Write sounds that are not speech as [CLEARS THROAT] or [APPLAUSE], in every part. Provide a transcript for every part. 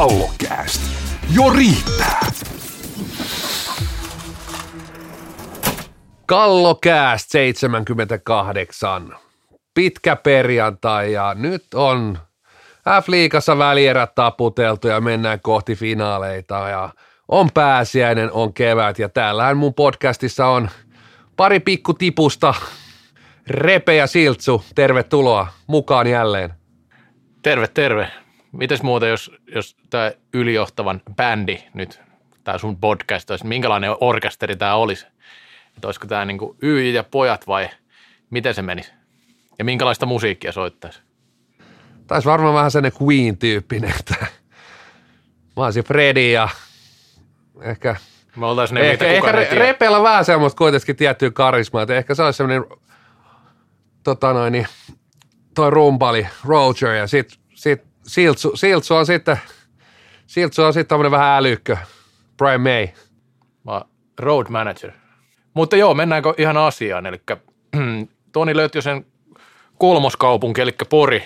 Kallokääst. Jo riittää. Kallokääst 78. Pitkä perjantai ja nyt on F-liigassa välierät taputeltu ja mennään kohti finaaleita ja on pääsiäinen, on kevät ja täällähän mun podcastissa on pari pikku tipusta. Repe ja Siltsu, tervetuloa mukaan jälleen. Terve, terve. Mites muuta, jos, jos tämä ylijohtavan bändi nyt, tämä sun podcast olisi, minkälainen orkesteri tämä olisi? Että olisiko tämä niinku YJ ja pojat vai miten se menisi? Ja minkälaista musiikkia soittaisi? Taisi varmaan vähän sellainen Queen-tyyppinen, että mä olisin Freddy ja ehkä, Me oltaisiin ne, ehkä, ehkä kukaan ei re, tiedä. Repeellä on vähän semmoista kuitenkin tiettyä karismaa, että ehkä se olisi semmoinen tota noin, niin, toi rumpali, Roger ja sit, sit Siltsu, Siltsu on sitten, Siltsu on sitten tämmöinen vähän älykkö, Brian May. Mä road manager. Mutta joo, mennäänkö ihan asiaan? Eli [CLEARS THROAT] Toni löytyi sen kolmoskaupunki, eli Pori.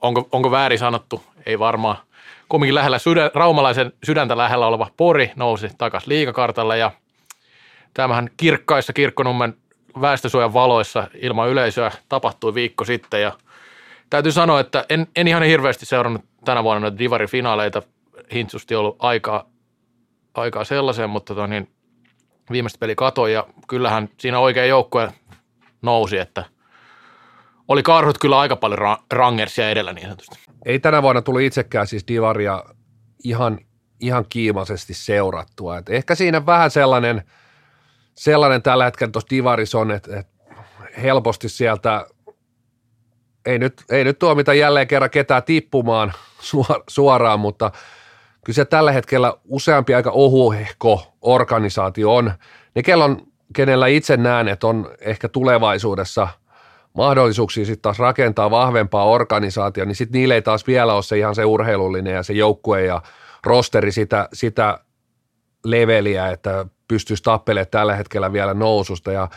Onko, onko väärin sanottu? Ei varmaan. Kumminkin lähellä sydän, raumalaisen sydäntä lähellä oleva Pori nousi takaisin liikakartalle ja tämähän kirkkaissa kirkkonummen väestösuojan valoissa ilman yleisöä tapahtui viikko sitten ja täytyy sanoa, että en, en ihan hirveästi seurannut tänä vuonna noita Divari-finaaleita. Hintsusti ollut aikaa, aikaa sellaiseen, mutta tota niin, viimeistä peli katoi ja kyllähän siinä oikein joukkue nousi, että oli karhut kyllä aika paljon ra- rangersia edellä niin sanotusti. Ei tänä vuonna tullut itsekään siis Divaria ihan, ihan kiimaisesti seurattua. Et ehkä siinä vähän sellainen, sellainen tällä hetkellä tuossa Divarissa on, että, että helposti sieltä ei nyt, ei nyt tuomita jälleen kerran ketään tippumaan [LAUGHS] suor- suoraan, mutta kyllä se tällä hetkellä useampi aika ohuehko organisaatio on. Ne, kellon, kenellä itse näen, että on ehkä tulevaisuudessa mahdollisuuksia sitten taas rakentaa vahvempaa organisaatiota, niin sitten niillä ei taas vielä ole se ihan se urheilullinen ja se joukkue ja rosteri sitä, sitä leveliä, että pystyisi tappelemaan tällä hetkellä vielä noususta ja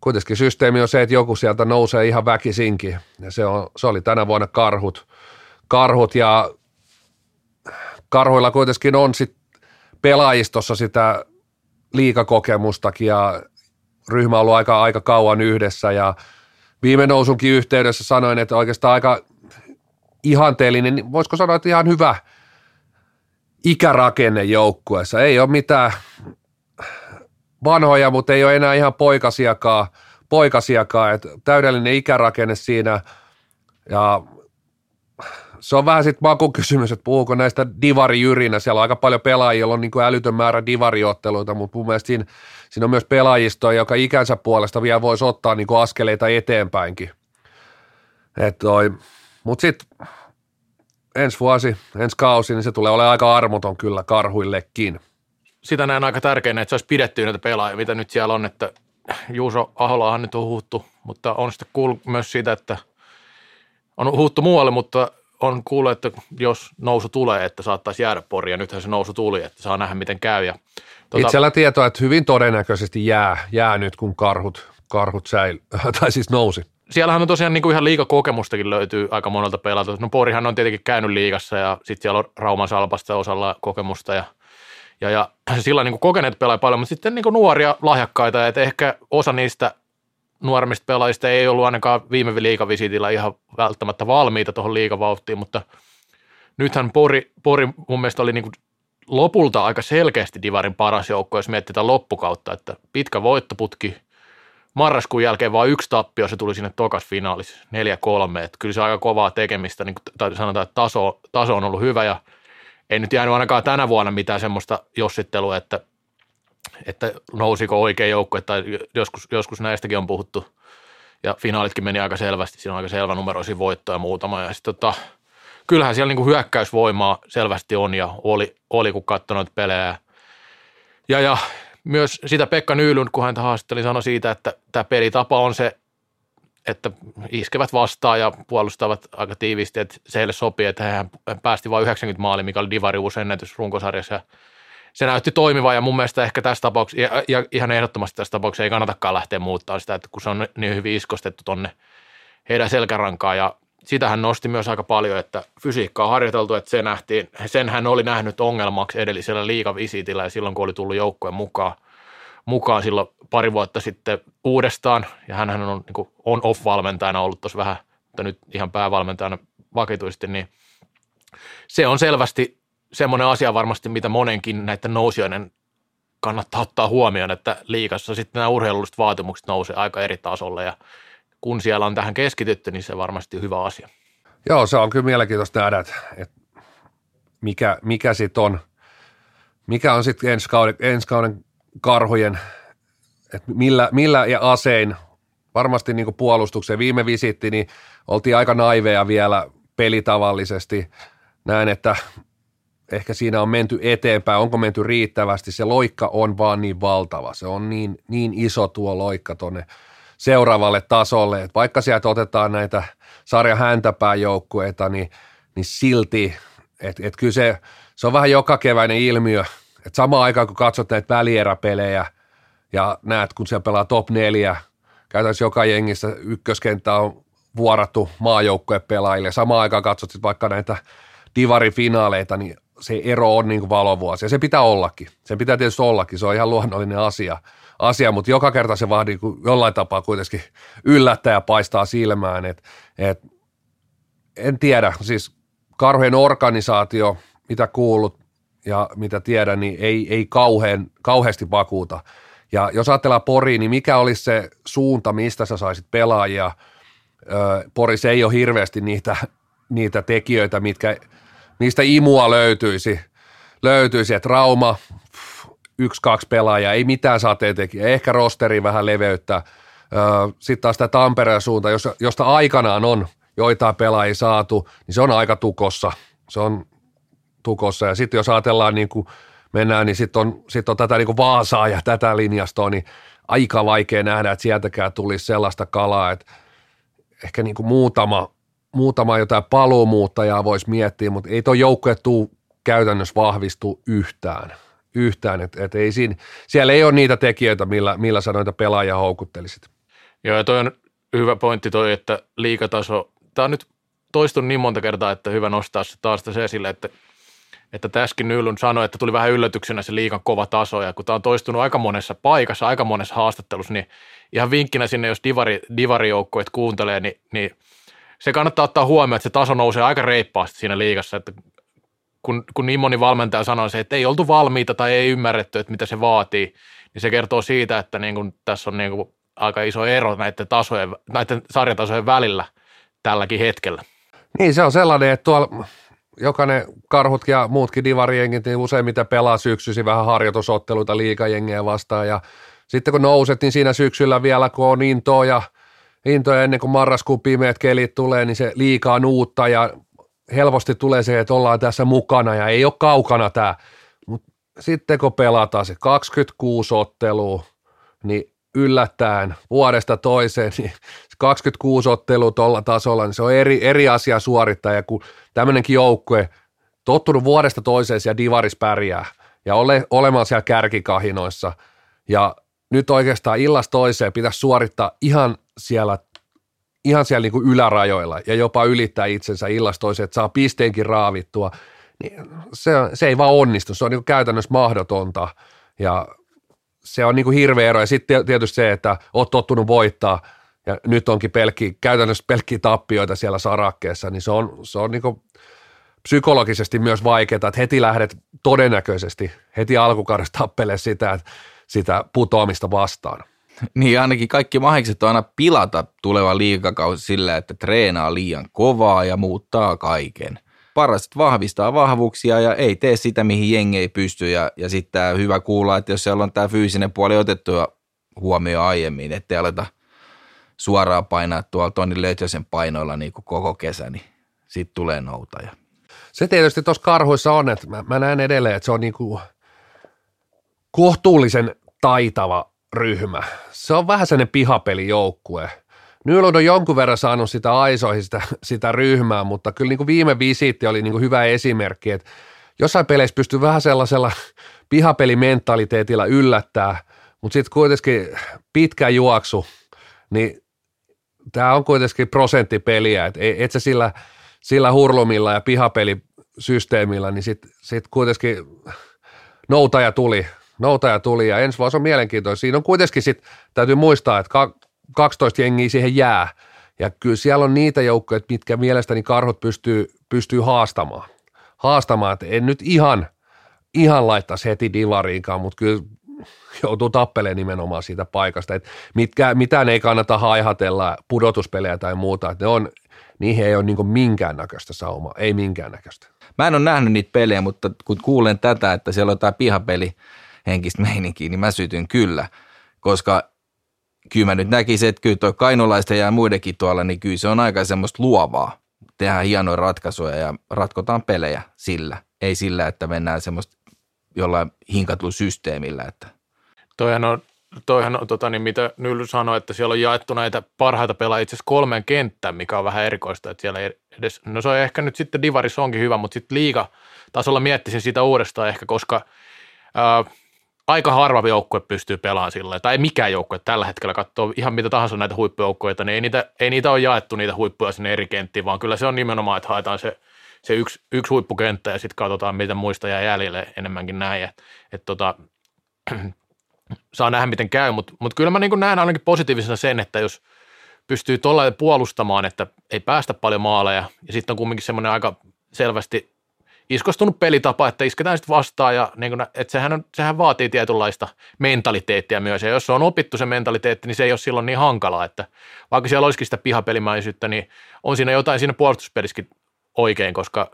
kuitenkin systeemi on se, että joku sieltä nousee ihan väkisinkin. Ja se, on, se oli tänä vuonna karhut, karhut ja karhuilla kuitenkin on sit pelaajistossa sitä liikakokemustakin ja ryhmä on ollut aika, aika kauan yhdessä. Ja viime nousunkin yhteydessä sanoin, että oikeastaan aika ihanteellinen, voisiko sanoa, että ihan hyvä ikärakenne joukkueessa. Ei ole mitään vanhoja, mutta ei ole enää ihan poikasiakaan, poikasiakaan että täydellinen ikärakenne siinä ja se on vähän sitten makukysymys, että puhuuko näistä divarijyrinä. Siellä on aika paljon pelaajia, joilla on niin kuin älytön määrä divariotteluita, mutta mun mielestä siinä, siinä on myös pelaajistoa, joka ikänsä puolesta vielä voisi ottaa niin kuin askeleita eteenpäinkin. Mutta sitten ensi vuosi, ensi kausi, niin se tulee olemaan aika armoton kyllä karhuillekin. Sitä näen aika tärkeänä, että se olisi pidetty näitä pelaajia, mitä nyt siellä on, että Juuso Aholaahan nyt on huuttu, mutta on sitten kuullut myös siitä, että on huuttu muualle, mutta on kuullut, että jos nousu tulee, että saattaisi jäädä pori, ja nythän se nousu tuli, että saa nähdä, miten käy. Ja, Tuota, Itsellä tietoa, että hyvin todennäköisesti jää, jää nyt, kun karhut, karhut säil, [LAUGHS] tai siis nousi. Siellähän on tosiaan niin kuin ihan liikakokemustakin löytyy aika monelta pelalta. No Porihan on tietenkin käynyt liigassa ja sitten siellä on Rauman Salpasta osalla kokemusta ja, ja, ja [CLEARS THROAT] sillä niin kuin kokeneet pelaajat paljon, mutta sitten niin kuin nuoria lahjakkaita, että ehkä osa niistä nuoremmista pelaajista ei ollut ainakaan viime liikavisitillä ihan välttämättä valmiita tuohon liikavauhtiin, mutta nythän Pori, Pori mun mielestä oli niin kuin lopulta aika selkeästi Divarin paras joukko, jos miettii tätä loppukautta, että pitkä voittoputki, marraskuun jälkeen vain yksi tappio, se tuli sinne tokas finaalissa 4-3, että kyllä se aika kovaa tekemistä, niin tai sanotaan, että taso, taso on ollut hyvä ja ei nyt jäänyt ainakaan tänä vuonna mitään semmoista jossittelua, että, että nousiko oikea joukkue, tai joskus, joskus näistäkin on puhuttu, ja finaalitkin meni aika selvästi, siinä on aika selvä numeroisia voittoja muutama, ja sitten tota, kyllähän siellä niinku hyökkäysvoimaa selvästi on, ja oli, oli kun katsoi noita pelejä, ja, ja myös sitä Pekka Nyylund, kun häntä haastattelin, sanoi siitä, että tämä pelitapa on se, että iskevät vastaan ja puolustavat aika tiiviisti, että se heille sopii, että hän päästi vain 90 maali, mikä oli Divari uusi ennätys runkosarjassa. Ja se näytti toimivan ja mun mielestä ehkä tässä tapauksessa, ja, ja ihan ehdottomasti tässä tapauksessa ei kannatakaan lähteä muuttaa sitä, että kun se on niin hyvin iskostettu tonne heidän selkärankaan ja sitä hän nosti myös aika paljon, että fysiikkaa on harjoiteltu, että se nähtiin, sen hän oli nähnyt ongelmaksi edellisellä liikavisitillä ja silloin kun oli tullut joukkueen mukaan, mukaan silloin pari vuotta sitten uudestaan ja hän on niin on-off-valmentajana ollut tuossa vähän, mutta nyt ihan päävalmentajana vakituisesti, niin se on selvästi semmoinen asia varmasti, mitä monenkin näiden nousijoiden kannattaa ottaa huomioon, että liikassa sitten nämä urheilulliset vaatimukset nousee aika eri tasolle ja kun siellä on tähän keskitytty, niin se varmasti hyvä asia. Joo, se on kyllä mielenkiintoista nähdä, että mikä, mikä sitten on, mikä on sitten ensi kauden, ensi kauden karhujen, että millä, millä ja asein, varmasti niin puolustukseen. Viime visitti, niin oltiin aika naiveja vielä pelitavallisesti. Näen, että ehkä siinä on menty eteenpäin, onko menty riittävästi. Se loikka on vaan niin valtava, se on niin, niin iso tuo loikka tuonne seuraavalle tasolle, että vaikka sieltä otetaan näitä sarjan häntäpääjoukkueita, niin, niin silti, että et kyllä se, se on vähän joka keväinen ilmiö, että samaan aikaan kun katsot näitä välieräpelejä ja näet, kun siellä pelaa top neljä, käytännössä joka jengissä ykköskenttä on vuorattu maajoukkueen pelaajille, samaan aikaan katsot vaikka näitä divarifinaaleita, niin se ero on niin kuin valovuosi ja se pitää ollakin. Se pitää tietysti ollakin, se on ihan luonnollinen asia, asia mutta joka kerta se vaan niin jollain tapaa kuitenkin yllättää ja paistaa silmään. Et, et, en tiedä, siis karhujen organisaatio, mitä kuulut ja mitä tiedän, niin ei, ei kauhean, kauheasti vakuuta. Ja jos ajatellaan Pori, niin mikä olisi se suunta, mistä sä saisit pelaajia? Poris ei ole hirveästi niitä, niitä tekijöitä, mitkä – niistä imua löytyisi, löytyisi että Rauma, yksi, kaksi pelaajaa, ei mitään sateentekijä, ehkä rosteri vähän leveyttä. Sitten taas tämä Tampereen suunta, josta aikanaan on joitain pelaajia saatu, niin se on aika tukossa. Se on tukossa. Ja sitten jos ajatellaan niin kuin mennään, niin sitten on, sit on tätä niin kuin Vaasaa ja tätä linjastoa, niin aika vaikea nähdä, että sieltäkään tulisi sellaista kalaa, että ehkä niin kuin muutama muutama jotain paluumuuttajaa voisi miettiä, mutta ei tuo joukkue tule käytännössä vahvistu yhtään. Yhtään, että et ei siinä, siellä ei ole niitä tekijöitä, millä, millä sä noita pelaajia houkuttelisit. Joo, ja toi on hyvä pointti toi, että liikataso, tämä on nyt toistunut niin monta kertaa, että hyvä nostaa se taas se esille, että, että täskin Nylund sanoi, että tuli vähän yllätyksenä se liikan kova taso, ja kun tämä on toistunut aika monessa paikassa, aika monessa haastattelussa, niin ihan vinkkinä sinne, jos divari, divarijoukkoet kuuntelee, niin, niin – se kannattaa ottaa huomioon, että se taso nousee aika reippaasti siinä liigassa, että kun, kun niin moni valmentaja sanoi se, että ei oltu valmiita tai ei ymmärretty, että mitä se vaatii, niin se kertoo siitä, että niin kuin tässä on niin kuin aika iso ero näiden, tasojen, näiden sarjatasojen välillä tälläkin hetkellä. Niin, se on sellainen, että tuolla jokainen karhut ja muutkin divariengit niin useimmiten pelaa syksysi vähän harjoitusotteluita liikajengejä vastaan ja sitten kun nouset, niin siinä syksyllä vielä kun on intoa ja – intoja ennen kuin marraskuun pimeät kelit tulee, niin se liikaa nuutta ja helposti tulee se, että ollaan tässä mukana ja ei ole kaukana tämä. Mutta sitten kun pelataan se 26 ottelua, niin yllättäen vuodesta toiseen, niin 26 ottelua tuolla tasolla, niin se on eri, eri asia suorittaa ja kun tämmöinenkin joukkue tottunut vuodesta toiseen siellä divaris pärjää ja ole, olemaan siellä kärkikahinoissa ja nyt oikeastaan illasta toiseen pitäisi suorittaa ihan siellä, ihan siellä niin kuin ylärajoilla ja jopa ylittää itsensä illasta toiseen, että saa pisteenkin raavittua, niin se, se ei vaan onnistu. Se on niin kuin käytännössä mahdotonta ja se on niin kuin hirveä ero. Ja sitten tietysti se, että oot tottunut voittaa ja nyt onkin pelkki, käytännössä pelkkiä tappioita siellä sarakkeessa, niin se on, se on niin psykologisesti myös vaikeaa, että heti lähdet todennäköisesti heti alkukaudesta tappelee sitä, sitä putoamista vastaan. Niin ainakin kaikki mahikset on aina pilata tuleva liikakausi sillä, että treenaa liian kovaa ja muuttaa kaiken. Paras vahvistaa vahvuuksia ja ei tee sitä, mihin jengi ei pysty. Ja, ja sitten hyvä kuulla, että jos siellä on tämä fyysinen puoli otettu huomioon aiemmin, ettei aleta suoraan painaa tuolla Toni Lötjösen painoilla niin kuin koko kesä, niin sitten tulee noutaja. Se tietysti tuossa karhuissa on, että mä, mä näen edelleen, että se on niin kuin kohtuullisen taitava ryhmä. Se on vähän sellainen pihapelijoukkue. Nylund on jonkun verran saanut sitä aisoihin sitä, sitä ryhmää, mutta kyllä niin kuin viime visiitti oli niin kuin hyvä esimerkki, että jossain peleissä pystyy vähän sellaisella pihapelimentaliteetilla yllättää, mutta sitten kuitenkin pitkä juoksu, niin tämä on kuitenkin prosenttipeliä, että et sä sillä, sillä hurlumilla ja pihapelisysteemillä, niin sitten sit kuitenkin noutaja tuli, noutaja tuli ja ensi vuosi on mielenkiintoista. Siinä on kuitenkin sitten, täytyy muistaa, että 12 jengiä siihen jää, ja kyllä siellä on niitä joukkoja, mitkä mielestäni karhut pystyy, pystyy haastamaan. Haastamaan, että en nyt ihan, ihan laittaisi heti divariinkaan, mutta kyllä joutuu tappelemaan nimenomaan siitä paikasta. Että mitkä, mitään ei kannata haihatella pudotuspelejä tai muuta. Että ne on, niihin ei ole niin minkäännäköistä saumaa, ei minkäännäköistä. Mä en ole nähnyt niitä pelejä, mutta kun kuulen tätä, että siellä on jotain pihapeli henkistä meininkiä, niin mä sytyn kyllä, koska kyllä mä nyt näkisin, että kyllä tuo kainolaisten ja muidenkin tuolla, niin kyllä se on aika semmoista luovaa. Tehdään hienoja ratkaisuja ja ratkotaan pelejä sillä. Ei sillä, että mennään semmoista jollain hinkatulla systeemillä. Että. Toihan on, toihan on tota, niin mitä Nylly sanoi, että siellä on jaettu näitä parhaita pelaajia itse asiassa kolmeen kenttään, mikä on vähän erikoista, että siellä ei edes, no se on ehkä nyt sitten Divaris onkin hyvä, mutta sitten liiga tasolla miettisin sitä uudestaan ehkä, koska ää, aika harva joukkue pystyy pelaamaan sillä tai mikään joukkue tällä hetkellä katsoo ihan mitä tahansa näitä huippujoukkoja, niin ei niitä, ei niitä ole jaettu niitä huippuja sinne eri kenttiin, vaan kyllä se on nimenomaan, että haetaan se, se yksi, yksi huippukenttä ja sitten katsotaan, mitä muista jää jäljelle enemmänkin näin. Että et tota, saa nähdä, miten käy, mutta mut kyllä mä niin näen ainakin positiivisena sen, että jos pystyy tuolla puolustamaan, että ei päästä paljon maaleja ja sitten on kumminkin semmoinen aika selvästi iskostunut pelitapa, että isketään sitten vastaan ja niin että sehän, on, sehän vaatii tietynlaista mentaliteettia myös ja jos on opittu se mentaliteetti, niin se ei ole silloin niin hankalaa, että vaikka siellä olisikin sitä pihapelimäisyyttä, niin on siinä jotain siinä puolustuspelissäkin oikein, koska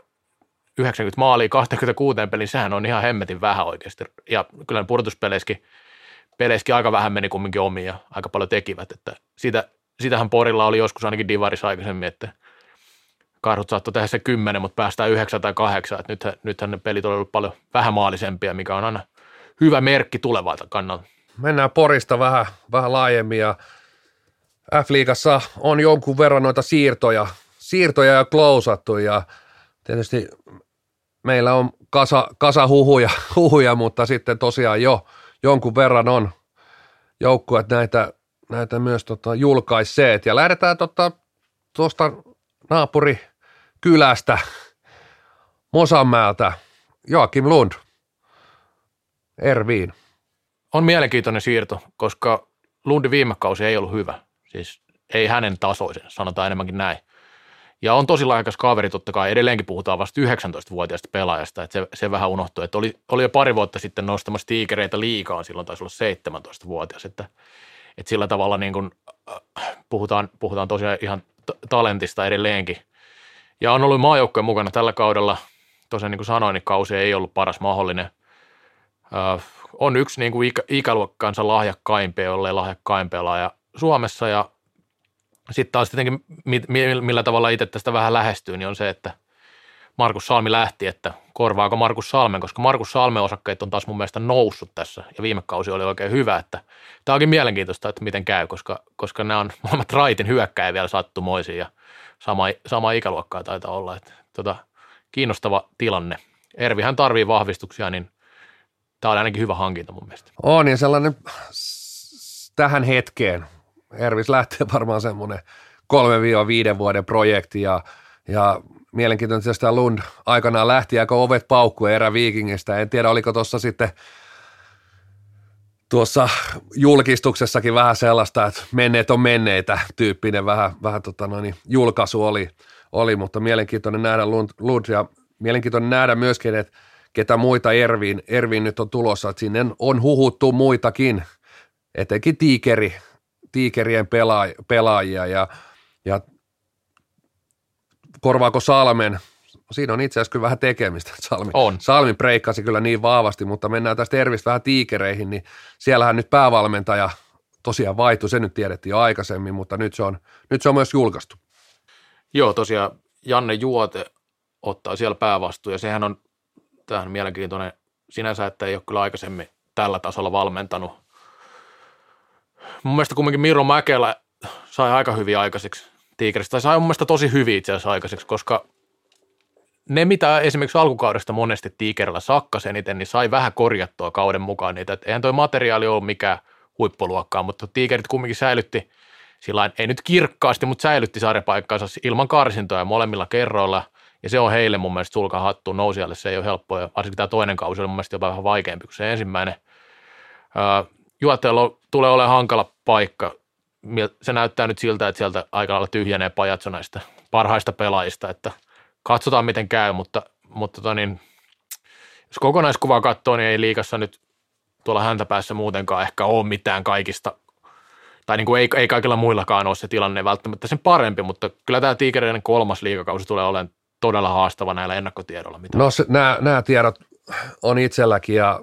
90 maalia 26 pelin, sehän on ihan hemmetin vähän oikeasti ja kyllä ne peleissäkin aika vähän meni kumminkin omiin ja aika paljon tekivät, että sitä, sitähän Porilla oli joskus ainakin Divarissa aikaisemmin, että – karhut saattoi tehdä se kymmenen, mutta päästään yhdeksän tai kahdeksan. Että nythän, nythän ne pelit on ollut paljon vähämaalisempia, mikä on aina hyvä merkki tulevalta kannalta. Mennään Porista vähän, vähän laajemmin ja F-liigassa on jonkun verran noita siirtoja, siirtoja ja klousattu ja tietysti meillä on kasa, kasa huhuja, [LAUGHS] huhuja, mutta sitten tosiaan jo jonkun verran on joukkueet näitä, näitä myös tota, julkaisseet. Ja lähdetään tuosta tota, naapuri kylästä Mosanmäeltä Joakim Lund, Erviin. On mielenkiintoinen siirto, koska Lundin viime kausi ei ollut hyvä. Siis ei hänen tasoisen, sanotaan enemmänkin näin. Ja on tosi laajakas kaveri, totta kai edelleenkin puhutaan vasta 19-vuotiaasta pelaajasta, että se, se vähän unohtui, että oli, oli jo pari vuotta sitten nostamassa tiikereitä liikaa, silloin taisi olla 17-vuotias, että, että sillä tavalla niin kuin, äh, puhutaan, puhutaan tosiaan ihan talentista edelleenkin. Ja on ollut maajoukkojen mukana tällä kaudella. Tosiaan niin kuin sanoin, niin kausi ei ollut paras mahdollinen. Ö, on yksi niin kuin ikä, ikäluokkaansa lahjakkain jollei lahjakkain pelaaja Suomessa ja sitten taas tietenkin millä tavalla itse tästä vähän lähestyy, niin on se, että – Markus Salmi lähti, että korvaako Markus Salmen, koska Markus Salmen osakkeet on taas mun mielestä noussut tässä ja viime kausi oli oikein hyvä, että tämä onkin mielenkiintoista, että miten käy, koska, koska nämä on molemmat raitin hyökkäjä vielä sattumoisia ja sama, sama ikäluokkaa taitaa olla, että tota, kiinnostava tilanne. Ervihän tarvii vahvistuksia, niin tämä on ainakin hyvä hankinta mun mielestä. On ja sellainen tähän hetkeen, Ervis lähtee [LAUGHS] varmaan semmoinen 3-5 vuoden projekti ja, ja mielenkiintoista, että Lund aikanaan lähti aika ovet paukkuen erä Vikingistä. En tiedä, oliko tuossa sitten tuossa julkistuksessakin vähän sellaista, että menneet on menneitä tyyppinen vähän, vähän tota noin, julkaisu oli, oli, mutta mielenkiintoinen nähdä Lund, Lund ja mielenkiintoinen nähdä myöskin, että ketä muita Erviin, Erviin nyt on tulossa, että sinne on huhuttu muitakin, etenkin tiikeri, tiikerien pelaajia ja, ja korvaako Salmen? Siinä on itse asiassa kyllä vähän tekemistä. Salmi, on. Salmi breikkasi kyllä niin vahvasti, mutta mennään tästä Ervistä vähän tiikereihin, niin siellähän nyt päävalmentaja tosiaan vaihtui, se nyt tiedettiin jo aikaisemmin, mutta nyt se on, nyt se on myös julkaistu. Joo, tosiaan Janne Juote ottaa siellä päävastuun ja sehän on tähän mielenkiintoinen sinänsä, että ei ole kyllä aikaisemmin tällä tasolla valmentanut. Mun mielestä kumminkin Miro Mäkelä sai aika hyvin aikaiseksi Tigeristä. Tai sai mun mielestä tosi hyvin itse asiassa aikaiseksi, koska ne, mitä esimerkiksi alkukaudesta monesti Tigerillä sakkasi eniten, niin sai vähän korjattua kauden mukaan niitä. Et eihän toi materiaali ollut mikään huippuluokkaa, mutta Tigerit kumminkin säilytti, sillä ei nyt kirkkaasti, mutta säilytti sarjapaikkaansa ilman karsintoja molemmilla kerroilla. Ja se on heille mun mielestä sulka hattu nousijalle, se ei ole helppoa. Ja varsinkin tämä toinen kausi oli mun mielestä jopa vähän vaikeampi kuin se ensimmäinen. Juotteella tulee olemaan hankala paikka. Se näyttää nyt siltä, että sieltä aika lailla tyhjenee pajatso näistä parhaista pelaajista, että katsotaan miten käy, mutta, mutta tota niin, jos kokonaiskuvaa katsoo, niin ei liikassa nyt tuolla häntä päässä muutenkaan ehkä ole mitään kaikista, tai niin kuin ei, ei kaikilla muillakaan ole se tilanne välttämättä sen parempi, mutta kyllä tämä Tigereiden kolmas liikakausi tulee olemaan todella haastava näillä ennakkotiedoilla. Mitä no se, nämä, nämä tiedot on itselläkin ja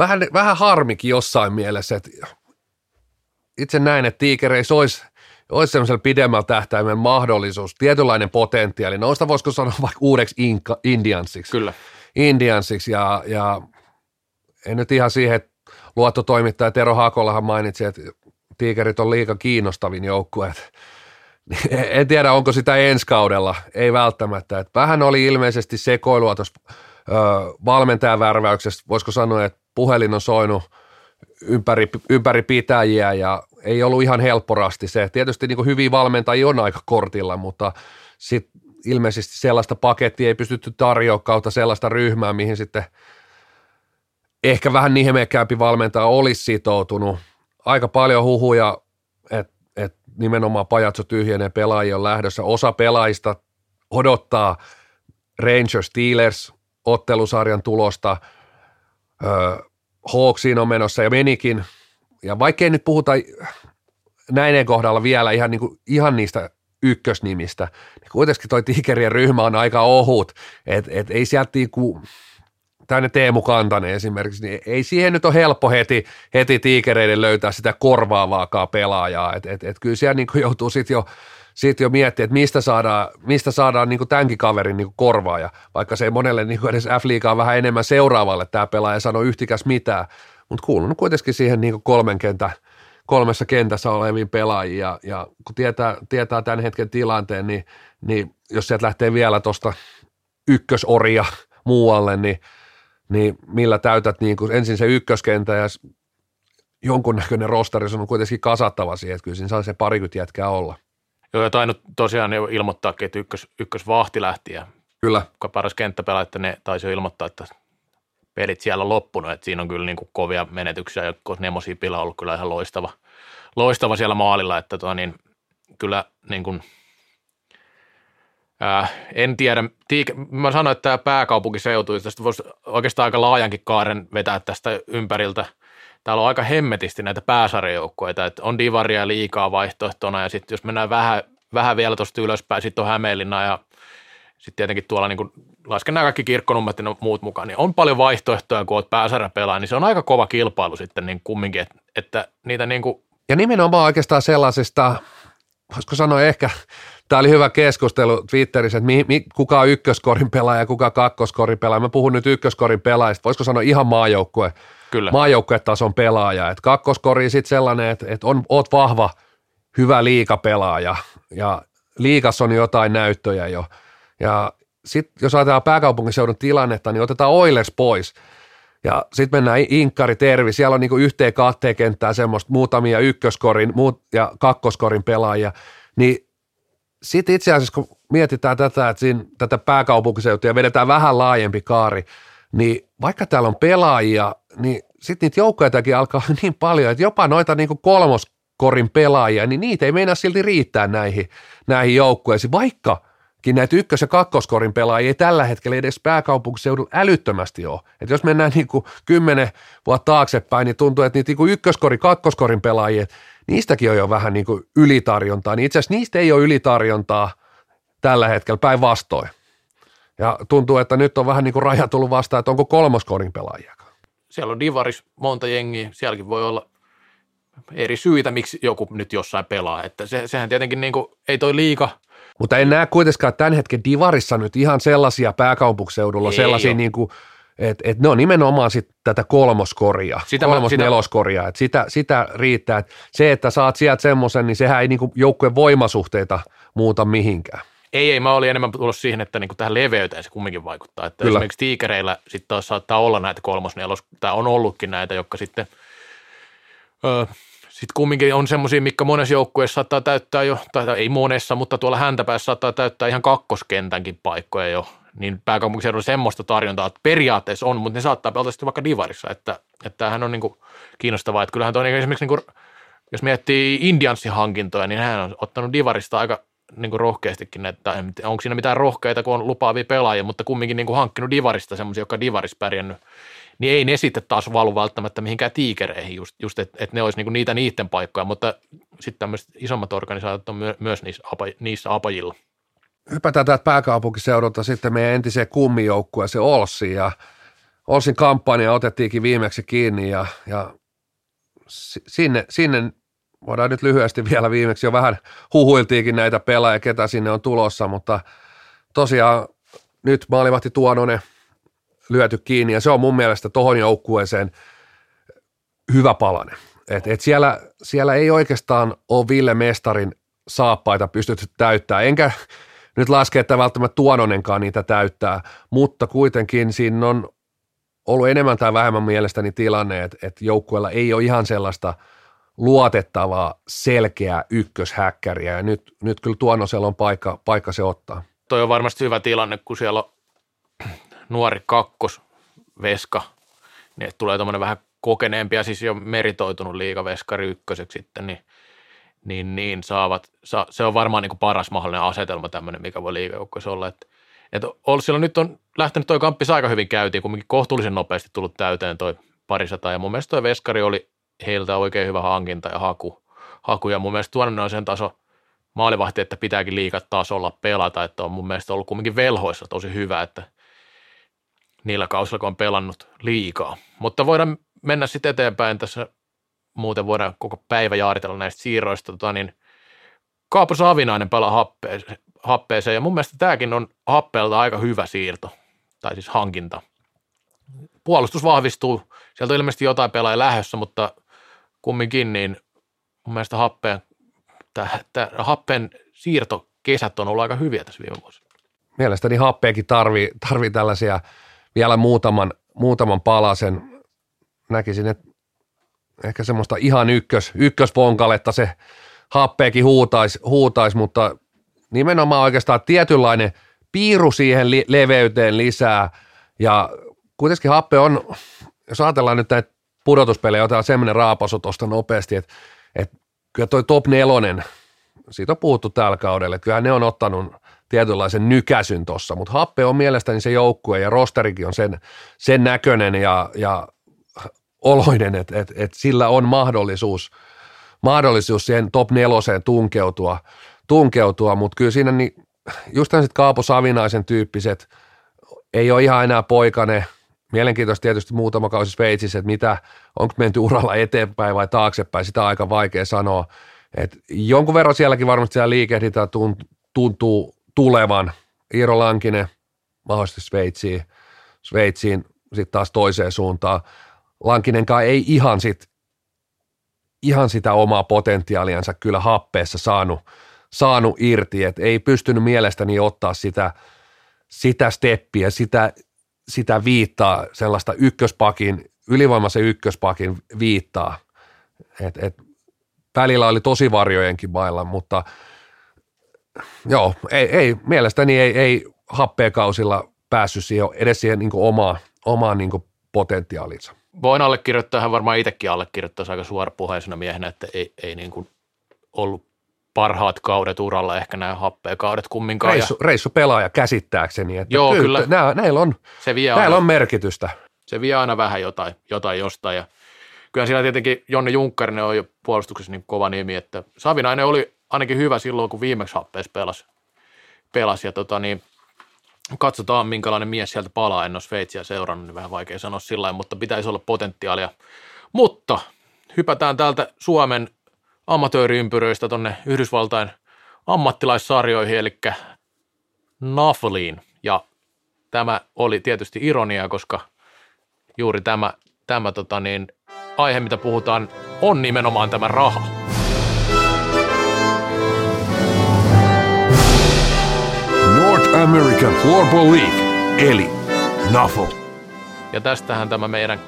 vähän, vähän harmikin jossain mielessä, että itse näin, että Tigereissä olisi, olisi semmoisella pidemmällä tähtäimen mahdollisuus, tietynlainen potentiaali, nousta voisiko sanoa [LAUGHS] vaikka uudeksi Inka, Indiansiksi. Kyllä. Indiansiksi ja, ja en nyt ihan siihen, että luottotoimittaja Tero Hakolahan mainitsi, että Tigerit on liika kiinnostavin joukkue. [LAUGHS] En tiedä, onko sitä ensi kaudella, ei välttämättä. Että vähän oli ilmeisesti sekoilua tuossa valmentajavärväyksestä, voisiko sanoa, että puhelin on soinut ympäri, ympäri pitäjiä ja ei ollut ihan helpporasti se. Tietysti niin hyviä valmentajia on aika kortilla, mutta sitten ilmeisesti sellaista pakettia ei pystytty tarjoamaan kautta sellaista ryhmää, mihin sitten – ehkä vähän nihemekkäämpi valmentaja olisi sitoutunut. Aika paljon huhuja, että et nimenomaan pajatso tyhjenee pelaajia on lähdössä. Osa pelaajista odottaa Rangers Steelers ottelusarjan tulosta. Öö, Hawksiin on menossa ja menikin. Ja vaikkei nyt puhuta näiden kohdalla vielä ihan, niin kuin, ihan niistä ykkösnimistä, niin kuitenkin toi Tigerien ryhmä on aika ohut, että et ei sieltä niinku, tänne Teemu Kantanen esimerkiksi, niin ei siihen nyt ole helppo heti, heti tiikereiden löytää sitä korvaavaakaan pelaajaa, että et, et kyllä siellä niin joutuu sitten jo sit jo miettiä, että mistä saadaan, mistä saadaan niin tämänkin kaverin niin korvaaja, vaikka se ei monelle niin edes F-liigaa vähän enemmän seuraavalle tämä pelaaja sano yhtikäs mitään, mutta kuulunut kuitenkin siihen niin kolmen kentä, kolmessa kentässä oleviin pelaajia ja, ja kun tietää, tietää tämän hetken tilanteen, niin, niin jos sieltä lähtee vielä tuosta ykkösoria muualle, niin niin millä täytät niin kuin ensin se ykköskentä ja jonkunnäköinen rostari, se on kuitenkin kasattava siihen, että kyllä siinä saa se parikymmentä jätkää olla. Joo, ja tainnut tosiaan ilmoittaa, että ykkös, ykkösvahti lähti ja Kyllä. Paras kenttäpelaaja, että ne taisi jo ilmoittaa, että pelit siellä on loppunut, että siinä on kyllä niin kuin kovia menetyksiä, koska Nemosi Pila on ollut kyllä ihan loistava, loistava siellä maalilla, että tuo, niin, kyllä niin kuin – Äh, en tiedä. Tiik- mä sanoin, että tämä pääkaupunkiseutu, tästä voisi oikeastaan aika laajankin kaaren vetää tästä ympäriltä. Täällä on aika hemmetisti näitä pääsarjoukkoita, että on divaria liikaa vaihtoehtona ja sitten jos mennään vähän, vähän vielä tuosta ylöspäin, sitten on Hämeenlinna ja sitten tietenkin tuolla niin kun lasken nämä kaikki kirkkonummet ja muut mukaan, niin on paljon vaihtoehtoja, kun olet pääsarjapelaaja, niin se on aika kova kilpailu sitten niin kumminkin, että, että niitä niin kuin Ja nimenomaan oikeastaan sellaisesta, voisiko sanoa ehkä Tämä oli hyvä keskustelu Twitterissä, että mi, mi, kuka on ykköskorin pelaaja ja kuka kakkoskorin pelaaja. Mä puhun nyt ykköskorin pelaajista, voisiko sanoa ihan maajoukkue, Kyllä. maajoukkuetason pelaaja. Et kakkoskori sitten sellainen, että et on, oot vahva, hyvä liikapelaaja ja liikas on jotain näyttöjä jo. Ja sitten jos ajatellaan pääkaupunkiseudun tilannetta, niin otetaan Oilers pois. Ja sitten mennään Inkkari Tervi, siellä on niinku yhteen kahteen kenttää semmoista muutamia ykköskorin muut, ja kakkoskorin pelaajia, niin sitten itse asiassa, kun mietitään tätä, että siinä, tätä pääkaupunkiseutua ja vedetään vähän laajempi kaari, niin vaikka täällä on pelaajia, niin sitten niitä joukkojakin alkaa [LAUGHS] niin paljon, että jopa noita niin kuin kolmoskorin pelaajia, niin niitä ei meinaa silti riittää näihin, näihin joukkueisiin, vaikkakin näitä ykkös- ja kakkoskorin pelaajia ei tällä hetkellä edes pääkaupunkiseudulla älyttömästi ole. Että jos mennään niin kuin kymmenen vuotta taaksepäin, niin tuntuu, että niitä niin kuin ykköskorin, kakkoskorin pelaajia, niistäkin on jo vähän niin kuin ylitarjontaa, niin itse asiassa niistä ei ole ylitarjontaa tällä hetkellä päinvastoin. Ja tuntuu, että nyt on vähän niin kuin raja tullut vastaan, että onko kolmoskorin pelaajia. Siellä on Divaris monta jengiä, sielläkin voi olla eri syitä, miksi joku nyt jossain pelaa. Että se, sehän tietenkin niin kuin, ei toi liika. Mutta en näe kuitenkaan tämän hetken Divarissa nyt ihan sellaisia pääkaupunkiseudulla, ei sellaisia niin kuin – et, et ne on nimenomaan sit tätä kolmoskoria, sitä kolmos sitä, neloskoria, että sitä, sitä riittää. Et se, että saat sieltä semmoisen, niin sehän ei niinku joukkueen voimasuhteita muuta mihinkään. Ei, ei, mä olin enemmän tullut siihen, että niinku tähän leveyteen se kumminkin vaikuttaa. Että Kyllä. esimerkiksi tiikereillä sitten taas saattaa olla näitä kolmos, nelos, tai on ollutkin näitä, jotka sitten, öö, sitten kumminkin on semmoisia, mikä monessa joukkueessa saattaa täyttää jo, tai ei monessa, mutta tuolla häntäpäässä saattaa täyttää ihan kakkoskentänkin paikkoja jo. Niin pääkaupunkiseudulla semmoista tarjontaa että periaatteessa on, mutta ne saattaa pelata sitten vaikka divarissa. Että, että tämähän on niin kuin kiinnostavaa. Että kyllähän tuo niin esimerkiksi, niin kuin, jos miettii Indiansin hankintoja, niin hän on ottanut divarista aika niin kuin rohkeastikin, että onko siinä mitään rohkeita, kun on lupaavia pelaajia, mutta kumminkin niin kuin hankkinut divarista semmoisia, jotka on divaris pärjännyt niin ei ne sitten taas valu välttämättä mihinkään tiikereihin, just, just että et ne olisi niinku niitä niiden paikkoja, mutta sitten tämmöiset isommat organisaatiot on myö, myös niissä, apa, niissä apajilla. Hypätään täältä pääkaupunkiseudulta sitten meidän entiseen kummijoukkueeseen Olssiin ja Olsin kampanja otettiinkin viimeksi kiinni ja, ja sinne, sinne voidaan nyt lyhyesti vielä viimeksi jo vähän huhuiltiinkin näitä pelaajia, ketä sinne on tulossa, mutta tosiaan nyt maalivahti Tuononen lyöty kiinni ja se on mun mielestä tohon joukkueeseen hyvä palane. Et, et siellä, siellä ei oikeastaan ole Ville Mestarin saappaita pystytty täyttää, enkä nyt laske, että välttämättä Tuononenkaan niitä täyttää, mutta kuitenkin siinä on ollut enemmän tai vähemmän mielestäni tilanne, että, että joukkueella ei ole ihan sellaista luotettavaa, selkeää ykköshäkkäriä. Ja nyt, nyt kyllä Tuonosella on paikka, paikka se ottaa. Toi on varmasti hyvä tilanne, kun siellä on nuori kakkosveska, niin tulee tuommoinen vähän kokeneempi ja siis jo meritoitunut liigaveskari ykköseksi sitten, niin, niin, niin saavat, sa, se on varmaan niin kuin paras mahdollinen asetelma tämmöinen, mikä voi liigajoukkoissa olla, että että Olssilla nyt on lähtenyt toi kamppis aika hyvin käytiin, kumminkin kohtuullisen nopeasti tullut täyteen toi parisata, ja mun mielestä toi veskari oli heiltä oikein hyvä hankinta ja haku, haku ja mun mielestä tuonne on sen taso maalivahti, että pitääkin liikat taas olla pelata, että on mun mielestä ollut kumminkin velhoissa tosi hyvä, että – niillä kausilla, kun on pelannut liikaa. Mutta voidaan mennä sitten eteenpäin tässä, muuten voidaan koko päivä jaaritella näistä siirroista, tota, niin Kaapo Savinainen pelaa happeeseen, happeeseen, ja mun mielestä tämäkin on happeelta aika hyvä siirto, tai siis hankinta. Puolustus vahvistuu, sieltä on ilmeisesti jotain pelaajia lähdössä, mutta kumminkin niin mun mielestä happeen, tää, tää, happeen siirtokesät on ollut aika hyviä tässä viime vuosina. Mielestäni happeekin tarvii, tarvii tällaisia – vielä muutaman, muutaman palasen. Näkisin, että ehkä semmoista ihan ykkös, ykkösponkaletta se happeekin huutaisi, huutais, mutta nimenomaan oikeastaan tietynlainen piiru siihen li- leveyteen lisää ja kuitenkin happe on, jos ajatellaan nyt näitä pudotuspelejä, otetaan semmoinen raapasu tuosta nopeasti, että, että kyllä toi top nelonen, siitä on puhuttu tällä kaudella, että kyllä ne on ottanut tietynlaisen nykäsyn tuossa, mutta Happe on mielestäni se joukkue ja rosterikin on sen, sen näköinen ja, ja oloinen, että et, et sillä on mahdollisuus, mahdollisuus siihen top neloseen tunkeutua, tunkeutua mutta kyllä siinä niin, just sitten Kaapo Savinaisen tyyppiset ei ole ihan enää poikane, mielenkiintoista tietysti muutama kausi Sveitsissä, että mitä, onko menty uralla eteenpäin vai taaksepäin, sitä on aika vaikea sanoa. Et jonkun verran sielläkin varmasti siellä liikehdintää tuntuu tulevan. Iiro Lankinen mahdollisesti Sveitsiin, Sveitsiin sitten taas toiseen suuntaan. Lankinenkaan ei ihan, sit, ihan sitä omaa potentiaaliansa kyllä happeessa saanut, saanut irti, että ei pystynyt mielestäni ottaa sitä, sitä steppiä, sitä, sitä viittaa, sellaista ykköspakin, ylivoimaisen ykköspakin viittaa. Et, et, välillä oli tosi varjojenkin mailla, mutta – joo, ei, ei mielestäni ei, ei happeekausilla päässyt siihen, edes siihen niin omaan, omaan niin potentiaalinsa. Voin allekirjoittaa, hän varmaan itsekin allekirjoittaisi aika suorapuheisena miehenä, että ei, ei niin kuin ollut parhaat kaudet uralla, ehkä nämä happeekaudet kumminkaan. Reissu, ja... reissu pelaaja käsittääkseni, että Joo, kyllä, kyllä. Nää, näillä, on, se vie näillä aina, on merkitystä. Se vie aina vähän jotain, jotain jostain ja kyllä siellä tietenkin Jonne Junkkarinen on jo puolustuksessa niin kova nimi, että Savinainen oli ainakin hyvä silloin, kun viimeksi happeessa pelasi. pelasi ja tota, niin, katsotaan, minkälainen mies sieltä palaa. En ole Sveitsiä seurannut, niin vähän vaikea sanoa sillä mutta pitäisi olla potentiaalia. Mutta hypätään täältä Suomen amatööriympyröistä tuonne Yhdysvaltain ammattilaissarjoihin, eli Nafliin. Ja tämä oli tietysti ironia, koska juuri tämä, tämä tota niin, aihe, mitä puhutaan, on nimenomaan tämä raha. American Floorball League, eli NAFL. Ja tästähän tämä meidän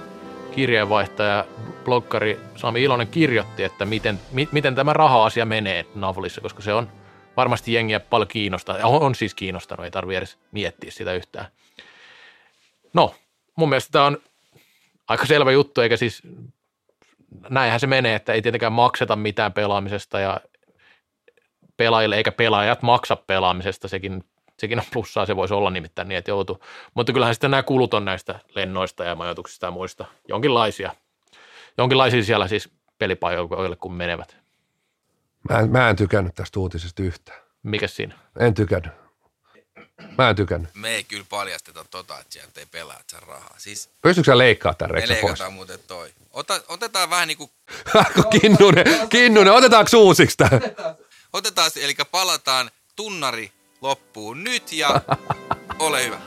kirjeenvaihtaja, bloggari Sami Ilonen kirjoitti, että miten, mi, miten tämä raha-asia menee Navolissa, koska se on varmasti jengiä paljon kiinnostaa. On, on siis kiinnostanut, ei tarvitse edes miettiä sitä yhtään. No, mun mielestä tämä on aika selvä juttu, eikä siis näinhän se menee, että ei tietenkään makseta mitään pelaamisesta ja pelaajille eikä pelaajat maksa pelaamisesta, sekin, sekin on plussaa, se voisi olla nimittäin niin, että joutuu. Mutta kyllähän sitten nämä kulut on näistä lennoista ja majoituksista ja muista jonkinlaisia. Jonkinlaisia siellä siis pelipajoille, kun menevät. Mä en, mä en tykännyt tästä uutisesta yhtään. Mikä siinä? En tykännyt. Mä en tykännyt. Me ei kyllä paljasteta tota, että sieltä ei pelaa saa rahaa. Siis Pystytkö sä leikkaa tämän me Reksa pois? leikataan muuten toi. Ota, otetaan vähän niin kuin, [LAUGHS] Kinnunen, Kinnunen, otetaanko uusiksi tämä? otetaan, eli palataan tunnari loppuun nyt ja [LAUGHS] ole hyvä.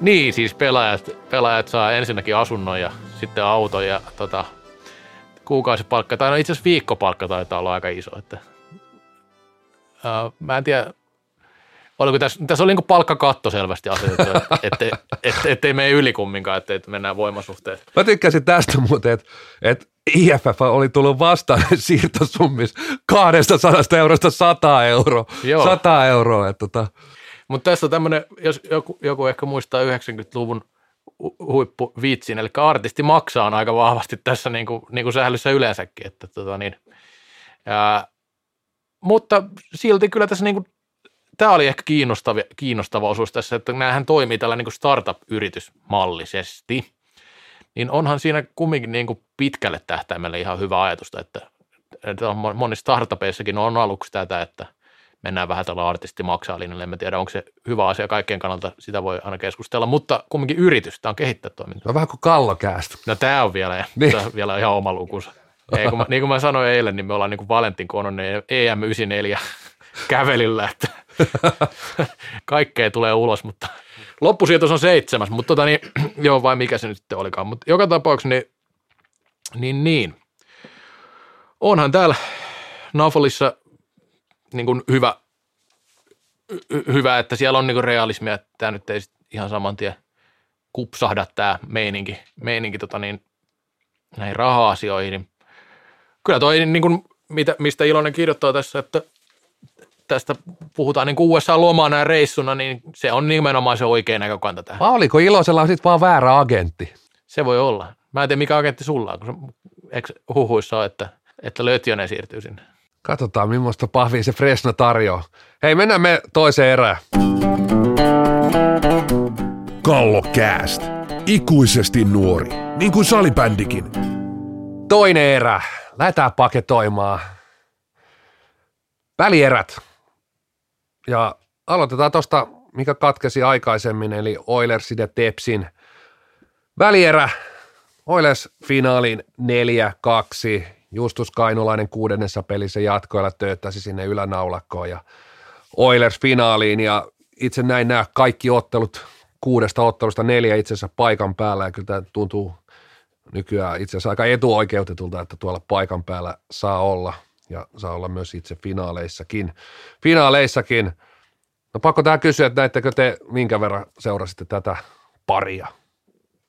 Niin, siis pelaajat, pelaajat saa ensinnäkin asunnon ja sitten auton ja tota, kuukausipalkka, tai no itse asiassa viikkopalkka taitaa olla aika iso. Että, ää, mä en tiedä, oliko tässä, tässä oli niin palkkakatto selvästi asetettu, että ettei, ettei, ettei mene yli kumminkaan, ettei mennään voimasuhteet. Mä tykkäsin tästä muuten, että, että IFF oli tullut vastaan [LAUGHS] siirtosummis 200 eurosta 100 euroa. Joo. 100 euroa. Että tota, Mutta tässä on tämmöinen, jos joku, joku ehkä muistaa 90-luvun hu- huippuvitsin, eli artisti maksaa on aika vahvasti tässä niin kuin, niin kuin sählyssä yleensäkin. Että, tota niin, ja, mutta silti kyllä tässä niin kuin, tämä oli ehkä kiinnostava, kiinnostava osuus tässä, että näähän toimii tällä niin kuin startup-yritysmallisesti. Niin onhan siinä kumminkin niin kuin pitkälle tähtäimelle ihan hyvä ajatusta, että, että on monissa startupeissakin on aluksi tätä, että mennään vähän tällä artisti maksaa linjalle. En tiedä, onko se hyvä asia kaikkien kannalta, sitä voi aina keskustella, mutta kumminkin yritys, tämä on kehittää toimintaa. no vähän kuin kallokäästä. No tämä on vielä, niin. tämä on vielä ihan oma lukunsa. Ei, kun mä, niin kuin mä sanoin eilen, niin me ollaan niin kuin Valentin Kononen EM94 [LAUGHS] kävelillä, että [LAUGHS] kaikkea tulee ulos, mutta loppusijoitus on seitsemäs, mutta tota niin, [CLEARS THROAT] joo vai mikä se nyt sitten olikaan, mutta joka tapauksessa niin, niin, niin. onhan täällä Nafolissa niin kuin hyvä, hy- hyvä, että siellä on niin kuin realismia, että tämä nyt ei ihan saman tien kupsahda tämä meininki, meininki tota niin, näihin raha-asioihin. Kyllä toi, niin kuin, mitä, mistä Ilonen kirjoittaa tässä, että tästä puhutaan niin USA-lomana ja reissuna, niin se on nimenomaan se oikea näkökanta tähän. Vai oliko Ilosella sitten vaan väärä agentti? Se voi olla. Mä en tiedä, mikä agentti sulla on, kun huhuissa ole, että, että Lötjönen siirtyy sinne. Katsotaan, millaista pahvia se Fresno tarjoaa. Hei, mennään me toiseen erään. Kallokääst. Ikuisesti nuori. Niin kuin salibändikin. Toinen erä. Lähdetään paketoimaan. Välierät. Ja aloitetaan tuosta, mikä katkesi aikaisemmin, eli Oilersin ja Tepsin välierä. Oilers finaaliin 4-2. Justus Kainulainen kuudennessa pelissä jatkoilla tööttäsi sinne ylänaulakkoon ja Oilers finaaliin ja itse näin nämä kaikki ottelut, kuudesta ottelusta neljä itse asiassa paikan päällä ja kyllä tämä tuntuu nykyään itse asiassa aika etuoikeutetulta, että tuolla paikan päällä saa olla ja saa olla myös itse finaaleissakin. Finaaleissakin. No pakko tähän kysyä, että näittekö te minkä verran seurasitte tätä paria?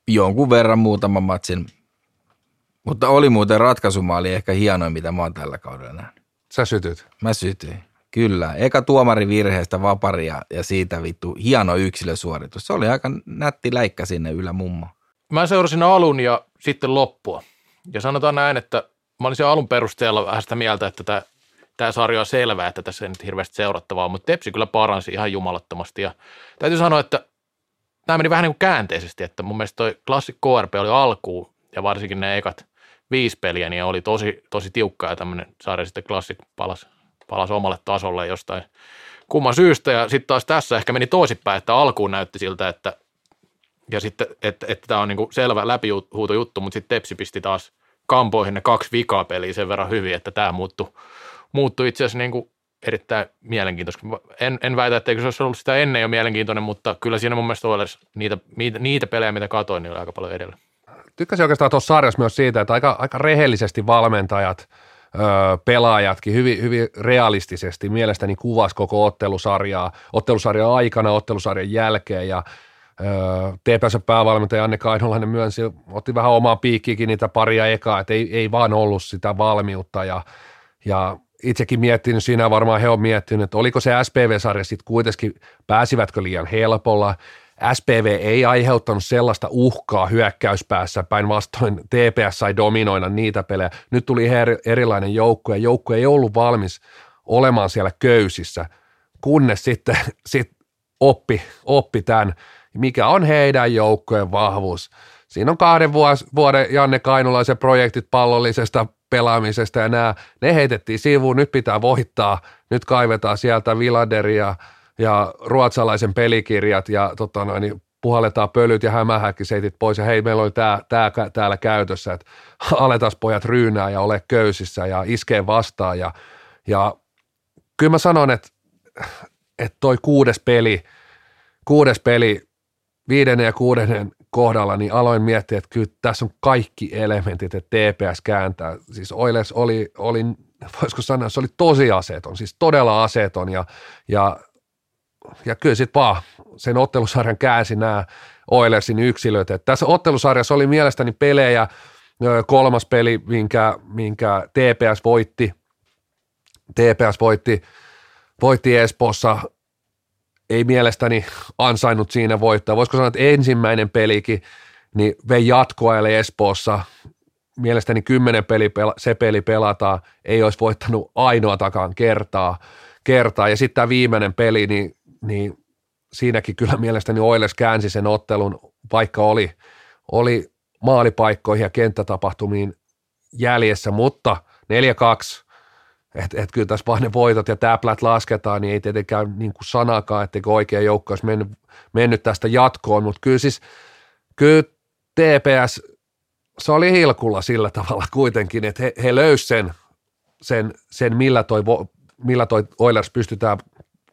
Jonkun verran muutaman matsin. Mutta oli muuten ratkaisumaali ehkä hienoin, mitä mä oon tällä kaudella nähnyt. Sä sytyt. Mä sytyin. Kyllä. Eka tuomari virheestä vaparia ja siitä vittu hieno yksilösuoritus. Se oli aika nätti läikkä sinne ylämummo. Mä seurasin alun ja sitten loppua. Ja sanotaan näin, että mä olisin alun perusteella vähän sitä mieltä, että tämä, tämä sarja on selvää, että tässä ei nyt hirveästi seurattavaa, mutta Tepsi kyllä paransi ihan jumalattomasti. Ja täytyy sanoa, että tämä meni vähän niin kuin käänteisesti, että mun mielestä toi Classic KRP oli alkuun ja varsinkin ne ekat viisi peliä, niin oli tosi, tosi tiukkaa ja tämmöinen sarja sitten Classic palasi, palasi omalle tasolle jostain kumman syystä ja sitten taas tässä ehkä meni toisinpäin, että alkuun näytti siltä, että ja sitten, että, että tämä on niin kuin selvä läpihuuto juttu, mutta sitten Tepsi pisti taas kampoihin ne kaksi vikaa peliä sen verran hyvin, että tämä muuttui, muuttui itse asiassa niin kuin erittäin mielenkiintoista. En, en väitä, etteikö se olisi ollut sitä ennen jo mielenkiintoinen, mutta kyllä siinä mun mielestä Oilers niitä, niitä, niitä pelejä, mitä katoin, niin oli aika paljon edellä. Tykkäsin oikeastaan tuossa sarjassa myös siitä, että aika, aika rehellisesti valmentajat, öö, pelaajatkin hyvin, hyvin realistisesti mielestäni kuvasi koko ottelusarjaa, ottelusarjan aikana, ottelusarjan jälkeen ja TPS päävalmentaja Anne Kainolainen myönsi, otti vähän omaa piikkiäkin niitä paria ekaa, että ei, ei vaan ollut sitä valmiutta ja, ja itsekin miettinyt, siinä varmaan he on miettinyt, että oliko se SPV-sarja sitten kuitenkin, pääsivätkö liian helpolla, SPV ei aiheuttanut sellaista uhkaa hyökkäyspäässä, päinvastoin TPS sai dominoida niitä pelejä. Nyt tuli erilainen joukko ja joukko ei ollut valmis olemaan siellä köysissä, kunnes sitten sit oppi, oppi tämän, mikä on heidän joukkojen vahvuus. Siinä on kahden vuoden Janne Kainulaisen projektit pallollisesta pelaamisesta ja nämä, ne heitettiin sivuun, nyt pitää voittaa, nyt kaivetaan sieltä Villaderia ja ruotsalaisen pelikirjat ja tota noin, niin puhalletaan pölyt ja hämähäkkiseitit pois. Ja hei, meillä oli tää, tää täällä käytössä, että [LAUGHS] aletas pojat ryynää ja ole köysissä ja iskee vastaan. Ja, ja kyllä mä sanon, että, että toi kuudes peli, kuudes peli viidennen ja kuudennen kohdalla, niin aloin miettiä, että kyllä tässä on kaikki elementit, että TPS kääntää. Siis Oilers oli, oli voisiko sanoa, se oli tosi aseeton, siis todella aseeton ja, ja, ja kyllä sitten vaan sen ottelusarjan käänsi nämä Oilersin yksilöt. että tässä ottelusarjassa oli mielestäni pelejä, kolmas peli, minkä, minkä TPS voitti, TPS voitti, voitti Espoossa ei mielestäni ansainnut siinä voittaa. Voisiko sanoa, että ensimmäinen pelikin niin vei jatkoa Espoossa. Mielestäni kymmenen peli, se peli pelataan, ei olisi voittanut ainoatakaan kertaa. kertaa. Ja sitten tämä viimeinen peli, niin, niin siinäkin kyllä mielestäni Oiles käänsi sen ottelun, vaikka oli, oli maalipaikkoihin ja kenttätapahtumiin jäljessä, mutta 4-2 että et kyllä tässä vaan ne voitot ja täplät lasketaan, niin ei tietenkään niin kuin sanakaan, etteikö oikea joukko olisi mennyt, mennyt tästä jatkoon, mutta kyllä siis kyllä TPS, se oli hilkulla sillä tavalla kuitenkin, että he, he löysivät sen, sen, sen millä, toi, millä toi Oilers pystytään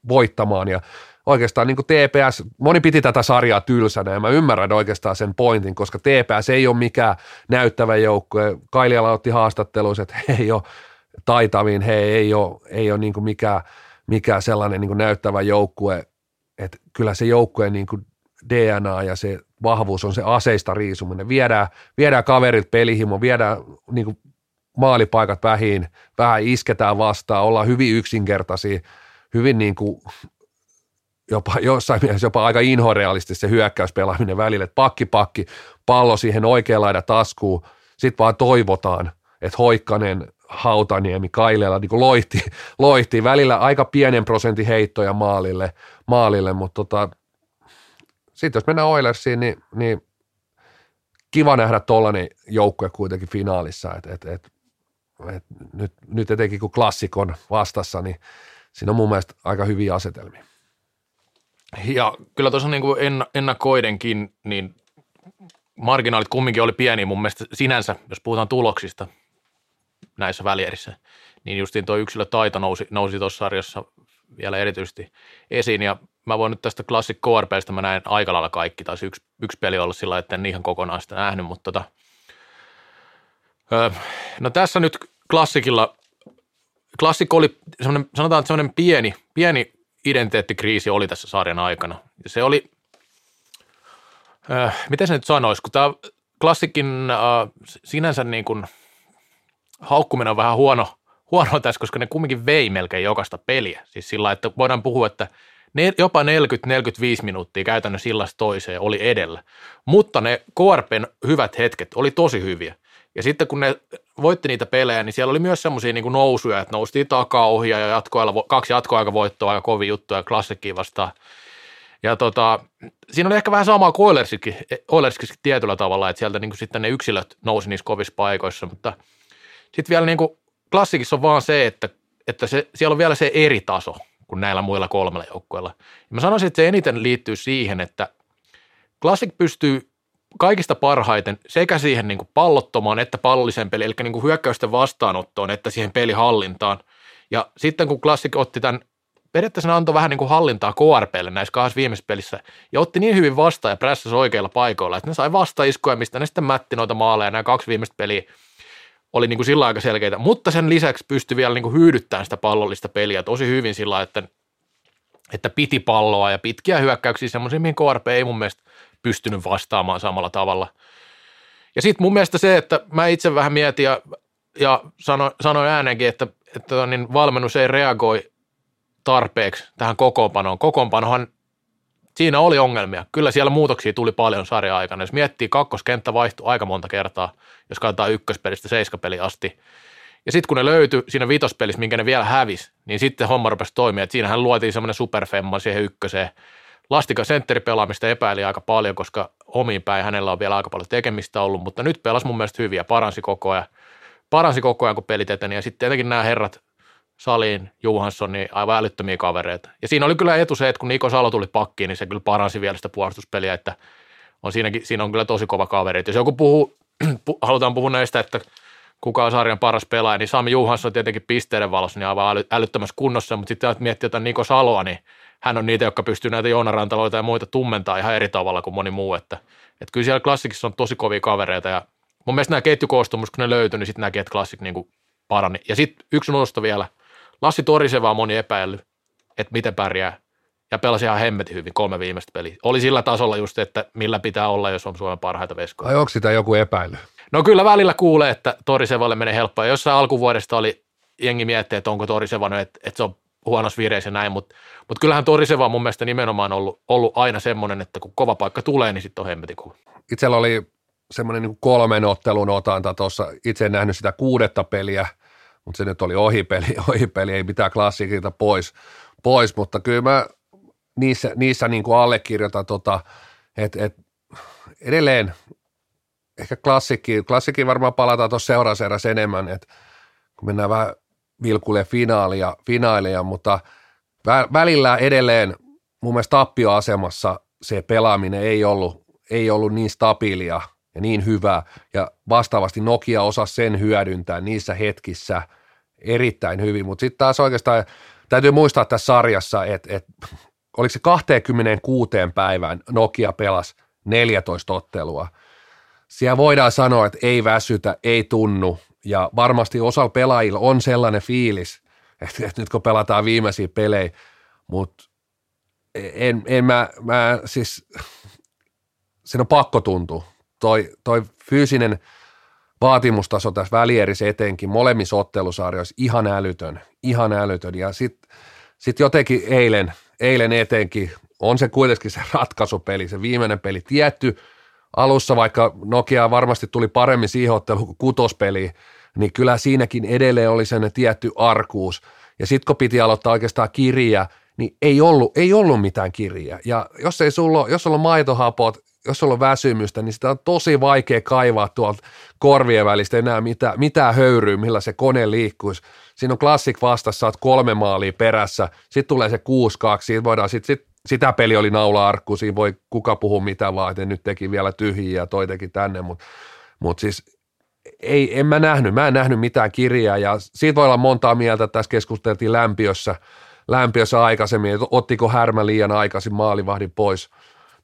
voittamaan ja oikeastaan niin kuin TPS, moni piti tätä sarjaa tylsänä ja mä ymmärrän oikeastaan sen pointin, koska TPS ei ole mikään näyttävä joukkue. Kailiala otti haastatteluissa, että he [LAUGHS] ei ole taitaviin, he ei ole, ei ole niin kuin mikään, mikään sellainen niin kuin näyttävä joukkue, että kyllä se joukkueen niin DNA ja se vahvuus on se aseista riisuminen. Viedään, viedään kaverit pelihimo, viedään niin kuin maalipaikat vähin, vähän isketään vastaan, ollaan hyvin yksinkertaisia, hyvin niin kuin jopa jossain mielessä jopa aika inhorealistisesti se hyökkäyspelaaminen välillä, että pakki pakki, pallo siihen oikean laidan taskuun, sitten vaan toivotaan, että Hoikkanen Hautaniemi Kaileella niin loihti, [LAUGHS] loihti, välillä aika pienen prosentin heittoja maalille, maalille mutta tota, sitten jos mennään Oilersiin, niin, niin kiva nähdä tuollainen joukkue kuitenkin finaalissa, että et, et, et nyt, nyt etenkin kun klassikon vastassa, niin siinä on mun mielestä aika hyviä asetelmia. Ja kyllä tuossa niin kuin ennakoidenkin, niin marginaalit kumminkin oli pieni mun mielestä sinänsä, jos puhutaan tuloksista – näissä välierissä, niin justiin tuo yksilötaito nousi, nousi tuossa sarjassa vielä erityisesti esiin, ja mä voin nyt tästä Classic KRPstä, mä näin aika lailla kaikki, taisi yksi, yksi peli olla sillä että en ihan kokonaan sitä nähnyt, mutta tota, öö, no tässä nyt klassikilla, klassikko oli sanotaan, että semmoinen pieni, pieni identiteettikriisi oli tässä sarjan aikana. Ja se oli, öö, miten se nyt sanoisi, kun tämä klassikin äh, sinänsä niin kuin – haukkuminen on vähän huono, huono tässä, koska ne kumminkin vei melkein jokaista peliä. Siis sillä että voidaan puhua, että ne, jopa 40-45 minuuttia käytännössä sillasta toiseen oli edellä. Mutta ne KRPn hyvät hetket oli tosi hyviä. Ja sitten kun ne voitti niitä pelejä, niin siellä oli myös semmoisia niin nousuja, että noustiin takaohja ja jatkoailla, kaksi jatkoaikavoittoa aika kovin juttuja klassikkiin vastaan. Ja tota, siinä oli ehkä vähän samaa kuin Oilersikin, Oilersikin tietyllä tavalla, että sieltä niin kuin sitten ne yksilöt nousi niissä kovissa paikoissa, mutta – sitten vielä niin kuin klassikissa on vaan se, että, että se, siellä on vielä se eri taso kuin näillä muilla kolmella joukkueella. mä sanoisin, että se eniten liittyy siihen, että klassik pystyy kaikista parhaiten sekä siihen niin kuin pallottomaan että pallolliseen peliin, eli niin kuin hyökkäysten vastaanottoon, että siihen pelihallintaan. Ja sitten kun klassik otti tämän, periaatteessa ne antoi vähän niin kuin hallintaa KRPlle näissä kahdessa viimeisessä pelissä, ja otti niin hyvin vastaan ja prässäsi oikeilla paikoilla, että ne sai vastaiskuja, mistä ne sitten mätti noita maaleja, nämä kaksi viimeistä peliä oli niin kuin sillä aika selkeitä, mutta sen lisäksi pystyi vielä niin kuin hyydyttämään sitä pallollista peliä tosi hyvin sillä että että piti palloa ja pitkiä hyökkäyksiä semmoisia, mihin KRP ei mun mielestä pystynyt vastaamaan samalla tavalla. Ja sitten mun mielestä se, että mä itse vähän mietin ja, ja sanoin, sanoin äänenkin, että, että niin valmennus ei reagoi tarpeeksi tähän kokoonpanoon. Kokoonpanohan siinä oli ongelmia. Kyllä siellä muutoksia tuli paljon sarja aikana. Jos miettii, kakkoskenttä vaihtui aika monta kertaa, jos katsotaan ykköspelistä seiskapeli asti. Ja sitten kun ne löytyi siinä vitospelissä, minkä ne vielä hävisi, niin sitten homma rupesi toimia. Et siinähän luotiin semmoinen superfemma siihen ykköseen. Lastika sentteripelaamista epäili aika paljon, koska omiin päin hänellä on vielä aika paljon tekemistä ollut, mutta nyt pelasi mun mielestä hyviä, paransi koko ajan. Paransi koko ajan, kun pelit eteni. Ja sitten tietenkin nämä herrat Salin, Johansson, niin aivan älyttömiä kavereita. Ja siinä oli kyllä etu se, että kun Niko Salo tuli pakkiin, niin se kyllä paransi vielä sitä puolustuspeliä, että on siinäkin, siinä on kyllä tosi kova kaveri. Et jos joku puhuu, [CLEARS THROAT] halutaan puhua näistä, että kuka on sarjan paras pelaaja, niin Sami Juhansson on tietenkin pisteiden valossa niin aivan äly, älyttömässä kunnossa, mutta sitten miettii jotain Niko Saloa, niin hän on niitä, jotka pystyy näitä Joona Rantaloita ja muita tummentaa ihan eri tavalla kuin moni muu, että, että kyllä siellä klassikissa on tosi kovia kavereita ja mun mielestä nämä ketjukoostumus, kun ne löytyi, niin sitten näki, että klassik niin kuin parani. Ja sitten yksi nosto vielä – Lassi Toriseva on moni epäily, että miten pärjää. Ja pelasi ihan hemmetin hyvin kolme viimeistä peliä. Oli sillä tasolla just, että millä pitää olla, jos on Suomen parhaita veskoja. Ai onko sitä joku epäily? No kyllä välillä kuulee, että Torisevalle menee helppoa. Jossain alkuvuodesta oli jengi miettiä, että onko Toriseva että, että se on huonossa vireissä näin, mutta, mutta kyllähän Toriseva on mun mielestä nimenomaan ollut, ollut aina semmoinen, että kun kova paikka tulee, niin sitten on hemmetin kuva. Itsellä oli semmoinen niin kolmen ottelun otanta tuossa, itse en nähnyt sitä kuudetta peliä – mutta se nyt oli ohipeli, [LAUGHS] ohipeli ei mitään klassikilta pois, pois mutta kyllä mä niissä, niissä niin kuin allekirjoitan, tota, että et edelleen ehkä klassikki, klassikki varmaan palataan tuossa seuraavassa enemmän, että kun mennään vähän vilkuille finaalia, finaalia, mutta välillä edelleen mun mielestä tappioasemassa se pelaaminen ei ollut, ei ollut niin stabiilia ja niin hyvä, ja vastaavasti Nokia osasi sen hyödyntää niissä hetkissä erittäin hyvin, mutta sitten taas oikeastaan täytyy muistaa tässä sarjassa, että, että oliko se 26 päivään Nokia pelasi 14 ottelua. Siellä voidaan sanoa, että ei väsytä, ei tunnu, ja varmasti osalla pelaajilla on sellainen fiilis, että, että nyt kun pelataan viimeisiä pelejä, mutta en, en mä, mä siis, sen on pakko tuntua toi, toi fyysinen vaatimustaso tässä välierissä etenkin molemmissa ottelusarjoissa ihan älytön, ihan älytön. Ja sitten sit jotenkin eilen, eilen etenkin on se kuitenkin se ratkaisupeli, se viimeinen peli. Tietty alussa, vaikka Nokia varmasti tuli paremmin siihen otteluun kuin kutospeli, niin kyllä siinäkin edelleen oli sen tietty arkuus. Ja sitten kun piti aloittaa oikeastaan kirja, niin ei ollut, ei ollut mitään kirjaa. Ja jos ei sulla, jos sulla on maitohapot jos sulla on väsymystä, niin sitä on tosi vaikea kaivaa tuolta korvien välistä enää mitään, mitään höyryä, millä se kone liikkuisi. Siinä on klassik vastassa, saat kolme maalia perässä, sitten tulee se 6-2, siitä voidaan sit, sit, sitä peli oli naula-arkku, siinä voi kuka puhua mitä vaan, että nyt teki vielä tyhjiä ja toi teki tänne, mutta mut siis ei, en mä nähnyt, mä en nähnyt mitään kirjaa ja siitä voi olla montaa mieltä, että tässä keskusteltiin lämpiössä, lämpiössä aikaisemmin, että ottiko Härmä liian aikaisin maalivahdin pois –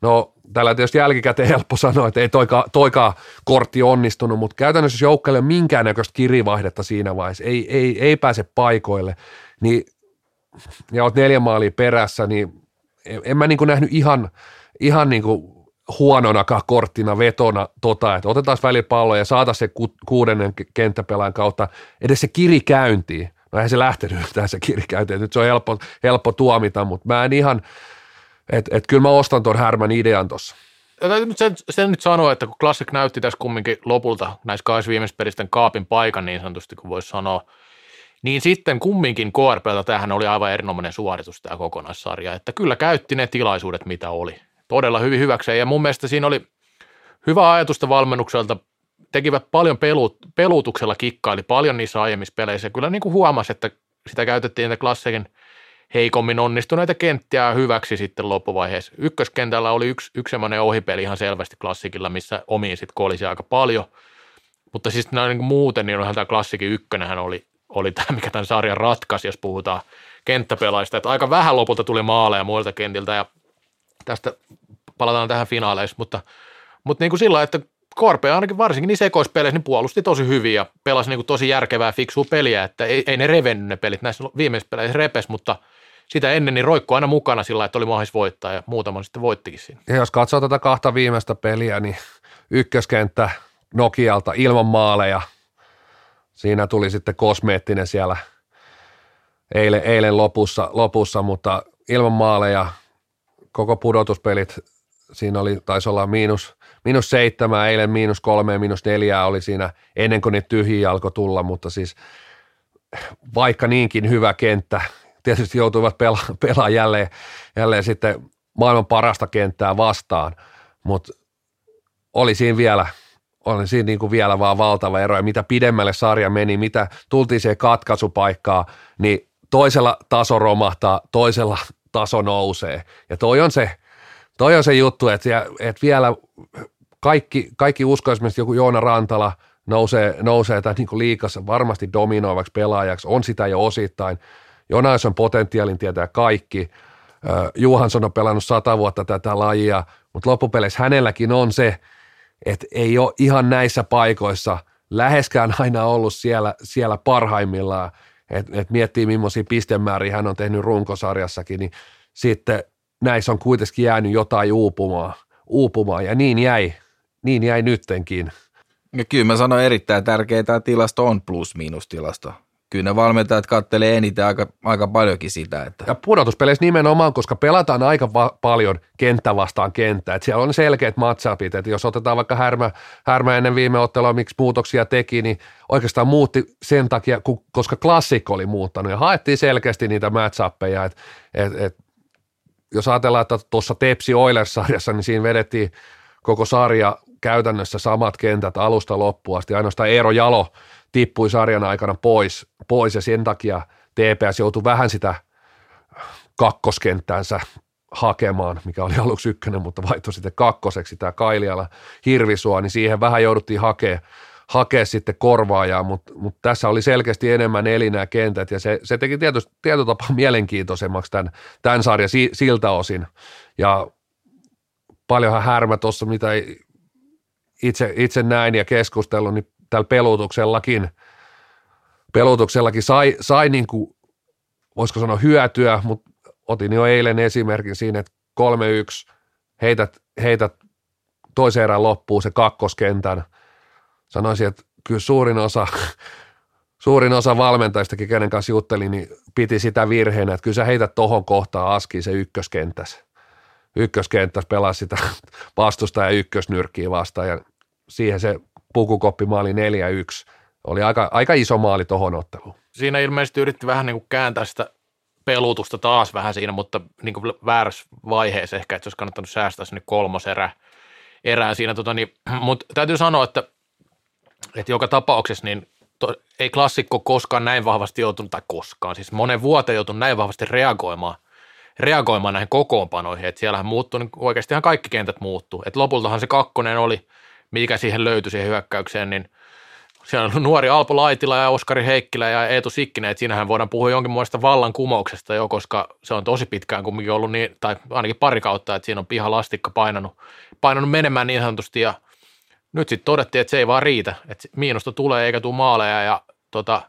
No tällä tietysti jälkikäteen [LAUGHS] helppo sanoa, että ei toika, toikaa kortti onnistunut, mutta käytännössä jos joukkueelle on minkäännäköistä kirivaihdetta siinä vaiheessa, ei, ei, ei pääse paikoille, niin ja oot neljä maalia perässä, niin en, en mä niin kuin nähnyt ihan, ihan niin huononakaan korttina vetona tota, että otetaan välipallo ja saata se ku, kuudennen kenttäpelaajan kautta edes se kiri käyntiin. No eihän se lähtenyt yhtään se kiri käyntiin, nyt se on helppo, helppo tuomita, mutta mä en ihan, että et kyllä mä ostan tuon Härmän idean tuossa. Sen, sen nyt sanoa, että kun Classic näytti tässä kumminkin lopulta näissä kahdessa viimeisessä kaapin paikan niin sanotusti, kun voisi sanoa, niin sitten kumminkin KRPltä tähän oli aivan erinomainen suoritus tämä kokonaissarja, että kyllä käytti ne tilaisuudet, mitä oli. Todella hyvin hyväkseen ja mun mielestä siinä oli hyvä ajatusta valmennukselta, tekivät paljon pelut, pelutuksella kikkaili paljon niissä aiemmissa peleissä. Kyllä niin kuin huomasi, että sitä käytettiin että Classicin – heikommin onnistuneita kenttiä hyväksi sitten loppuvaiheessa. Ykköskentällä oli yksi, yksi semmoinen ohipeli ihan selvästi klassikilla, missä omiin sitten kolisi aika paljon, mutta siis näin niin muuten, niin onhan tämä klassikin ykkönähän oli, oli tämä, mikä tämän sarjan ratkaisi, jos puhutaan kenttäpelaista, että aika vähän lopulta tuli maaleja muilta kentiltä ja tästä palataan tähän finaaleissa, mutta, mutta niin kuin sillä että Korpe ainakin varsinkin niin sekoispeleissä niin puolusti tosi hyvin ja pelasi niin kuin tosi järkevää, fiksua peliä, että ei, ei ne revennyt ne pelit näissä viimeisissä peleissä repes, mutta – sitä ennen niin roikku aina mukana sillä, että oli mahdollista voittaa ja muutama sitten voittikin siinä. Ja jos katsoo tätä kahta viimeistä peliä, niin ykköskenttä Nokialta ilman maaleja. Siinä tuli sitten kosmeettinen siellä eilen, eilen lopussa, lopussa, mutta ilman maaleja koko pudotuspelit, siinä oli, taisi olla miinus, miinus seitsemän, eilen miinus kolme miinus neljää oli siinä ennen kuin niitä tyhjiä alkoi tulla, mutta siis vaikka niinkin hyvä kenttä, tietysti joutuivat [LAUGHS] pelaamaan pelaa jälleen, jälleen sitten maailman parasta kenttää vastaan, mutta oli siinä vielä, oli siinä niin kuin vielä vaan valtava ero ja mitä pidemmälle sarja meni, mitä tultiin siihen katkaisupaikkaa, niin toisella taso romahtaa, toisella taso nousee ja toi on se, toi on se juttu, että, että vielä kaikki, kaikki usko esimerkiksi joku Joona Rantala nousee, nousee tai niin liikassa varmasti dominoivaksi pelaajaksi, on sitä jo osittain. On potentiaalin tietää kaikki. Juhansson on pelannut sata vuotta tätä lajia, mutta loppupeleissä hänelläkin on se, että ei ole ihan näissä paikoissa läheskään aina ollut siellä, siellä parhaimmillaan, että et miettii millaisia pistemääriä hän on tehnyt runkosarjassakin, niin sitten näissä on kuitenkin jäänyt jotain uupumaan, uupumaan ja niin jäi, niin jäi nyttenkin. Ja kyllä mä sanoin erittäin tärkeää, tämä tilasto on plus-miinus tilasto kyllä ne valmentajat kattelee eniten aika, aika paljonkin sitä. Että. Ja pudotuspeleissä nimenomaan, koska pelataan aika va- paljon kenttä vastaan kenttä. Että siellä on selkeät matchupit, että jos otetaan vaikka Härmä, Härmä ennen viime ottelua, miksi muutoksia teki, niin oikeastaan muutti sen takia, koska klassikko oli muuttanut ja haettiin selkeästi niitä matchuppeja, että et, et, jos ajatellaan, että tuossa Tepsi Oilers-sarjassa, niin siinä vedettiin koko sarja käytännössä samat kentät alusta loppuun asti, ainoastaan Eero Jalo – tippui sarjan aikana pois, pois ja sen takia TPS joutui vähän sitä kakkoskenttänsä hakemaan, mikä oli aluksi ykkönen, mutta vaihtoi sitten kakkoseksi tämä Kailiala Hirvisua, niin siihen vähän jouduttiin hakemaan hakea sitten korvaajaa, mutta, mutta tässä oli selkeästi enemmän eli nämä kentät ja se, se teki tietysti, tietyllä tapaa mielenkiintoisemmaksi tämän, tämän sarjan si, siltä osin. Ja paljonhan härmä tuossa, mitä itse, itse näin ja keskustellut, niin tällä pelutuksellakin, pelutuksellakin sai, sai niin kuin, voisiko sanoa hyötyä, mutta otin jo eilen esimerkin siinä, että 3-1, heität, heität toisen erän loppuun se kakkoskentän. Sanoisin, että kyllä suurin osa, [LAUGHS] suurin osa valmentajistakin, kenen kanssa juttelin, niin piti sitä virheenä, että kyllä sä heität tohon kohtaan askiin se ykköskentässä. Ykköskenttässä pelaa sitä [LAUGHS] vastustaja ykkösnyrkkiä vastaan ja siihen se pukukoppimaali 4-1. Oli aika, aika iso maali tuohon otteluun. Siinä ilmeisesti yritti vähän niin kuin kääntää sitä pelutusta taas vähän siinä, mutta niin kuin väärässä vaiheessa ehkä, että se olisi kannattanut säästää sinne kolmoserä erään siinä. Tota, niin, [CLEARS THROAT] mutta täytyy sanoa, että, että joka tapauksessa niin to, ei klassikko koskaan näin vahvasti joutunut, tai koskaan, siis monen vuoteen joutunut näin vahvasti reagoimaan, reagoimaan näihin kokoonpanoihin, että siellähän muuttui, niin oikeasti ihan kaikki kentät muuttuu. Että lopultahan se kakkonen oli – mikä siihen löytyi siihen hyökkäykseen, niin siellä on nuori Alpo Laitila ja Oskari Heikkilä ja Eetu Sikkinen, että siinähän voidaan puhua jonkinlaista vallankumouksesta jo, koska se on tosi pitkään kumminkin ollut niin, tai ainakin pari kautta, että siinä on pihalastikka painanut, painanut menemään niin sanotusti ja nyt sitten todettiin, että se ei vaan riitä, että miinusta tulee eikä tule maaleja ja tota,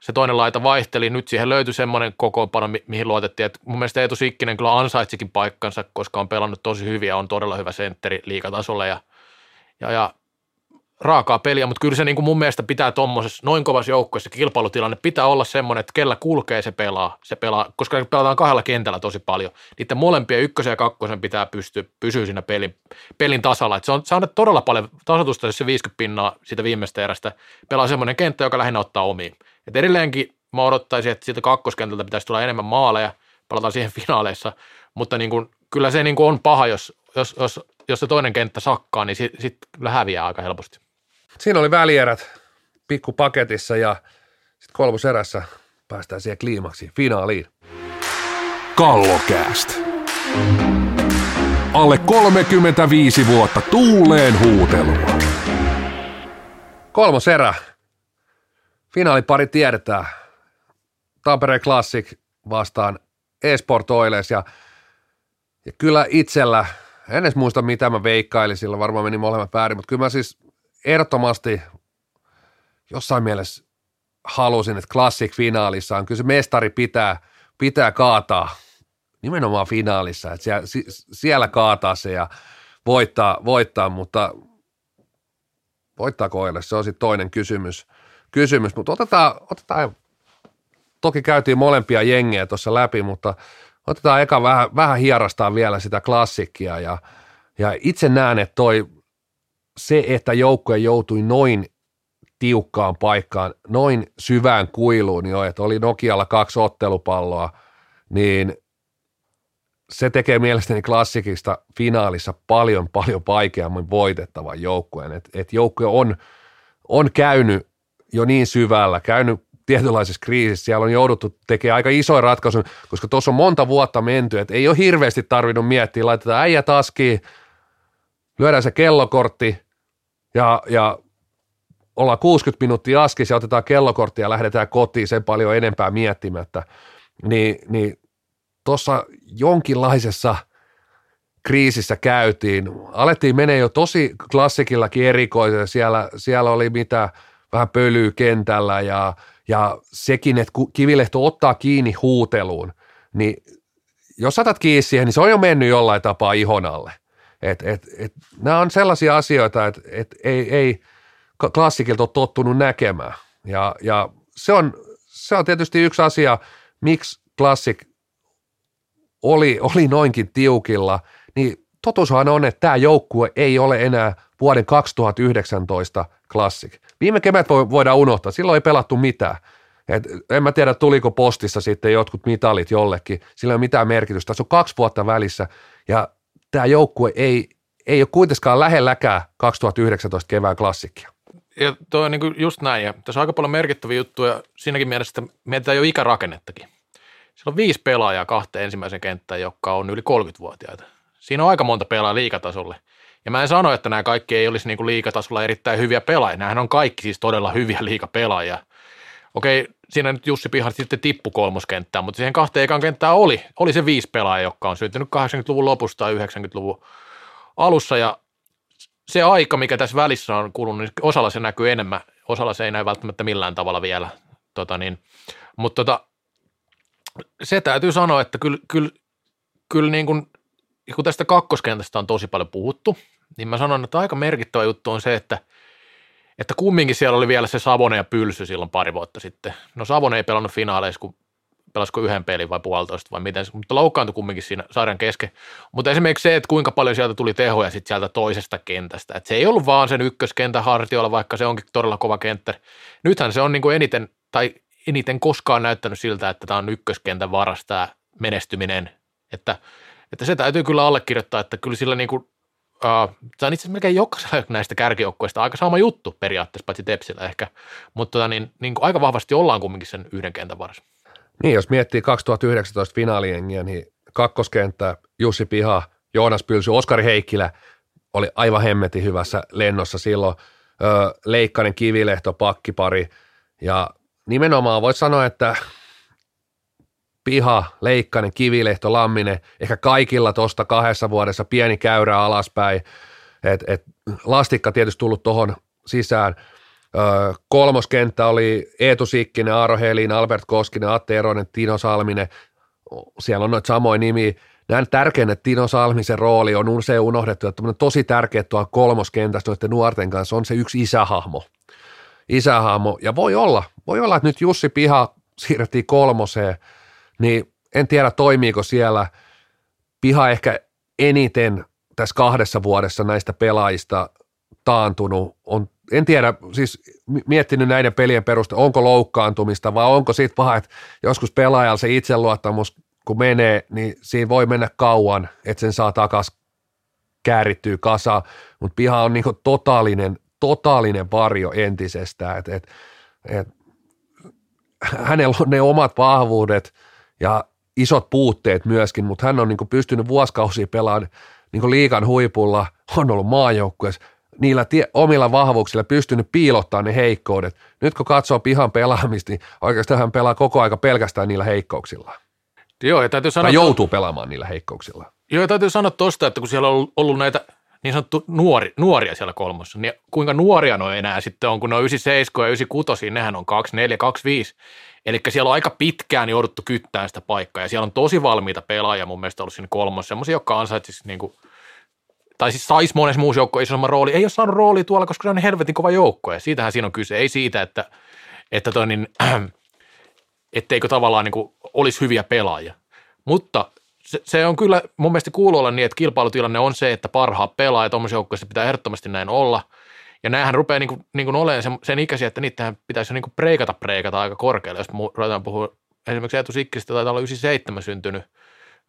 se toinen laita vaihteli, nyt siihen löytyi semmoinen kokoonpano, mi- mihin luotettiin, että mun mielestä Eetu Sikkinen kyllä ansaitsikin paikkansa, koska on pelannut tosi hyvin ja on todella hyvä sentteri liikatasolla ja ja, ja raakaa peliä, mutta kyllä se niin kuin mun mielestä pitää tuommoisessa noin kovassa joukkueessa kilpailutilanne pitää olla semmoinen, että kellä kulkee se pelaa, se pelaa, koska pelataan kahdella kentällä tosi paljon. Niiden molempien ykkösen ja kakkosen pitää pystyä pysyä siinä pelin, pelin tasalla. Et se on saanut todella paljon tasotusta, jos se 50 pinnaa siitä viimeistä erästä pelaa semmoinen kenttä, joka lähinnä ottaa omiin. Et edelleenkin mä odottaisin, että siitä kakkoskentältä pitäisi tulla enemmän maaleja, palataan siihen finaaleissa, mutta niin kuin, kyllä se niin kuin on paha, jos, jos, jos jos se toinen kenttä sakkaa, niin sitten sit häviää aika helposti. Siinä oli välierät pikkupaketissa ja sitten kolmoserässä päästään siihen kliimaksiin, finaaliin. Kallokääst. Alle 35 vuotta tuuleen huutelua. Kolmoserä. Finaalipari tiedetään. Tampere Classic vastaan Esport Oilers ja, ja kyllä itsellä – en edes muista mitä mä veikkailin, sillä varmaan meni molemmat väärin, mutta kyllä mä siis ehdottomasti jossain mielessä halusin, että Classic finaalissa on, kyllä se mestari pitää, pitää kaataa nimenomaan finaalissa, että siellä, siellä kaataa se ja voittaa, voittaa mutta voittaako Oilers, se on sitten toinen kysymys, kysymys. mutta otetaan, otetaan, toki käytiin molempia jengejä tuossa läpi, mutta otetaan eka vähän, vähän hierastaan vielä sitä klassikkia ja, ja itse näen, että toi, se, että joukkue joutui noin tiukkaan paikkaan, noin syvään kuiluun jo, että oli Nokialla kaksi ottelupalloa, niin se tekee mielestäni klassikista finaalissa paljon, paljon vaikeammin voitettavan joukkueen. Että et joukkue on, on käynyt jo niin syvällä, käynyt tietynlaisessa kriisissä, siellä on jouduttu tekemään aika isoja ratkaisuja, koska tuossa on monta vuotta menty, että ei ole hirveästi tarvinnut miettiä, laitetaan äijä taskiin, lyödään se kellokortti ja, ja ollaan 60 minuuttia askissa ja otetaan kellokortti ja lähdetään kotiin sen paljon enempää miettimättä, niin, niin tuossa jonkinlaisessa kriisissä käytiin. Alettiin menee jo tosi klassikillakin erikoisen. Siellä, siellä oli mitä vähän pölyä kentällä ja, ja sekin, että Kivilehto ottaa kiinni huuteluun, niin jos saatat kiinni siihen, niin se on jo mennyt jollain tapaa ihon alle. Et, et, et, nämä on sellaisia asioita, että et ei, ei klassikilta ole tottunut näkemään. Ja, ja se, on, se on tietysti yksi asia, miksi klassik oli, oli noinkin tiukilla, niin totuushan on, että tämä joukkue ei ole enää vuoden 2019 klassik. Viime kevät voidaan unohtaa, silloin ei pelattu mitään. Et en mä tiedä, tuliko postissa sitten jotkut mitalit jollekin, sillä ei ole mitään merkitystä. Tässä on kaksi vuotta välissä ja tämä joukkue ei, ei ole kuitenkaan lähelläkään 2019 kevään klassikkia. Ja toi on niin just näin, ja tässä on aika paljon merkittäviä juttuja siinäkin mielessä, että mietitään jo ikärakennettakin. Siellä on viisi pelaajaa kahteen ensimmäisen kenttään, jotka on yli 30-vuotiaita. Siinä on aika monta pelaajaa liikatasolle. Ja mä en sano, että nämä kaikki ei olisi niin kuin liikatasolla erittäin hyviä pelaajia. Nämähän on kaikki siis todella hyviä liikapelaajia. Okei, siinä nyt Jussi Pihar sitten tippu kolmoskenttään, mutta siihen kahteen ekan kenttään oli, oli se viisi pelaajaa, jotka on syntynyt 80-luvun lopusta tai 90-luvun alussa. Ja se aika, mikä tässä välissä on kulunut, niin osalla se näkyy enemmän, osalla se ei näy välttämättä millään tavalla vielä. Tota niin, mutta tota, se täytyy sanoa, että kyllä, kyllä, kyllä niin kuin, kun tästä kakkoskentästä on tosi paljon puhuttu, niin mä sanon, että aika merkittävä juttu on se, että, että kumminkin siellä oli vielä se Savone ja Pylsy silloin pari vuotta sitten. No Savone ei pelannut finaaleissa, kun pelasiko yhden pelin vai puolitoista vai miten, mutta loukkaantui kumminkin siinä sarjan kesken. Mutta esimerkiksi se, että kuinka paljon sieltä tuli tehoja sitten sieltä toisesta kentästä. Että se ei ollut vaan sen ykköskentän hartioilla, vaikka se onkin todella kova kenttä. Nythän se on niin kuin eniten, tai eniten koskaan näyttänyt siltä, että tämä on ykköskentän varas tämä menestyminen. Että, että se täytyy kyllä allekirjoittaa, että kyllä sillä niin kuin, se on itse asiassa melkein jokaisella näistä kärkijoukkoista aika sama juttu periaatteessa, paitsi Tepsillä ehkä, mutta tota, niin, niin kuin aika vahvasti ollaan kumminkin sen yhden kentän varas. Niin, jos miettii 2019 finaaliengiä, niin kakkoskenttä Jussi Piha, Joonas Pylsy, Oskari Heikkilä oli aivan hemmetin hyvässä lennossa silloin. Leikkanen, Kivilehto, pakkipari ja nimenomaan voisi sanoa, että piha, leikkainen, kivilehto, lamminen, ehkä kaikilla tuosta kahdessa vuodessa pieni käyrä alaspäin, et, et, lastikka tietysti tullut tuohon sisään. Öö, kolmoskenttä oli Eetu Sikkinen, Aaro Helin, Albert Koskinen, Atte Eronen, Tino Salminen, siellä on noita samoja nimiä. Näen tärkein, että Tino Salmisen rooli on usein unohdettu, että tosi tärkeä tuolla kolmoskentässä noiden nuorten kanssa on se yksi isähahmo – isähahmo. Ja voi olla, voi olla, että nyt Jussi Piha siirrettiin kolmoseen, niin en tiedä toimiiko siellä. Piha ehkä eniten tässä kahdessa vuodessa näistä pelaajista taantunut. On, en tiedä, siis miettinyt näiden pelien perusteella, onko loukkaantumista vai onko siitä vaan, että joskus pelaajalla se itseluottamus, kun menee, niin siinä voi mennä kauan, että sen saa takaisin käärittyä kasa, mutta piha on niin totaalinen totaalinen varjo entisestään, että et, et, hänellä on ne omat vahvuudet ja isot puutteet myöskin, mutta hän on niin pystynyt vuosikausia pelaamaan niin liikan huipulla, on ollut maajoukkueessa, niillä tie, omilla vahvuuksilla pystynyt piilottaa ne heikkoudet. Nyt kun katsoo pihan pelaamista, niin oikeastaan hän pelaa koko aika pelkästään niillä heikkouksilla. Joo, ja täytyy sanoa, tai joutuu pelaamaan niillä heikkouksilla. Joo, ja täytyy sanoa tuosta, että kun siellä on ollut näitä niin sanottu nuori, nuoria siellä kolmossa. Niin kuinka nuoria ne enää sitten on, kun ne on 97 ja 96, nehän on 24, 25. Eli siellä on aika pitkään jouduttu kyttään sitä paikkaa ja siellä on tosi valmiita pelaajia mun mielestä ollut siinä kolmossa, semmoisia, jotka ansaitsisivat niin kuin, tai siis saisi monessa muussa joukko isomman rooli, ei ole saanut roolia tuolla, koska se on niin helvetin kova joukko ja siitähän siinä on kyse, ei siitä, että, että toi niin, [CLEARS THROAT] etteikö tavallaan niin kuin olisi hyviä pelaajia. Mutta se, se, on kyllä mun mielestä kuuluu olla niin, että kilpailutilanne on se, että parhaat pelaajat tuommoisessa joukkueessa pitää ehdottomasti näin olla. Ja näähän rupeaa niin kuin, niin kuin olemaan sen, sen ikäisiä, että niitähän pitäisi niin kuin preikata preikata aika korkealle. Jos ruvetaan puhua esimerkiksi Eetu Sikkistä taitaa olla 97 syntynyt.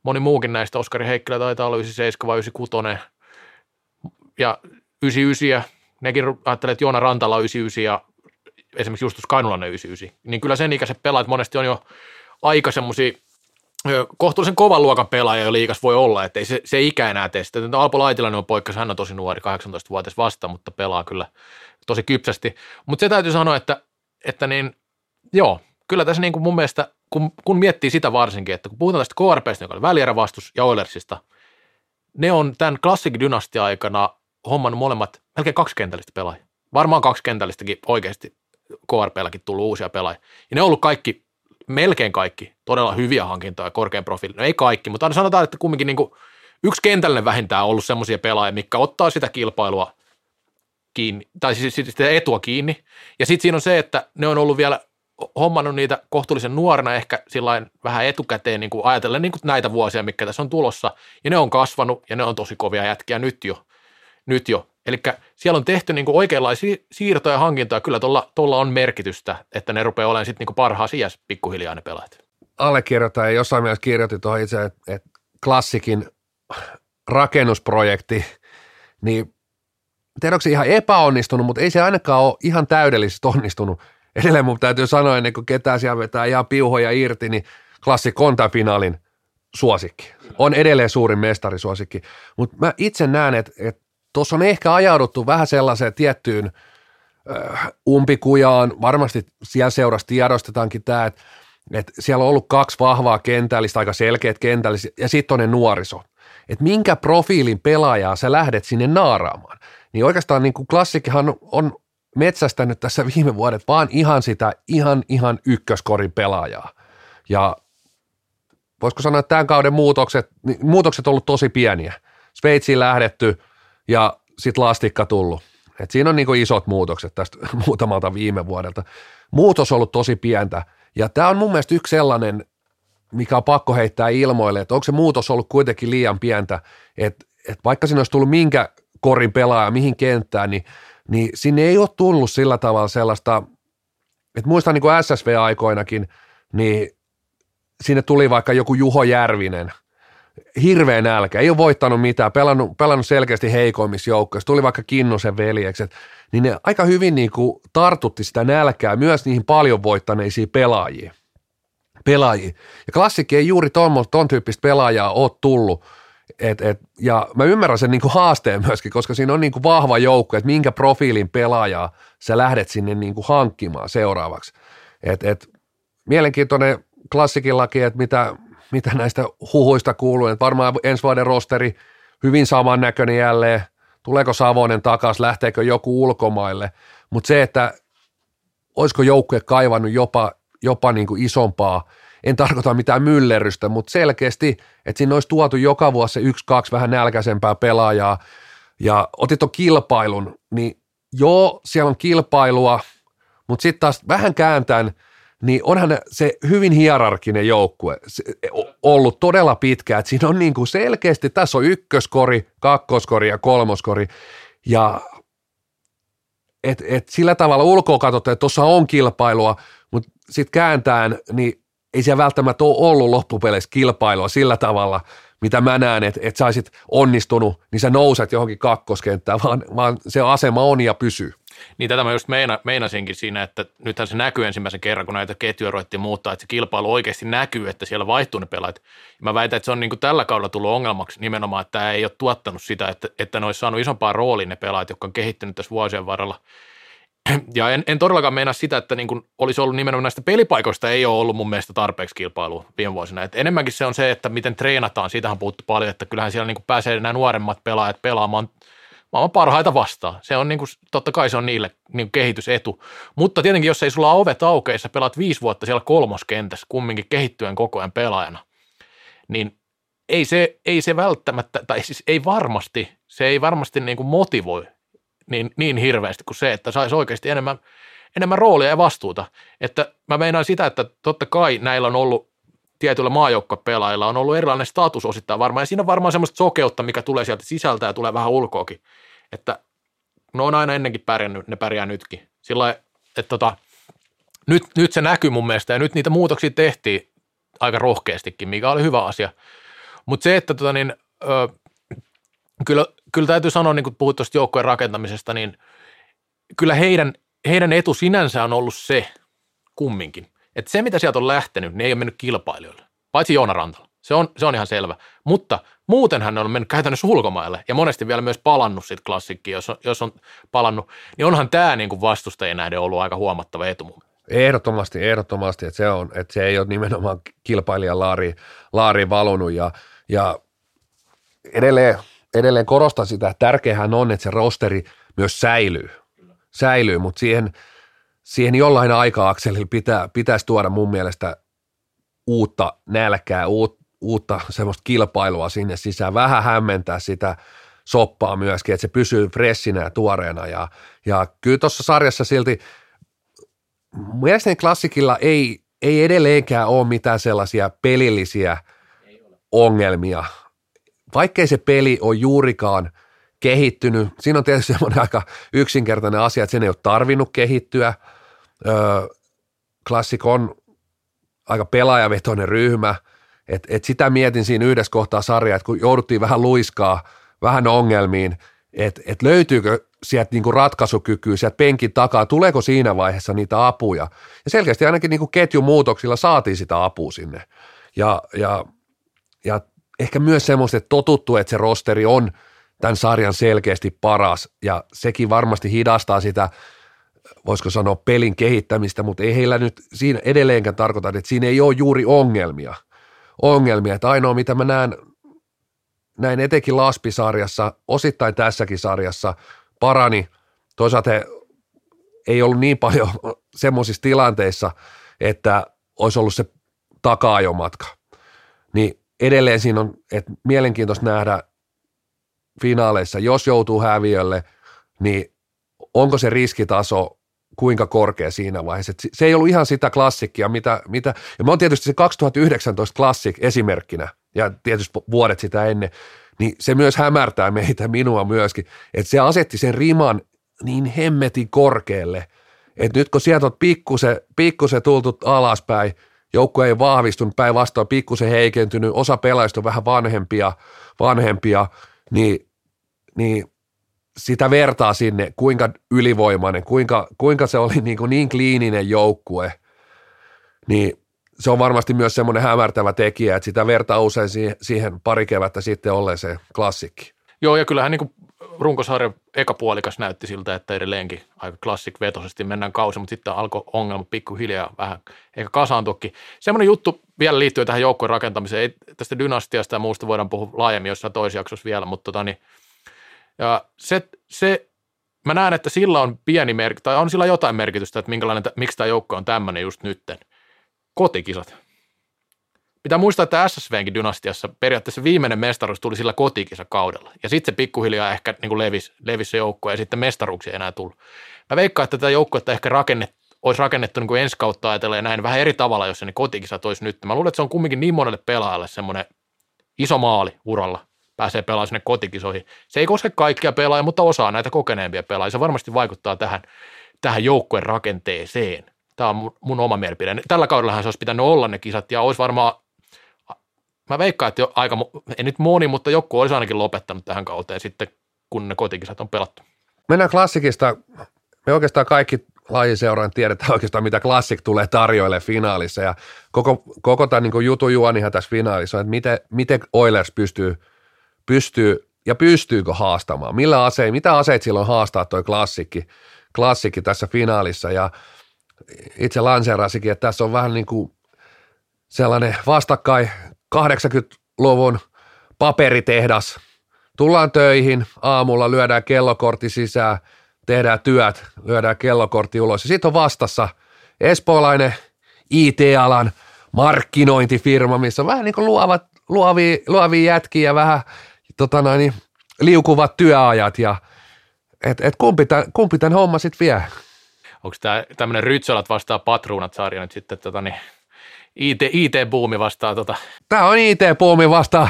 Moni muukin näistä, Oskari Heikkilä taitaa olla 97 vai 96. Ja 99, nekin ajattelee, että Joona Rantala on 99 ja esimerkiksi Justus Kainulainen 99. Niin kyllä sen ikäiset pelaajat monesti on jo aika semmoisia kohtuullisen kovan luokan pelaaja jo liikas voi olla, että ei se, se ikä enää tee sitä. Alpo Laitilainen on poikkeus, hän on tosi nuori, 18-vuotias vasta, mutta pelaa kyllä tosi kypsästi. Mutta se täytyy sanoa, että, että niin, joo, kyllä tässä niin kuin mun mielestä, kun, kun miettii sitä varsinkin, että kun puhutaan tästä KRPstä, joka oli välierävastus, ja Oilersista, ne on tämän Classic Dynastia aikana homman molemmat melkein kaksi kentällistä pelaajia. Varmaan kaksi kentällistäkin oikeasti KRPlläkin tullut uusia pelaajia. Ja ne on ollut kaikki melkein kaikki todella hyviä hankintoja korkean profiilin. No ei kaikki, mutta sanotaan, että kumminkin niin kuin yksi kentällinen vähintään on ollut semmoisia pelaajia, mikä ottaa sitä kilpailua kiinni, tai siis sitä etua kiinni. Ja sitten siinä on se, että ne on ollut vielä hommannut niitä kohtuullisen nuorena ehkä vähän etukäteen niin kuin ajatellen niin kuin näitä vuosia, mikä tässä on tulossa. Ja ne on kasvanut ja ne on tosi kovia jätkiä nyt jo. Nyt jo. Eli siellä on tehty niin kuin oikeanlaisia siirtoja ja hankintoja. Kyllä tuolla on merkitystä, että ne rupeaa olemaan sitten niin parhaan sijassa pikkuhiljaa ne pelaajat. Allekirjoitan ja jossain mielessä kirjoitin tuohon itse, että, että klassikin rakennusprojekti, niin tiedä, onko se ihan epäonnistunut, mutta ei se ainakaan ole ihan täydellisesti onnistunut. Edelleen mun täytyy sanoa, ennen kuin ketään siellä vetää ihan piuhoja irti, niin klassikko on finaalin suosikki. On edelleen suurin mestarisuosikki. Mutta mä itse näen, että, että tuossa on ehkä ajauduttu vähän sellaiseen tiettyyn äh, umpikujaan. Varmasti siellä seurassa tiedostetaankin tämä, että, että siellä on ollut kaksi vahvaa kentällistä, aika selkeät kentällistä, ja sitten on ne nuoriso. Että minkä profiilin pelaajaa sä lähdet sinne naaraamaan. Niin oikeastaan niin kuin klassikkihan on metsästänyt tässä viime vuodet vaan ihan sitä ihan ihan ykköskorin pelaajaa. Ja voisiko sanoa, että tämän kauden muutokset, niin muutokset on ollut tosi pieniä. Sveitsiin lähdetty – ja sitten lastikka tullut. Et siinä on niinku isot muutokset tästä [LAUGHS] muutamalta viime vuodelta. Muutos on ollut tosi pientä ja tämä on mun mielestä yksi sellainen, mikä on pakko heittää ilmoille, että onko se muutos ollut kuitenkin liian pientä, että et vaikka siinä olisi tullut minkä korin pelaaja mihin kenttään, niin, niin sinne ei ole tullut sillä tavalla sellaista, että muistan niin kuin SSV-aikoinakin, niin sinne tuli vaikka joku Juho Järvinen – hirveä nälkä, ei ole voittanut mitään, pelannut, pelannut selkeästi heikoimmissa joukkoissa, tuli vaikka Kinnosen veljekset, niin ne aika hyvin niin kuin tartutti sitä nälkää myös niihin paljon voittaneisiin pelaajiin. pelaajiin. Ja klassikki ei juuri ton, ton tyyppistä pelaajaa ole tullut, et, et, ja mä ymmärrän sen niin kuin haasteen myöskin, koska siinä on niin kuin vahva joukko, että minkä profiilin pelaajaa sä lähdet sinne niin kuin hankkimaan seuraavaksi. Et, et, mielenkiintoinen klassikillakin, että mitä, mitä näistä huhuista kuuluu, että varmaan ensi vuoden rosteri hyvin samannäköinen jälleen, tuleeko Savonen takaisin, lähteekö joku ulkomaille, mutta se, että olisiko joukkue kaivannut jopa, jopa niin kuin isompaa, en tarkoita mitään myllerrystä, mutta selkeästi, että siinä olisi tuotu joka vuosi se yksi, kaksi vähän nälkäisempää pelaajaa, ja otit tuon kilpailun, niin joo, siellä on kilpailua, mutta sitten taas vähän kääntäen – niin onhan se hyvin hierarkinen joukkue ollut todella pitkä, että siinä on niin kuin selkeästi, tässä on ykköskori, kakkoskori ja kolmoskori, ja et, et sillä tavalla ulkoa katsotaan, että tuossa on kilpailua, mutta sitten kääntään, niin ei siellä välttämättä ole ollut loppupeleissä kilpailua sillä tavalla, mitä mä näen, että, että sä olisit onnistunut, niin sä nouset johonkin kakkoskenttään, vaan, vaan se asema on ja pysyy. Niin tätä mä just meina, meinasinkin siinä, että nythän se näkyy ensimmäisen kerran, kun näitä ketjuja ruvettiin muuttaa, että se kilpailu oikeasti näkyy, että siellä vaihtuu ne pelaajat. Mä väitän, että se on niin kuin tällä kaudella tullut ongelmaksi nimenomaan, että tämä ei ole tuottanut sitä, että, että ne olisi saanut isompaa roolia ne pelaajat, jotka on kehittynyt tässä vuosien varrella. [CLEARS THROAT] Ja en, en todellakaan meinaa sitä, että niin kuin olisi ollut nimenomaan näistä pelipaikoista ei ole ollut mun mielestä tarpeeksi kilpailua viime vuosina. Et enemmänkin se on se, että miten treenataan, siitähän on puhuttu paljon, että kyllähän siellä niin kuin pääsee nämä nuoremmat pelaajat pelaamaan maailman parhaita vastaan. Se on niin kuin, totta kai se on niille niin kuin kehitysetu. Mutta tietenkin, jos ei sulla ole ovet aukeissa, pelaat viisi vuotta siellä kolmoskentässä kumminkin kehittyen koko ajan pelaajana, niin ei se, ei se välttämättä, tai siis ei varmasti, se ei varmasti niin kuin motivoi niin, niin hirveästi kuin se, että saisi oikeasti enemmän, enemmän roolia ja vastuuta. Että mä meinaan sitä, että totta kai näillä on ollut tietyillä maajoukkopelaajilla on ollut erilainen status osittain varmaan, ja siinä on varmaan semmoista sokeutta, mikä tulee sieltä sisältä ja tulee vähän ulkoakin, että ne on aina ennenkin pärjännyt, ne pärjää nytkin. Sillä että tota, nyt, nyt se näkyy mun mielestä, ja nyt niitä muutoksia tehtiin aika rohkeastikin, mikä oli hyvä asia. Mutta se, että tota niin, ö, kyllä, kyllä täytyy sanoa, niin kun puhut tuosta joukkojen rakentamisesta, niin kyllä heidän, heidän etu sinänsä on ollut se kumminkin, että se, mitä sieltä on lähtenyt, ne ei ole mennyt kilpailijoille, paitsi Joona Rantala. Se on, se on ihan selvä. Mutta muutenhan ne on mennyt käytännössä ulkomaille ja monesti vielä myös palannut sitten klassikkiin, jos on, jos on palannut, niin onhan tämä niin kuin vastustajien nähden ollut aika huomattava etu mun Ehdottomasti, ehdottomasti, että se, on, että se ei ole nimenomaan kilpailijan laari, laariin valunut ja, ja edelleen, edelleen korostan sitä, että tärkeähän on, että se rosteri myös säilyy, säilyy mutta siihen – siihen jollain aika-akselilla pitää, pitäisi tuoda mun mielestä uutta nälkää, uut, uutta semmoista kilpailua sinne sisään, vähän hämmentää sitä soppaa myöskin, että se pysyy freshinä ja tuoreena. Ja, ja kyllä tuossa sarjassa silti mielestäni klassikilla ei, ei edelleenkään ole mitään sellaisia pelillisiä ongelmia, vaikkei se peli ole juurikaan kehittynyt. Siinä on tietysti semmoinen aika yksinkertainen asia, että sen ei ole tarvinnut kehittyä – Classic on aika pelaajavetoinen ryhmä, että et sitä mietin siinä yhdessä kohtaa sarjaa, että kun jouduttiin vähän luiskaa, vähän ongelmiin, että et löytyykö sieltä niinku ratkaisukykyä sieltä penkin takaa, tuleeko siinä vaiheessa niitä apuja. Ja selkeästi ainakin niinku ketjumuutoksilla saatiin sitä apua sinne. Ja, ja, ja ehkä myös semmoista, että totuttu, että se rosteri on tämän sarjan selkeästi paras ja sekin varmasti hidastaa sitä voisiko sanoa pelin kehittämistä, mutta ei heillä nyt siinä edelleenkään tarkoita, että siinä ei ole juuri ongelmia. Ongelmia, että ainoa mitä mä näen, näin etenkin Laspisarjassa, osittain tässäkin sarjassa, parani. Toisaalta he ei ollut niin paljon [LAUGHS] semmoisissa tilanteissa, että olisi ollut se takaajomatka. Niin edelleen siinä on, että mielenkiintoista nähdä finaaleissa, jos joutuu häviölle, niin onko se riskitaso kuinka korkea siinä vaiheessa. Et se ei ollut ihan sitä klassikkia, mitä, mitä ja mä oon tietysti se 2019 klassik esimerkkinä, ja tietysti vuodet sitä ennen, niin se myös hämärtää meitä, minua myöskin, että se asetti sen riman niin hemmetin korkealle, että nyt kun sieltä on pikkusen, pikkusen tultu alaspäin, joukko ei vahvistunut, päinvastoin pikkusen heikentynyt, osa pelaajista on vähän vanhempia, vanhempia niin, niin sitä vertaa sinne, kuinka ylivoimainen, kuinka, kuinka se oli niin, kuin niin kliininen joukkue, niin se on varmasti myös semmoinen hämärtävä tekijä, että sitä vertaa usein siihen, pari kevättä sitten olleeseen klassikki. Joo, ja kyllähän niin runkosarjan eka puolikas näytti siltä, että edelleenkin aika klassik-vetoisesti mennään kausi, mutta sitten alkoi ongelma pikkuhiljaa vähän ehkä kasaantuakin. Semmoinen juttu vielä liittyy tähän joukkojen rakentamiseen, ei tästä dynastiasta ja muusta voidaan puhua laajemmin jossain toisjaksossa vielä, mutta tota, niin, ja se, se, mä näen, että sillä on pieni merkitys, tai on sillä jotain merkitystä, että minkälainen, miksi tämä joukko on tämmöinen just nytten. Kotikisat. Pitää muistaa, että SSVnkin dynastiassa periaatteessa viimeinen mestaruus tuli sillä kotikisakaudella. Ja sitten se pikkuhiljaa ehkä niin kuin levisi, levisi se joukko ja sitten mestaruuksia ei enää tullut. Mä veikkaan, että tätä joukkoa ehkä rakennet, olisi rakennettu niin kuin ensi kautta ajatellen näin vähän eri tavalla, jos se ne kotikisat olisi nyt. Mä luulen, että se on kumminkin niin monelle pelaajalle semmoinen iso maali uralla, pääsee pelaamaan sinne kotikisoihin. Se ei koske kaikkia pelaajia, mutta osaa näitä kokeneempia pelaajia. Se varmasti vaikuttaa tähän, tähän joukkueen rakenteeseen. Tämä on mun, mun oma mielipide. Tällä kaudellahan se olisi pitänyt olla ne kisat ja olisi varmaan, mä veikkaan, että jo aika, ei nyt moni, mutta joku olisi ainakin lopettanut tähän kauteen sitten, kun ne kotikisat on pelattu. Mennään klassikista. Me oikeastaan kaikki lajiseuraan tiedetään oikeastaan, mitä klassik tulee tarjoille finaalissa ja koko, koko tämän niin jutun juonihan tässä finaalissa on, että miten, miten Oilers pystyy – pystyy ja pystyykö haastamaan, millä asein, mitä aseet silloin haastaa toi klassikki, klassikki tässä finaalissa? Ja itse lanseerasikin, että tässä on vähän niin kuin sellainen vastakkain 80-luvun paperitehdas. Tullaan töihin, aamulla lyödään kellokortti sisään, tehdään työt, lyödään kellokortti ulos. Ja sitten on vastassa espoolainen IT-alan markkinointifirma, missä on vähän niin kuin luovat, luovia, luovia jätkiä vähän tota noin, liukuvat työajat ja et, et kumpi, tämän, kumpi tämän homma sitten vie? Onko tämä tämmöinen Rytsölät vastaa Patruunat-sarja nyt sitten tota, niin, IT, IT-buumi vastaa tota, Tämä on IT-puumi vasta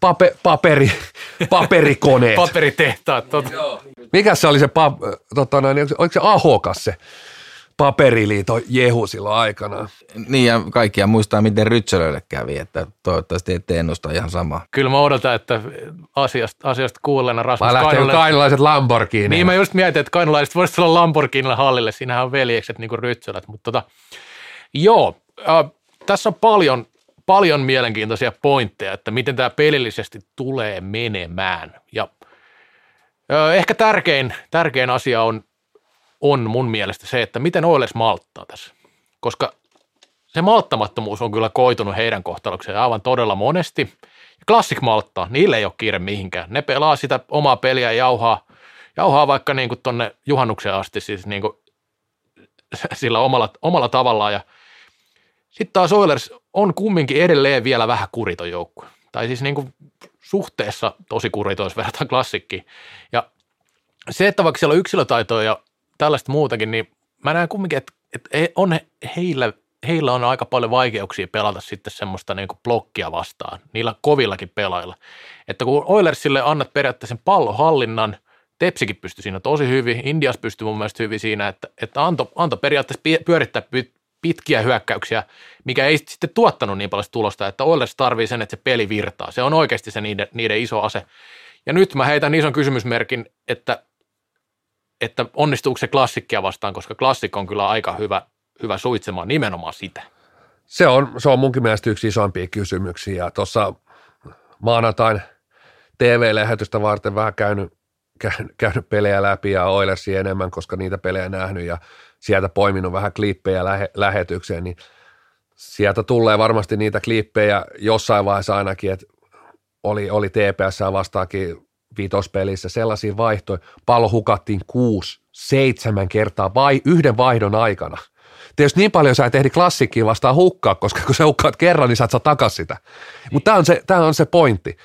pape, paperi, [LAUGHS] paperikoneet. paperitehtaat. Tota. Mikä se oli se, pa, tota, oliko se Ahokas se paperiliiton jehu silloin aikanaan? Niin ja kaikkia muistaa, miten Rytsölölle kävi, että toivottavasti ette ennusta ihan samaa. Kyllä mä odotan, että asiasta, asiasta kuulleena Rasmus Vai Kainulainen- kainalaiset Lamborghini? Niin mä just mietin, että kainulaiset voisi tulla Lamborghinilla hallille, siinähän on veljekset niin kuin rytsölät, mutta tota, joo, äh, tässä on paljon, paljon mielenkiintoisia pointteja, että miten tämä pelillisesti tulee menemään ja äh, ehkä tärkein, tärkein asia on, on mun mielestä se, että miten Oilers malttaa tässä, koska se malttamattomuus on kyllä koitunut heidän kohtalokseen aivan todella monesti. Ja Classic malttaa, niille ei ole kiire mihinkään. Ne pelaa sitä omaa peliä ja jauhaa, jauhaa vaikka niin kuin tonne juhannukseen asti siis niin kuin [LAUGHS] sillä omalla, omalla tavallaan. Ja sitten taas Oilers on kumminkin edelleen vielä vähän kuriton joukkue. Tai siis niin kuin suhteessa tosi kuriton, jos verrataan klassikkiin. Ja se, että vaikka siellä on yksilötaitoa ja tällaista muutakin, niin mä näen kumminkin, että, että on he- heillä, heillä on aika paljon vaikeuksia pelata sitten semmoista niin kuin blokkia vastaan, niillä kovillakin pelailla. Että kun Oilersille annat periaatteessa sen pallohallinnan, Tepsikin pystyi siinä tosi hyvin, Indias pystyi mun mielestä hyvin siinä, että, että antoi anto periaatteessa pyörittää py- pitkiä hyökkäyksiä, mikä ei sitten tuottanut niin paljon tulosta, että Oilers tarvii sen, että se peli virtaa. Se on oikeasti se niiden, niiden iso ase. Ja nyt mä heitän ison kysymysmerkin, että että onnistuuko se klassikkia vastaan, koska klassikko on kyllä aika hyvä, hyvä suitsemaan nimenomaan sitä. Se on, se on munkin mielestä yksi isoimpia kysymyksiä. Ja Tuossa maanantain TV-lähetystä varten vähän käynyt, käynyt, käynyt pelejä läpi ja Oilersia enemmän, koska niitä pelejä nähnyt ja sieltä poiminut vähän klippejä lähe, lähetykseen, niin sieltä tulee varmasti niitä klippejä jossain vaiheessa ainakin, että oli, oli TPS vastaakin viitospelissä sellaisia vaihtoja, pallo hukattiin kuusi, seitsemän kertaa vai yhden vaihdon aikana. Tietysti niin paljon sä et ehdi klassikkiin vastaan hukkaa, koska kun sä hukkaat kerran, niin sä et saa takas sitä. Mutta tämä on se, on se pointti,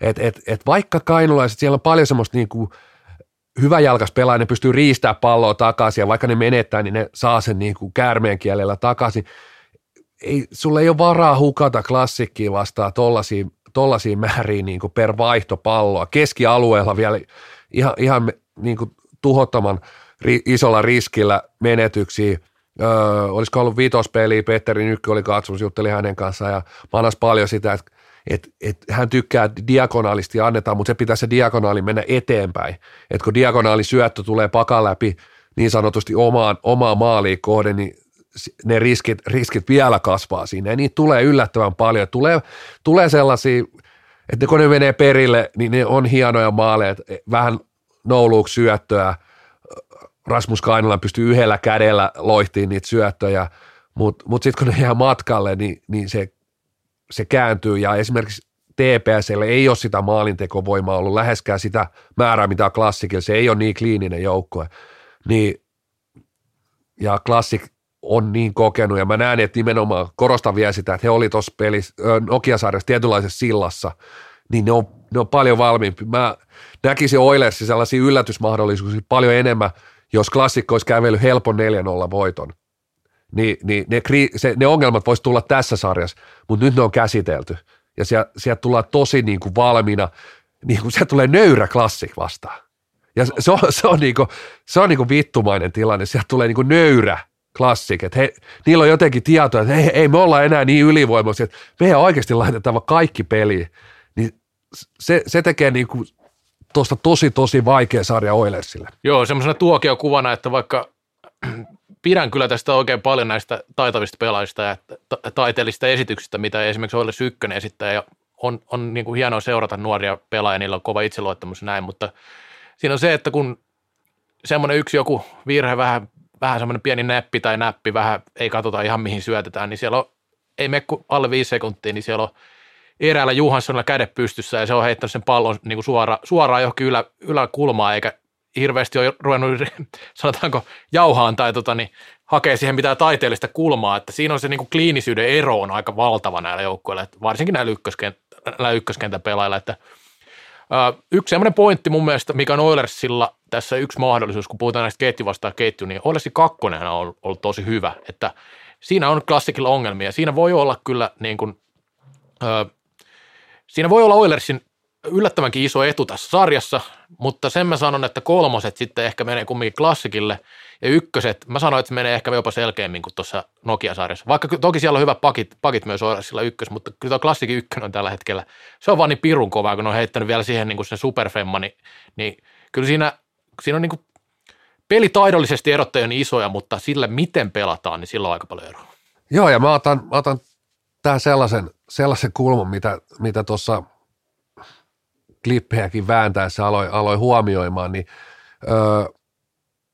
että et, et vaikka kainulaiset, siellä on paljon semmoista niinku hyvä jalkas pelaa, ne pystyy riistää palloa takaisin ja vaikka ne menettää, niin ne saa sen niinku käärmeen kielellä takaisin. Ei, sulle ei ole varaa hukata klassikkiin vastaan tollaisia, tollaisia määriä niinku per vaihtopalloa. Keskialueella vielä ihan, ihan me- niinku tuhottoman ri, isolla riskillä menetyksiä. Öö, olisiko ollut viitospeli, Petteri Nykky oli katsomassa, jutteli hänen kanssaan ja manas paljon sitä, että et, et hän tykkää diagonaalisti annetaan, mutta se pitää se diagonaali mennä eteenpäin. Et kun diagonaali syöttö tulee pakan läpi niin sanotusti omaan, omaan maaliin kohden, niin ne riskit, riskit vielä kasvaa siinä ja niitä tulee yllättävän paljon. Tulee, tulee sellaisia, että kun ne menee perille, niin ne on hienoja maaleja, vähän nouluuksi syöttöä, Rasmus Kainala pystyy yhdellä kädellä loihtiin niitä syöttöjä, mutta mut sitten kun ne jää matkalle, niin, niin se, se kääntyy ja esimerkiksi TPSlle ei ole sitä maalintekovoimaa ollut läheskään sitä määrää, mitä on klassikilla. Se ei ole niin kliininen joukkue. Niin, ja klassik on niin kokenut ja mä näen, että nimenomaan korostan vielä sitä, että he oli tuossa pelissä Nokia-sarjassa tietynlaisessa sillassa, niin ne on, ne on paljon valmiimpi. Mä näkisin Oilersin sellaisia yllätysmahdollisuuksia paljon enemmän, jos klassikko olisi kävellyt helpon 4-0 voiton. Niin, niin ne, kri- se, ne ongelmat voisi tulla tässä sarjassa, mutta nyt ne on käsitelty. Ja sieltä, sieltä tullaan tosi niin kuin valmiina, niin kuin sieltä tulee nöyrä klassik vastaan. Ja se, se on, se on, niin kuin, se on niin kuin vittumainen tilanne, sieltä tulee niin kuin nöyrä klassik, että he, niillä on jotenkin tietoa, että ei, ei me olla enää niin ylivoimaisia, että meidän oikeasti laitetaan vaan kaikki peliin. Niin se, se tekee niin kuin tuosta tosi tosi vaikea sarja Oilersille. Joo, semmoisena tuokiokuvana, että vaikka [CLEARS THROAT] pidän kyllä tästä oikein paljon näistä taitavista pelaajista ja ta- taiteellisista esityksistä, mitä esimerkiksi Oilers Ykkönen esittää, ja on, on niin kuin hienoa seurata nuoria pelaajia, niillä on kova itseluottamus näin, mutta siinä on se, että kun semmoinen yksi joku virhe, vähän, vähän semmoinen pieni näppi tai näppi, vähän ei katsota ihan mihin syötetään, niin siellä on, ei kuin alle viisi sekuntia, niin siellä on eräällä Johanssonilla kädet pystyssä ja se on heittänyt sen pallon niin kuin suora, suoraan johonkin ylä, yläkulmaan eikä hirveästi ole ruvennut, [LAUGHS] sanotaanko, jauhaan tai tota, niin, hakee siihen mitään taiteellista kulmaa, että siinä on se niin kuin kliinisyyden ero on aika valtava näillä joukkueilla, varsinkin näillä, ykköskent, näillä ykköskentän pelailla, että yksi semmoinen pointti mun mielestä, mikä on Oilersilla tässä yksi mahdollisuus, kun puhutaan näistä ketju vastaan ketju, niin Oilersin kakkonen on ollut tosi hyvä, että siinä on klassikilla ongelmia. Siinä voi olla kyllä niin kuin, siinä voi olla Oilersin yllättävänkin iso etu tässä sarjassa, mutta sen mä sanon, että kolmoset sitten ehkä menee kumminkin klassikille ja ykköset, mä sanoin, että menee ehkä jopa selkeämmin kuin tuossa Nokia-sarjassa. Vaikka toki siellä on hyvät pakit, pakit myös sillä ykkös, mutta kyllä tuo klassikin ykkönen on tällä hetkellä, se on vaan niin pirun kovaa, kun on heittänyt vielä siihen niin kuin sen superfemma, niin, niin kyllä siinä, siinä on niin kuin pelitaidollisesti erottajia niin isoja, mutta sillä miten pelataan, niin sillä on aika paljon eroa. Joo, ja mä otan, mä otan tähän sellaisen, sellaisen kulman, mitä mitä tuossa klippejäkin vääntäessä aloin, aloin huomioimaan, niin öö,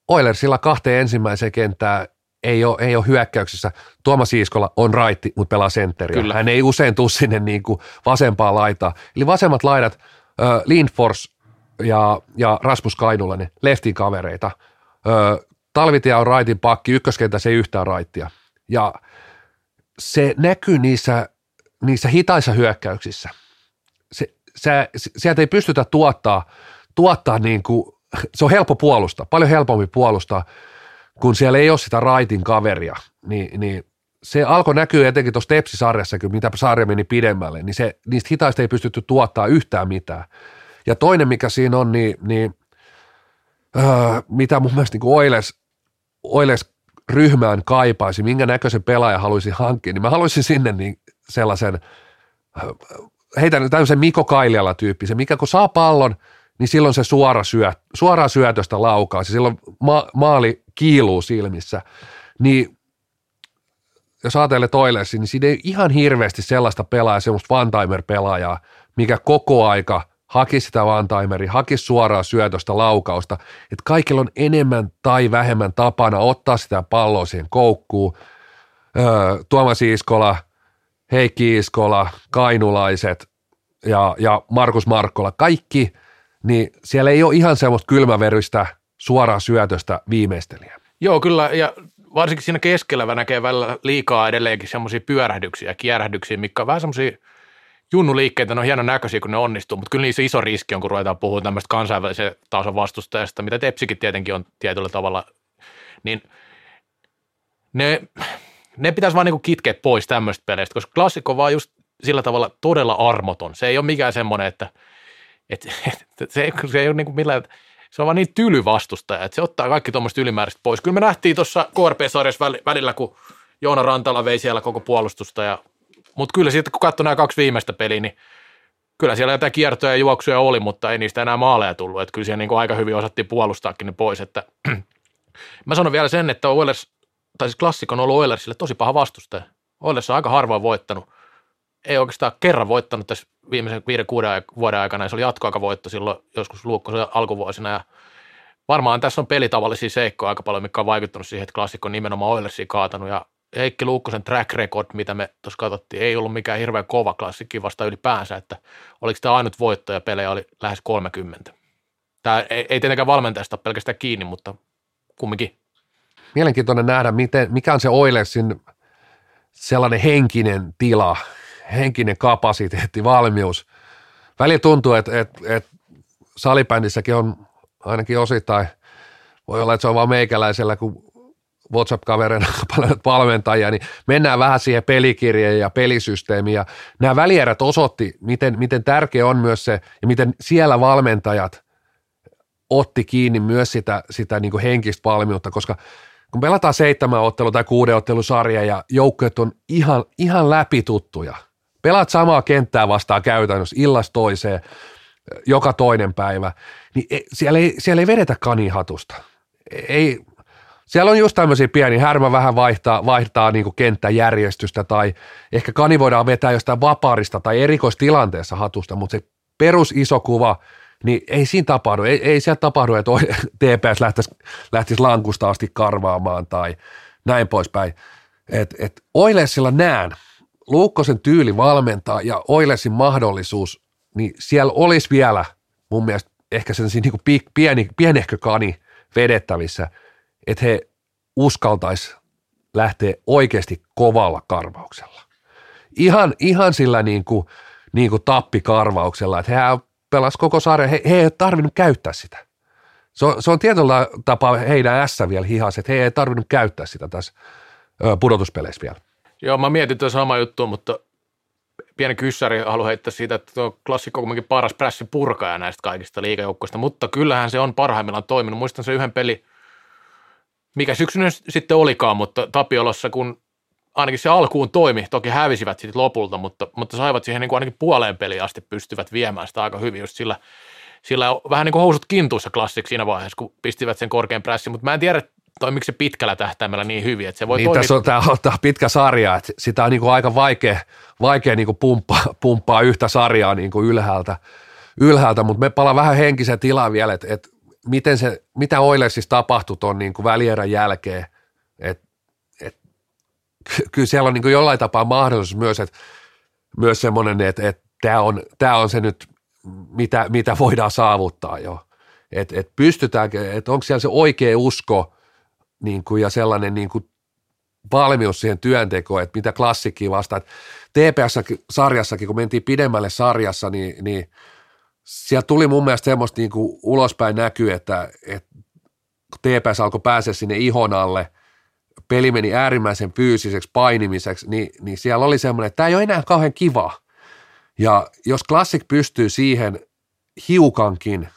Oilersilla kahteen ensimmäiseen kenttään ei ole, ei ole hyökkäyksessä. Tuomas Iiskola on raitti, mutta pelaa sentteriä. Kyllä. Hän ei usein tule sinne niin kuin vasempaa laitaa. Eli vasemmat laidat, äh, Lindfors ja, ja Rasmus Kainulainen, leftin kavereita. Äh, Talvitia on raitin pakki, ykköskentässä ei yhtään raittia. Ja se näkyy niissä, niissä hitaissa hyökkäyksissä. Se, sieltä ei pystytä tuottaa, tuottaa niin kuin, se on helppo puolustaa, paljon helpompi puolustaa, kun siellä ei ole sitä raitin kaveria, niin, niin se alkoi näkyä etenkin tuossa Tepsi-sarjassakin, mitä sarja meni pidemmälle, niin se, niistä hitaista ei pystytty tuottaa yhtään mitään. Ja toinen, mikä siinä on, niin, niin äh, mitä mun mielestä niin Oiles, Oiles ryhmään kaipaisi, minkä näköisen pelaaja haluaisi hankkia, niin mä haluaisin sinne niin sellaisen, heitän tämmöisen Miko Kailiala tyyppisen, mikä kun saa pallon, niin silloin se suora syö, suoraan syötöstä laukaa, silloin ma- maali kiiluu silmissä, niin jos ajattelee toileesi, niin siinä ei ihan hirveästi sellaista pelaajaa, semmoista one-timer-pelaajaa, mikä koko aika – haki sitä one-timeria, haki suoraa syötöstä laukausta, että kaikilla on enemmän tai vähemmän tapana ottaa sitä palloa siihen koukkuun. Öö, Tuomas Iiskola, Heikki Iiskola, Kainulaiset ja, ja Markus Markkola, kaikki, niin siellä ei ole ihan semmoista kylmäverystä suoraa syötöstä viimeistelijä. Joo, kyllä, ja varsinkin siinä keskellä näkee välillä liikaa edelleenkin semmoisia pyörähdyksiä, kierrähdyksiä, mikä on vähän semmoisia – junnuliikkeitä, ne on hienon näköisiä, kun ne onnistuu, mutta kyllä niissä iso riski on, kun ruvetaan puhumaan tämmöistä kansainvälisen tason vastustajasta, mitä Tepsikin tietenkin on tietyllä tavalla, niin ne, ne pitäisi vaan niinku kitkeä pois tämmöistä peleistä, koska klassikko on vaan just sillä tavalla todella armoton. Se ei ole mikään semmoinen, että, että, että se, se ei ole niinku millään, se on vaan niin tyly vastustaja, että se ottaa kaikki tuommoista ylimääräistä pois. Kyllä me nähtiin tuossa KRP-sarjassa välillä, kun Joona Rantala vei siellä koko puolustusta ja mutta kyllä sitten kun katsoi nämä kaksi viimeistä peliä, niin kyllä siellä jotain kiertoja ja juoksuja oli, mutta ei niistä enää maaleja tullut. Että kyllä siellä niin kuin aika hyvin osattiin puolustaakin ne pois. Että [CLEARS THROAT] mä sanon vielä sen, että Oilers, tai siis klassikko on ollut Oilersille tosi paha vastustaja. Oilers on aika harvoin voittanut. Ei oikeastaan kerran voittanut tässä viimeisen viiden, kuuden vuoden aikana. Se oli jatkoaikavoitto silloin joskus Luukkosen alkuvuosina. Ja varmaan tässä on pelitavallisia seikkoja aika paljon, mikä on vaikuttanut siihen, että klassikko on nimenomaan Oilersia kaatanut. Ja Heikki Luukkosen track record, mitä me tuossa katsottiin, ei ollut mikään hirveän kova klassikki vasta ylipäänsä, että oliko tämä ainut voitto ja pelejä oli lähes 30. Tämä ei, ei tietenkään valmentajasta pelkästään kiinni, mutta kumminkin. Mielenkiintoinen nähdä, miten, mikä on se Oilersin sellainen henkinen tila, henkinen kapasiteetti, valmius. Välillä tuntuu, että, että, että salibändissäkin on ainakin osittain, voi olla, että se on vaan meikäläisellä, kun WhatsApp-kavereina [LAUGHS] paljon valmentajia, niin mennään vähän siihen pelikirjeen ja pelisysteemiin. Ja nämä välierät osoitti, miten, miten tärkeä on myös se, ja miten siellä valmentajat otti kiinni myös sitä, sitä niin henkistä valmiutta, koska kun pelataan seitsemän ottelu tai kuuden ottelusarja ja joukkueet on ihan, ihan läpituttuja, pelaat samaa kenttää vastaan käytännössä illasta toiseen, joka toinen päivä, niin e, siellä ei, siellä ei vedetä kanihatusta. Ei, siellä on just tämmöisiä pieni härmä vähän vaihtaa, vaihtaa niin kenttäjärjestystä tai ehkä kani voidaan vetää jostain vapaarista tai erikoistilanteessa hatusta, mutta se perus iso kuva, niin ei siinä tapahdu. Ei, ei sieltä tapahdu, että TPS [LAUGHS] lähtisi, lähtisi lankusta asti karvaamaan tai näin poispäin. Et, et Oilesilla näen, Luukkosen tyyli valmentaa ja Oilesin mahdollisuus, niin siellä olisi vielä mun mielestä ehkä sellaisia niin pieni, pienehkö kani vedettävissä, että he uskaltaisi lähteä oikeasti kovalla karvauksella. Ihan, ihan sillä niin kuin, niin kuin tappikarvauksella, että he pelasivat koko sarjan, he, he ei tarvinnut käyttää sitä. Se on, se on tietyllä tapaa heidän ässä vielä hihas, että he ei tarvinnut käyttää sitä tässä pudotuspeleissä vielä. Joo, mä mietin tuon sama juttu, mutta pieni kyssäri haluan heittää siitä, että tuo klassikko on paras prässi purkaaja näistä kaikista liikajoukkoista, mutta kyllähän se on parhaimmillaan toiminut. Muistan se yhden peli, mikä syksynä sitten olikaan, mutta Tapiolossa, kun ainakin se alkuun toimi, toki hävisivät sitten lopulta, mutta, mutta saivat siihen niin kuin ainakin puoleen peliin asti pystyvät viemään sitä aika hyvin just sillä, sillä vähän niin kuin housut kintuissa klassiksi siinä vaiheessa, kun pistivät sen korkean prässin, mutta mä en tiedä, toimiko se pitkällä tähtäimellä niin hyvin, että se voi niin, toimia. Tässä on, tämä on, tämä pitkä sarja, että sitä on niin kuin aika vaikea, vaikea niin kuin pumppaa, pumppaa yhtä sarjaa niin kuin ylhäältä, ylhäältä, mutta me palaan vähän henkisen tilaan vielä, että, että miten se, mitä Oilersissa tapahtui tuon niin välierän jälkeen, että kyllä siellä on niin kuin jollain tapaa mahdollisuus myös, että myös semmoinen, että, että tämä, on, tämä on se nyt, mitä, mitä voidaan saavuttaa jo. Että, että pystytäänkö, että onko siellä se oikea usko niin kuin, ja sellainen niin kuin valmius siihen työntekoon, että mitä klassikkiin vastaan. TPS-sarjassakin, kun mentiin pidemmälle sarjassa, niin, niin sieltä tuli mun mielestä semmoista niin kuin ulospäin näkyy, että, että kun TPS alkoi päästä sinne ihon alle, peli meni äärimmäisen fyysiseksi painimiseksi, niin, niin siellä oli semmoinen, että tämä ei ole enää kauhean kiva. Ja jos klassik pystyy siihen hiukankin,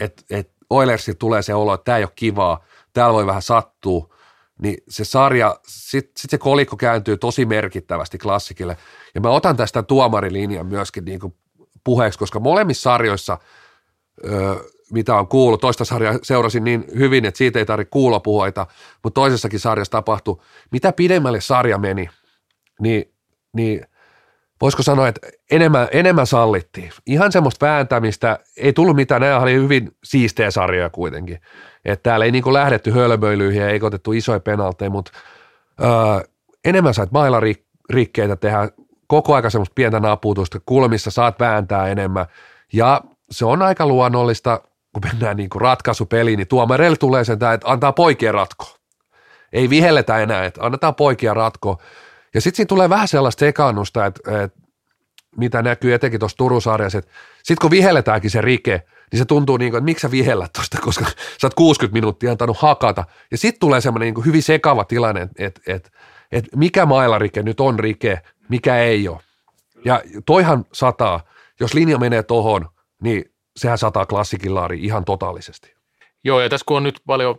että, että Oilersille tulee se olo, että tämä ei ole kivaa, täällä voi vähän sattua, niin se sarja, sitten sit se kolikko kääntyy tosi merkittävästi klassikille. Ja mä otan tästä tuomarilinjan myöskin niin kuin puheeksi, koska molemmissa sarjoissa, öö, mitä on kuullut, toista sarjaa seurasin niin hyvin, että siitä ei tarvitse kuulopuhoita, mutta toisessakin sarjassa tapahtui, mitä pidemmälle sarja meni, niin, niin voisiko sanoa, että enemmän, enemmän sallittiin. Ihan semmoista vääntämistä, ei tullut mitään, nämä oli hyvin siistejä sarjoja kuitenkin. Että täällä ei niin lähdetty hölmöilyihin ja ei otettu isoja penalteja, mutta öö, enemmän sait rikkeitä tehdä, koko aika semmoista pientä naputusta, kulmissa saat vääntää enemmän. Ja se on aika luonnollista, kun mennään niin kuin ratkaisupeliin, niin tuomareille tulee sen, että antaa poikien ratko. Ei vihelletä enää, että annetaan poikia ratko. Ja sitten siinä tulee vähän sellaista sekaannusta, että, että mitä näkyy etenkin tuossa Turun että sitten kun vihelletäänkin se rike, niin se tuntuu niin kuin, että miksi sä vihellät tuosta, koska sä oot 60 minuuttia antanut hakata. Ja sitten tulee semmoinen niin hyvin sekava tilanne, että, että, että mikä mailarike nyt on rike, mikä ei ole. Ja toihan sataa, jos linja menee tohon, niin sehän sataa klassikin laari ihan totaalisesti. Joo, ja tässä kun on nyt paljon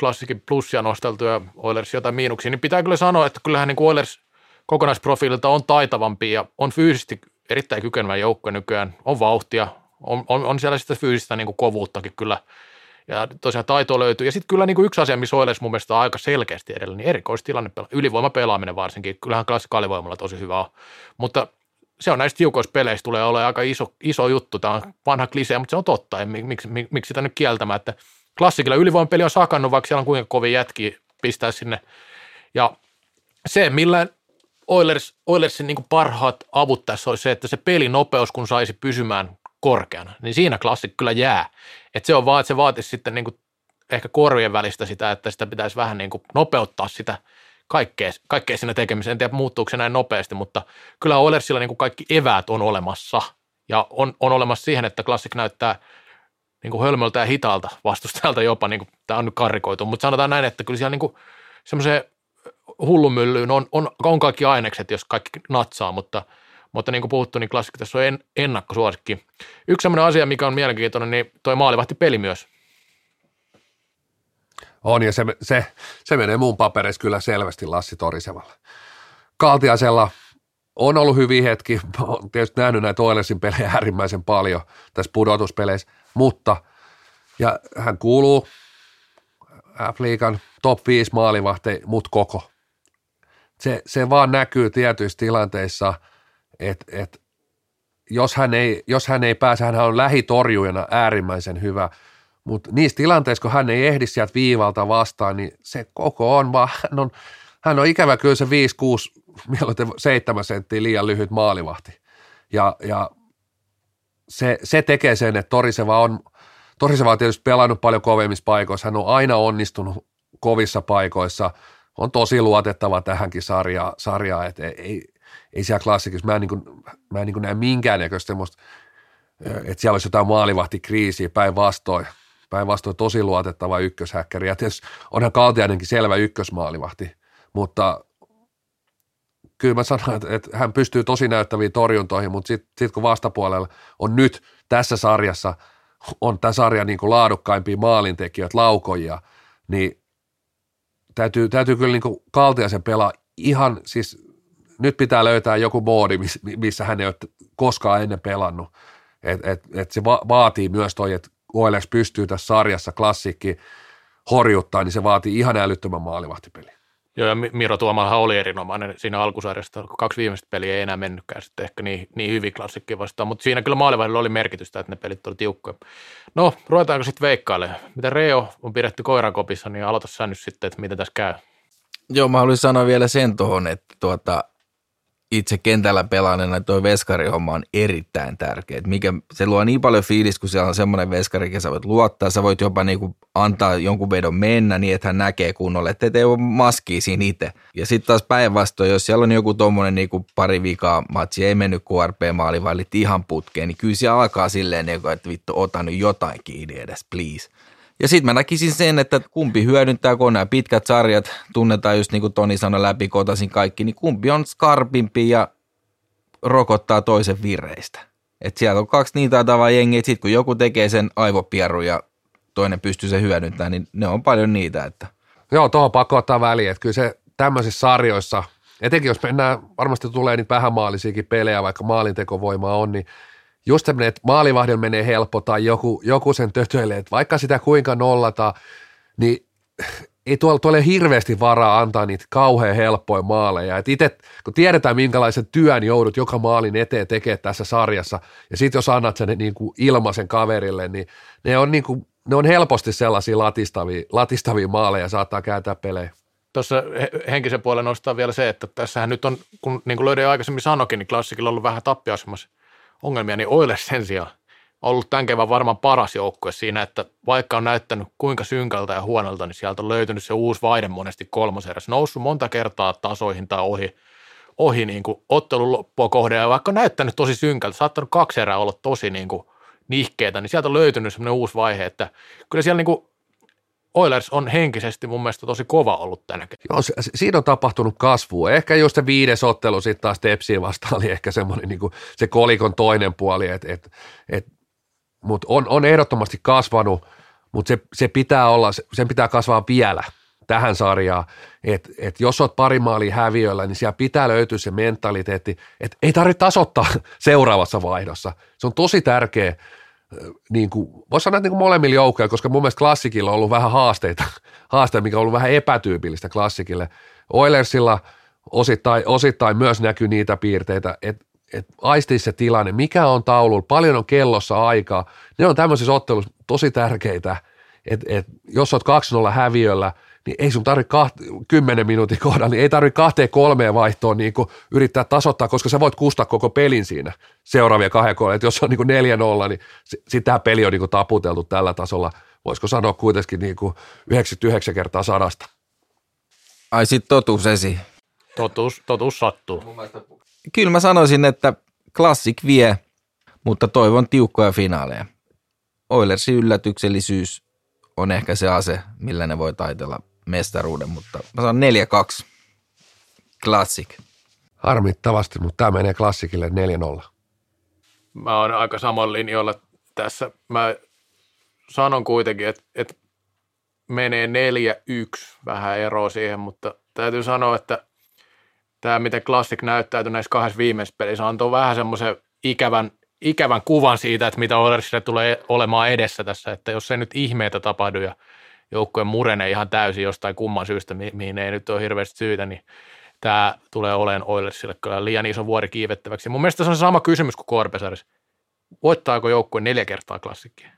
klassikin plussia nosteltu ja Oilers jotain miinuksia, niin pitää kyllä sanoa, että kyllähän niin Oilers kokonaisprofiililta on taitavampi ja on fyysisesti erittäin kykenevä joukko nykyään, on vauhtia, on, on, on siellä sitä fyysistä niin kuin kovuuttakin kyllä, ja tosiaan taito löytyy. Ja sitten kyllä niin kuin yksi asia, missä Oilers mun mielestä on aika selkeästi edellä, niin erikoistilanne, ylivoimapelaaminen varsinkin, kyllähän klassikalivoimalla tosi hyvä on, mutta se on näistä tiukoista peleistä tulee olemaan aika iso, iso juttu, tämä on vanha klisee, mutta se on totta, miksi, miksi, miksi sitä nyt kieltämään, että klassikilla ylivoimapeli on sakannut, vaikka siellä on kuinka kovin jätki pistää sinne, ja se, millä Oilers, Oilersin niin parhaat avut tässä olisi se, että se pelinopeus, kun saisi pysymään korkeana, niin siinä klassik kyllä jää. Et se on vaan, että se vaatisi sitten niin ehkä korvien välistä sitä, että sitä pitäisi vähän niin nopeuttaa sitä kaikkea, kaikkea siinä tekemiseen. En tiedä, muuttuuko se näin nopeasti, mutta kyllä Oilersilla niin kuin kaikki eväät on olemassa ja on, on olemassa siihen, että klassik näyttää niin kuin hölmöltä ja hitaalta vastustajalta jopa, niin kuin, tämä on nyt karrikoitu, mutta sanotaan näin, että kyllä siellä niin semmoiseen hullumyllyyn on, on, on kaikki ainekset, jos kaikki natsaa, mutta, mutta niin kuin puhuttu, niin klassikko tässä on en, ennakkosuosikki. Yksi sellainen asia, mikä on mielenkiintoinen, niin toi maalivahti peli myös. On, ja se, se, se menee muun papereissa kyllä selvästi Lassi Torisevalla. Kaltiasella on ollut hyviä hetki, olen tietysti nähnyt näitä Oilersin pelejä äärimmäisen paljon tässä pudotuspeleissä, mutta ja hän kuuluu F-liigan top 5 maalivahti, mut koko se, se vaan näkyy tietyissä tilanteissa, että et, jos, hän ei, jos hän ei pääse, hän on lähitorjujana äärimmäisen hyvä, mutta niissä tilanteissa, kun hän ei ehdi sieltä viivalta vastaan, niin se koko on vaan, hän on, hän on ikävä kyllä se 5, 6, mieluiten 7 senttiä liian lyhyt maalivahti. Ja, ja se, se tekee sen, että Toriseva on, Toriseva on tietysti pelannut paljon kovemmissa paikoissa. Hän on aina onnistunut kovissa paikoissa. On tosi luotettava tähänkin sarjaan, sarjaan että ei, ei siellä klassikissa, mä en, niin kuin, mä en niin kuin näe minkäännäköistä semmoista, että siellä olisi jotain maalivahtikriisiä päinvastoin. Päinvastoin tosi luotettava ykköshäkkäri. Ja tietysti onhan Kaltiainenkin selvä ykkösmaalivahti, mutta kyllä mä sanon, että, että hän pystyy tosi näyttäviin torjuntoihin, mutta sitten sit kun vastapuolella on nyt tässä sarjassa, on tämä sarja niin kuin laadukkaimpia maalintekijöitä, laukojia, niin täytyy, täytyy kyllä niin Kaltiaisen pelaa ihan, siis nyt pitää löytää joku moodi, missä hän ei ole koskaan ennen pelannut. Et, et, et se va- vaatii myös toi, että Oilers pystyy tässä sarjassa klassikki horjuttaa, niin se vaatii ihan älyttömän maalivahtipeli. Joo, ja Miro Tuomalhan oli erinomainen siinä alkusarjasta. Kaksi viimeistä peliä ei enää mennytkään sitten ehkä niin, niin hyvin klassikki vastaan, mutta siinä kyllä maalivahdilla oli merkitystä, että ne pelit oli tiukkoja. No, ruvetaanko sitten veikkailemaan? Mitä Reo on pidetty koirankopissa, niin aloita sä nyt sitten, että miten tässä käy. Joo, mä haluaisin sanoa vielä sen tuohon, että tuota, itse kentällä pelaajana tuo veskarihomma on erittäin tärkeä. Mikä, se luo niin paljon fiilis, kun siellä on semmoinen veskari, että sä voit luottaa, sä voit jopa niinku antaa jonkun vedon mennä niin, että hän näkee kunnolla, että ei ole maskii siinä itse. Ja sitten taas päinvastoin, jos siellä on joku tuommoinen niinku pari vikaa matsi, ei mennyt QRP-maali, vaan ihan putkeen, niin kyllä siellä alkaa silleen, niinku, että vittu, ota nyt jotain kiinni edes, please. Ja sitten mä näkisin sen, että kumpi hyödyntää, kun nämä pitkät sarjat tunnetaan just niin kuin Toni sanoi läpi kotasin kaikki, niin kumpi on skarpimpi ja rokottaa toisen vireistä. Et siellä on kaksi niin taitavaa jengiä, että sitten kun joku tekee sen aivopierun ja toinen pystyy sen hyödyntämään, niin ne on paljon niitä. Että. Joo, tuohon pakko ottaa väliin, että kyllä se tämmöisissä sarjoissa, etenkin jos mennään, varmasti tulee niitä vähämaalisiakin pelejä, vaikka maalintekovoimaa on, niin just tämmöinen, että maalivahdilla menee helppo tai joku, joku sen tötöilee, että vaikka sitä kuinka nollata, niin ei tuolla, tuolla ole hirveästi varaa antaa niitä kauhean helppoja maaleja. Et itse, kun tiedetään minkälaisen työn joudut joka maalin eteen tekemään tässä sarjassa, ja sitten jos annat sen niin kuin ilmaisen kaverille, niin ne on, niin kuin, ne on helposti sellaisia latistavia, latistavia maaleja, saattaa kääntää pelejä. Tuossa henkisen puolen nostaa vielä se, että tässähän nyt on, kun niin kuin löydin aikaisemmin sanokin, niin klassikilla on ollut vähän tappiasemassa – ongelmia, niin Oilers sen sijaan on ollut tämän kevään varmaan paras joukkue siinä, että vaikka on näyttänyt kuinka synkältä ja huonolta, niin sieltä on löytynyt se uusi vaide monesti kolmoserässä. Noussut monta kertaa tasoihin tai ohi, ohi niin kuin ottelun loppua kohde, ja vaikka on näyttänyt tosi synkältä, saattanut kaksi erää olla tosi niin kuin nihkeitä, niin sieltä on löytynyt semmoinen uusi vaihe, että kyllä siellä niin kuin Oilers on henkisesti mun mielestä tosi kova ollut tänä Joo, siinä on tapahtunut kasvua. Ehkä just se viides ottelu sitten taas Tepsiin vastaan oli ehkä semmoinen niin kuin se kolikon toinen puoli, et, et, et, mutta on, on ehdottomasti kasvanut, mutta se, se pitää olla, sen pitää kasvaa vielä tähän sarjaan, että et jos olet pari maalia häviöllä, niin siellä pitää löytyä se mentaliteetti, että ei tarvitse tasoittaa [LAUGHS] seuraavassa vaihdossa. Se on tosi tärkeä, niin kuin, voisi sanoa, että niin kuin molemmilla joukkoilla, koska mun mielestä klassikilla on ollut vähän haasteita, [LAUGHS] haasteita, mikä on ollut vähän epätyypillistä klassikille. Oilersilla osittain, osittain myös näkyy niitä piirteitä, että et aistii se tilanne, mikä on taululla, paljon on kellossa aikaa. Ne on tämmöisissä otteluissa tosi tärkeitä, että et, jos olet 2-0 häviöllä – niin ei sun tarvitse kaht- kymmenen minuutin kohdalla, niin ei tarvitse kahteen kolmeen vaihtoon niin yrittää tasoittaa, koska sä voit kustaa koko pelin siinä seuraavia kahden kolme. Että jos on niin neljä nolla, niin sitten tämä peli on niin taputeltu tällä tasolla, voisiko sanoa kuitenkin niin 99 kertaa sadasta. Ai sit totuus esi. Totuus, totuus sattuu. Kyllä mä sanoisin, että klassik vie, mutta toivon tiukkoja finaaleja. Oilersin yllätyksellisyys on ehkä se ase, millä ne voi taitella mestaruuden, mutta mä sanon 4-2. Classic. Harmittavasti, mutta tämä menee klassikille 4-0. Mä oon aika saman linjoilla tässä. Mä sanon kuitenkin, että, että menee 4-1, vähän eroa siihen, mutta täytyy sanoa, että tämä, miten Classic näyttäytyi näissä kahdessa viimeisessä pelissä, antoi vähän semmoisen ikävän, ikävän kuvan siitä, että mitä Oilersille tulee olemaan edessä tässä, että jos se nyt ihmeitä tapahdu ja – joukkojen murene ihan täysin jostain kumman syystä, mi- mihin ei nyt ole hirveästi syytä, niin tämä tulee olemaan Oilersille kyllä liian iso vuori kiivettäväksi. Mun mielestä se on sama kysymys kuin Korpesaris. Voittaako joukkue neljä kertaa klassikkia?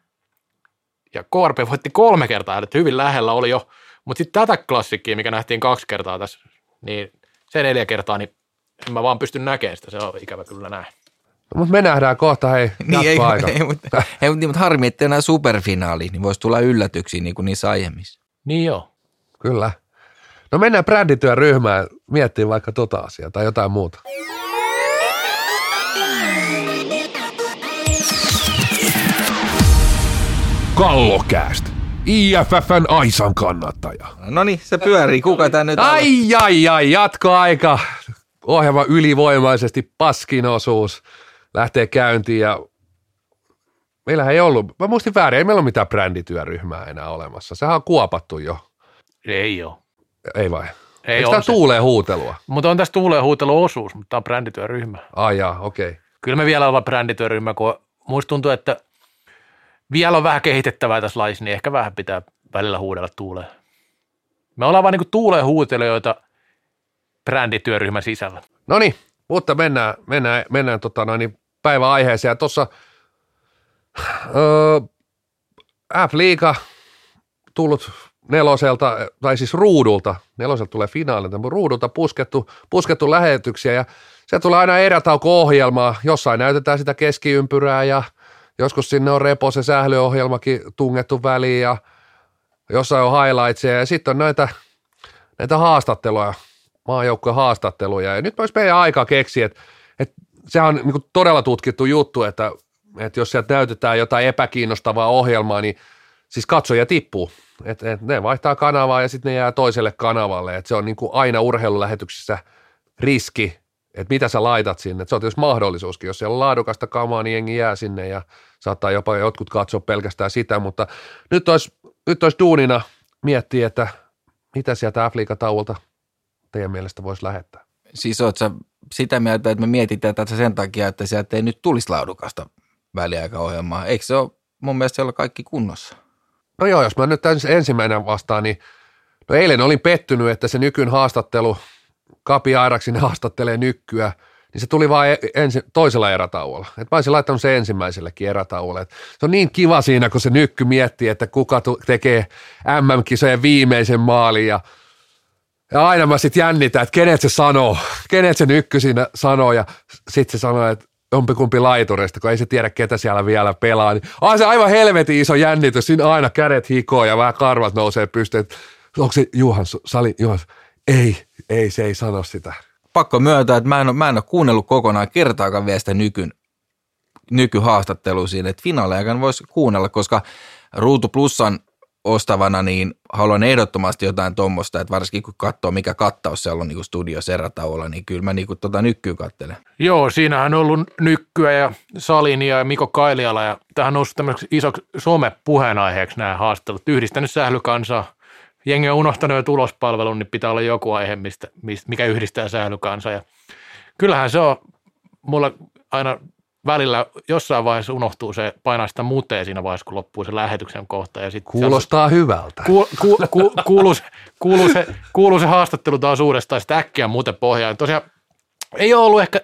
Ja KRP voitti kolme kertaa, että hyvin lähellä oli jo, mutta sitten tätä klassikkia, mikä nähtiin kaksi kertaa tässä niin se neljä kertaa, niin en mä vaan pysty näkemään sitä, se on ikävä kyllä näin. Mutta me nähdään kohta, hei, Niin, ei, jatkoaika. ei, mutta, ei, mutta, niin, mutta harmi, että enää superfinaali, niin voisi tulla yllätyksiä niin kuin niissä aiemmissa. Niin joo. Kyllä. No mennään brändityöryhmään miettimään vaikka tota asiaa tai jotain muuta. Kallokääst. IFFn Aisan kannattaja. No niin, se pyörii. Kuka tämä nyt Ai, ai, ai, jatkoaika. Ohjelma ylivoimaisesti paskin osuus lähtee käyntiin ja meillähän ei ollut, mä muistin väärin, ei meillä ole mitään brändityöryhmää enää olemassa. Sehän on kuopattu jo, Ei ole. ei vai? Ei Eikö tämä tuulee huutelua? Mutta on tässä tuuleen huutelu-osuus, mutta tämä on brändityöryhmä. Ai jaa, okei. Okay. Kyllä me vielä ollaan brändityöryhmä, kun muista tuntuu, että vielä on vähän kehitettävää tässä lajissa, niin ehkä vähän pitää välillä huudella tuuleen. Me ollaan vaan niin tuuleen huutelijoita brändityöryhmän sisällä. No niin, mutta mennään, mennään, mennään tota noin, niin päivän aiheeseen. Ja tuossa öö, F-liiga tullut neloselta, tai siis ruudulta, neloselta tulee finaalilta, mutta ruudulta puskettu, puskettu lähetyksiä. Ja se tulee aina erätauko-ohjelmaa, jossain näytetään sitä keskiympyrää ja joskus sinne on repo se sählyohjelmakin tungettu väliin ja jossain on highlightsia ja sitten on näitä, näitä haastatteluja, maajoukkueen haastatteluja. Ja nyt olisi meidän aika keksiä, että, että sehän on niin todella tutkittu juttu, että, että jos sieltä näytetään jotain epäkiinnostavaa ohjelmaa, niin siis katsoja tippuu. Et, et ne vaihtaa kanavaa ja sitten ne jää toiselle kanavalle. Et se on niin kuin aina urheilulähetyksissä riski, että mitä sä laitat sinne. Et se on tietysti mahdollisuuskin. Jos siellä on laadukasta kamaa, niin jengi jää sinne ja saattaa jopa jotkut katsoa pelkästään sitä. Mutta nyt olisi, nyt olisi duunina miettiä, että mitä sieltä F-liigatauolta teidän mielestä voisi lähettää. Siis oot sä sitä mieltä, että me mietitään tätä sen takia, että sieltä ei nyt tulisi laadukasta väliaikaohjelmaa. Eikö se ole mun mielestä siellä kaikki kunnossa? No joo, jos mä nyt ensimmäinen vastaan, niin no eilen olin pettynyt, että se nykyn haastattelu, Kapi Airaksin haastattelee nykkyä, niin se tuli vain ensi, toisella erätauolla. Et mä olisin laittanut se ensimmäisellekin erätauolle. Et se on niin kiva siinä, kun se nykky miettii, että kuka tekee MM-kisojen viimeisen maalin ja ja aina mä sitten jännitän, että kenet se sanoo, kenet se nykky siinä sanoo ja sitten se sanoo, että jompikumpi laiturista, kun ei se tiedä, ketä siellä vielä pelaa. Niin on se aivan helvetin iso jännitys, siinä aina kädet hikoo ja vähän karvat nousee pystyyn. Onko se Juhan, Sali, Juhan? Ei, ei, se ei sano sitä. Pakko myöntää, että mä en, ole, mä en ole kuunnellut kokonaan kertaakaan vielä sitä nykyn, nykyhaastattelua siinä, että finaalejakaan voisi kuunnella, koska Ruutu Plussan ostavana, niin haluan ehdottomasti jotain tuommoista, että varsinkin kun katsoo, mikä kattaus siellä on niin studiossa erätauolla, niin kyllä mä niin kuin tota nykkyä kattelen. Joo, siinähän on ollut Nykkyä ja Salinia ja Miko Kailiala ja tähän on noussut tämmöiseksi isoksi some-puheenaiheeksi nämä haastattelut. Yhdistänyt sählykansaa. Jengi on unohtanut jo tulospalvelun, niin pitää olla joku aihe, mistä, mikä yhdistää sählykansaa. Ja kyllähän se on mulla aina välillä jossain vaiheessa unohtuu se, painaa sitä muteen siinä vaiheessa, kun loppuu se lähetyksen kohta. Ja sit Kuulostaa hyvältä. Ku, ku, ku, kuuluu, se, kuuluu, se, kuuluu se haastattelu taas uudestaan, sitten äkkiä muuten pohjaan. Tosiaan ei ole ollut ehkä,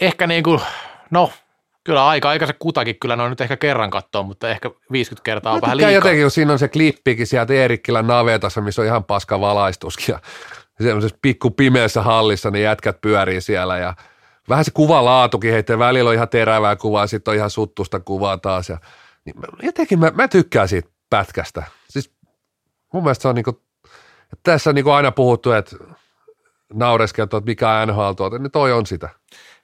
ehkä niin kuin, no kyllä aika, aika se kutakin kyllä, ne on nyt ehkä kerran katsoa, mutta ehkä 50 kertaa on Mä vähän tykkään liikaa. jotenkin, kun siinä on se klippikin sieltä Eerikkilän navetassa, missä on ihan paska valaistuskin ja [LAUGHS] semmoisessa pikku pimeässä hallissa, niin jätkät pyörii siellä ja vähän se kuvalaatukin heitä välillä on ihan terävää kuvaa, sitten on ihan suttusta kuvaa taas ja niin mä- jotenkin mä, mä tykkään siitä pätkästä. Siis mun mielestä se on niinku, että tässä on niinku aina puhuttu, että naureskeltu, että mikä on NHL-tuote, niin toi on sitä.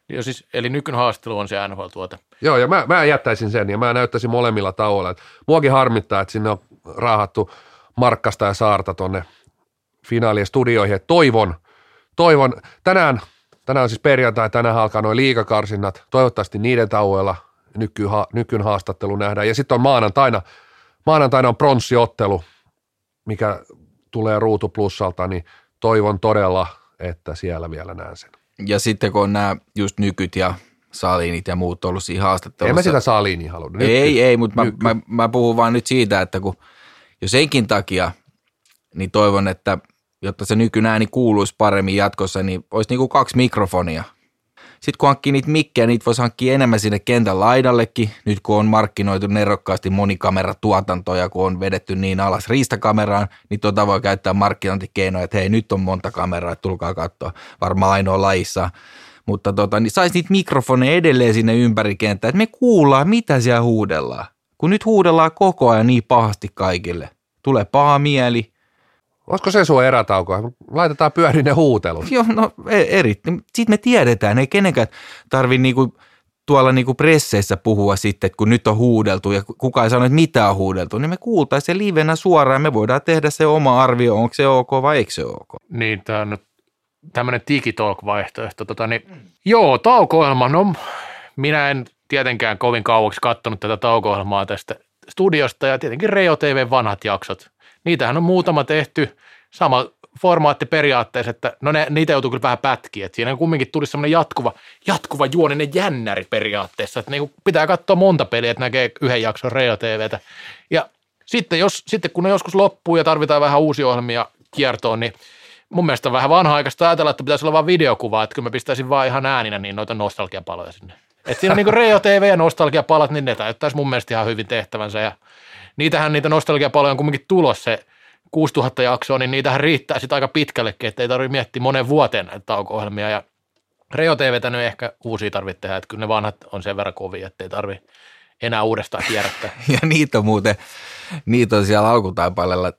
Jo siis, eli nykyn haastattelu on se NHL-tuote. Joo, ja mä, mä jättäisin sen, ja mä näyttäisin molemmilla tauoilla. Et muakin harmittaa, että sinne on raahattu Markkasta ja Saarta tonne finaalien studioihin. Et toivon, toivon, tänään, tänään on siis perjantai, tänään alkaa noin liikakarsinnat, toivottavasti niiden tauoilla nyky, ha, nykyn haastattelu nähdään. Ja sitten on maanantaina, maanantaina on pronssiottelu, mikä tulee Ruutu Plussalta, niin toivon todella, että siellä vielä näen sen. Ja sitten kun on nämä just nykyt ja salinit ja muut ollut siinä haastattelussa. En mä sitä Saliini halunnut. Ei, ei, mutta mä, Nyky. mä, mä puhun vaan nyt siitä, että kun jo senkin takia, niin toivon, että jotta se nykyn ääni kuuluisi paremmin jatkossa, niin olisi niin kuin kaksi mikrofonia. Sitten kun hankkii niitä mikkejä, niitä voisi hankkia enemmän sinne kentän laidallekin, nyt kun on markkinoitu nerokkaasti monikameratuotantoja, kun on vedetty niin alas riistakameraan, niin tuota voi käyttää markkinointikeinoja, että hei nyt on monta kameraa, että tulkaa katsoa, varmaan ainoa lajissa. Mutta tota, niin saisi niitä mikrofoneja edelleen sinne ympäri kenttää, että me kuullaan, mitä siellä huudellaan. Kun nyt huudellaan koko ajan niin pahasti kaikille. Tulee paha mieli, Olisiko se sun erätauko? Laitetaan pyörin ne huutelut. Joo, no e- eri. Sitten me tiedetään, ei kenenkään tarvi niinku tuolla niinku presseissä puhua sitten, että kun nyt on huudeltu ja kukaan ei sano, että mitä on huudeltu, niin me kuultaisiin se livenä suoraan ja me voidaan tehdä se oma arvio, onko se ok vai eikö se ok. Niin, tämä on nyt tämmöinen digitalk-vaihtoehto. Tota, niin, joo, tauko no minä en tietenkään kovin kauaksi katsonut tätä tauko tästä studiosta ja tietenkin Reo TV vanhat jaksot. Niitähän on muutama tehty, sama formaatti periaatteessa, että no ne, niitä joutuu kyllä vähän pätkiä, että siinä kumminkin tuli semmoinen jatkuva, jatkuva juoninen jännäri periaatteessa, että niinku pitää katsoa monta peliä, että näkee yhden jakson Reo TVtä. Ja sitten, jos, sitten kun ne joskus loppuu ja tarvitaan vähän uusia ohjelmia kiertoon, niin mun mielestä on vähän vanha-aikaista ajatella, että pitäisi olla vain videokuva, että kyllä mä pistäisin vaan ihan ääninä niin noita nostalgiapaloja sinne. Että siinä on niin Reo TV ja nostalgiapalat, niin ne täyttäisi mun mielestä ihan hyvin tehtävänsä. Ja niitähän niitä nostalgiapaloja on kumminkin tulossa se 6000 jaksoa, niin niitähän riittää sitten aika pitkällekin, että ei tarvitse miettiä monen vuoteen näitä tauko-ohjelmia ja Reo TVtä nyt ehkä uusia tarvitse tehdä, että kyllä ne vanhat on sen verran kovia, että ei tarvitse enää uudestaan kierrättää. [LAUGHS] ja niitä on muuten, niitä on siellä alkutaipaleella,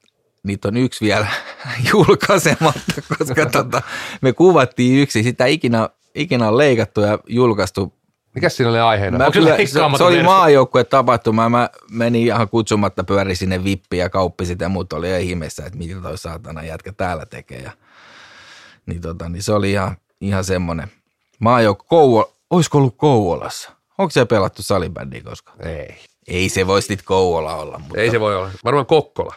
niitä on yksi vielä [LAUGHS] julkaisematta, koska tota, me kuvattiin yksi, sitä ikinä, ikinä on leikattu ja julkaistu mikä siinä oli aiheena? Mä kyllä, se, se oli maajoukkue tapahtuma. Mä menin ihan kutsumatta pyöri sinne vippi ja kauppi sitä, mutta oli ihan ihmeessä, että mitä toi saatana jätkä täällä tekee. Ja, niin, tota, niin se oli ihan, ihan semmoinen. Maajoukko, Kouvo, olisiko ollut Kouvolassa? Onko se pelattu salibändiä koskaan? Ei. Ei se voisi nyt Kouvola olla. Mutta... Ei se voi olla. Varmaan Kokkola.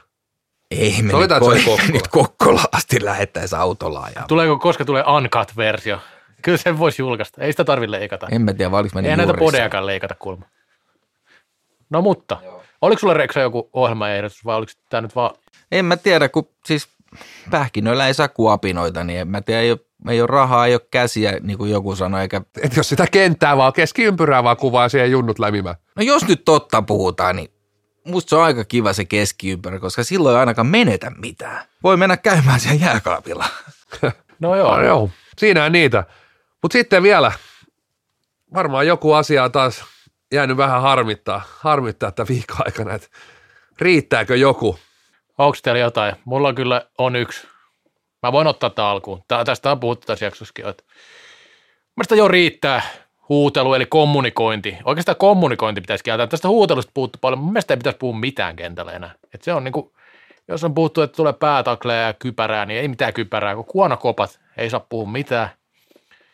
Ei me nyt, ko- Kokkola. [LAUGHS] nyt Kokkola asti lähettäisi autolla ajaa. Tuleeko, koska tulee uncut-versio? Kyllä sen voisi julkaista. Ei sitä tarvitse leikata. En mä tiedä, vai oliko Ei näitä podeakaan leikata kulma. No mutta, Joo. oliko sulla Reksa joku ohjelmaehdotus vai oliko tämä nyt vaan? En mä tiedä, kun siis pähkinöillä ei saa kuapinoita, niin en mä tiedä, ei ole, ei ole rahaa, ei ole käsiä, niin kuin joku sanoi. Eikä... Et jos sitä kenttää vaan keskiympyrää vaan kuvaa siihen junnut lämimään. No jos nyt totta puhutaan, niin musta se on aika kiva se keskiympyrä, koska silloin ei ainakaan menetä mitään. Voi mennä käymään siellä jääkaapilla. no joo. No joo. Siinähän niitä. Mutta sitten vielä, varmaan joku asia on taas jäänyt vähän harmittaa, harmittaa että viikon aikana, että riittääkö joku? Onko teillä jotain? Mulla kyllä on yksi. Mä voin ottaa tämä alkuun. Tää, tästä on puhuttu tässä jaksossakin. Että Mielestäni jo riittää huutelu eli kommunikointi. Oikeastaan kommunikointi pitäisi kieltää. Tästä huutelusta puhuttu paljon. Mun mielestä ei pitäisi puhua mitään kentällä enää. Et se on niinku, jos on puhuttu, että tulee päätakleja ja kypärää, niin ei mitään kypärää. Kun kuonokopat, ei saa puhua mitään.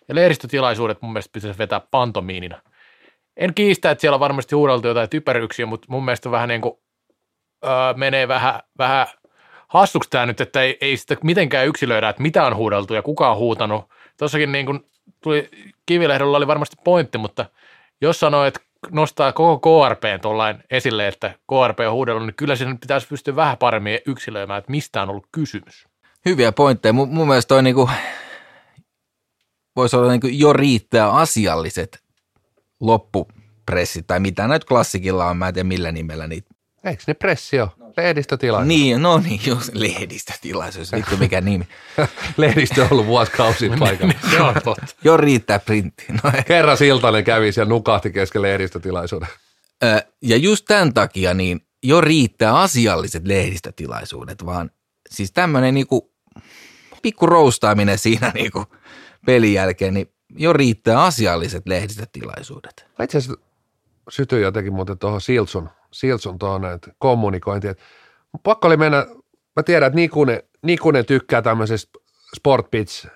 Ja lehdistötilaisuudet mun mielestä pitäisi vetää pantomiinina. En kiistä, että siellä on varmasti huudeltu jotain typeryksiä, mutta mun mielestä vähän niin kuin, öö, menee vähän, vähän hassuksi tämä nyt, että ei, ei sitä mitenkään yksilöidä, että mitä on huudeltu ja kuka on huutanut. Tuossakin niin kuin tuli, Kivilehdellä oli varmasti pointti, mutta jos sanoo, että nostaa koko KRP tuollain esille, että KRP on huudellut, niin kyllä siinä pitäisi pystyä vähän paremmin yksilöimään, että mistä on ollut kysymys. Hyviä pointteja. Mun, mun mielestä toi niinku, voisi olla niin jo riittää asialliset loppupressit tai mitä näitä klassikilla on, mä en tiedä millä nimellä niitä. Eikö ne pressi ole? Lehdistötilaisuus. Niin, no niin, just lehdistötilaisuus, vittu mikä nimi. [LAUGHS] Lehdistö on ollut vuosikausia paikalla. [LAUGHS] Se on totta. Jo riittää printti. No, Kerran Siltanen kävi siellä nukahti kesken lehdistötilaisuuden. Ja just tämän takia niin jo riittää asialliset lehdistötilaisuudet, vaan siis tämmöinen niinku pikku roustaaminen siinä niinku – pelin jälkeen, niin jo riittää asialliset lehdistötilaisuudet. Itse asiassa sytyi jotenkin muuten tuohon Silson, Silson tuohon. Että pakko oli mennä, mä tiedän, että Nikunen, Nikunen tykkää tämmöisestä Sportpitch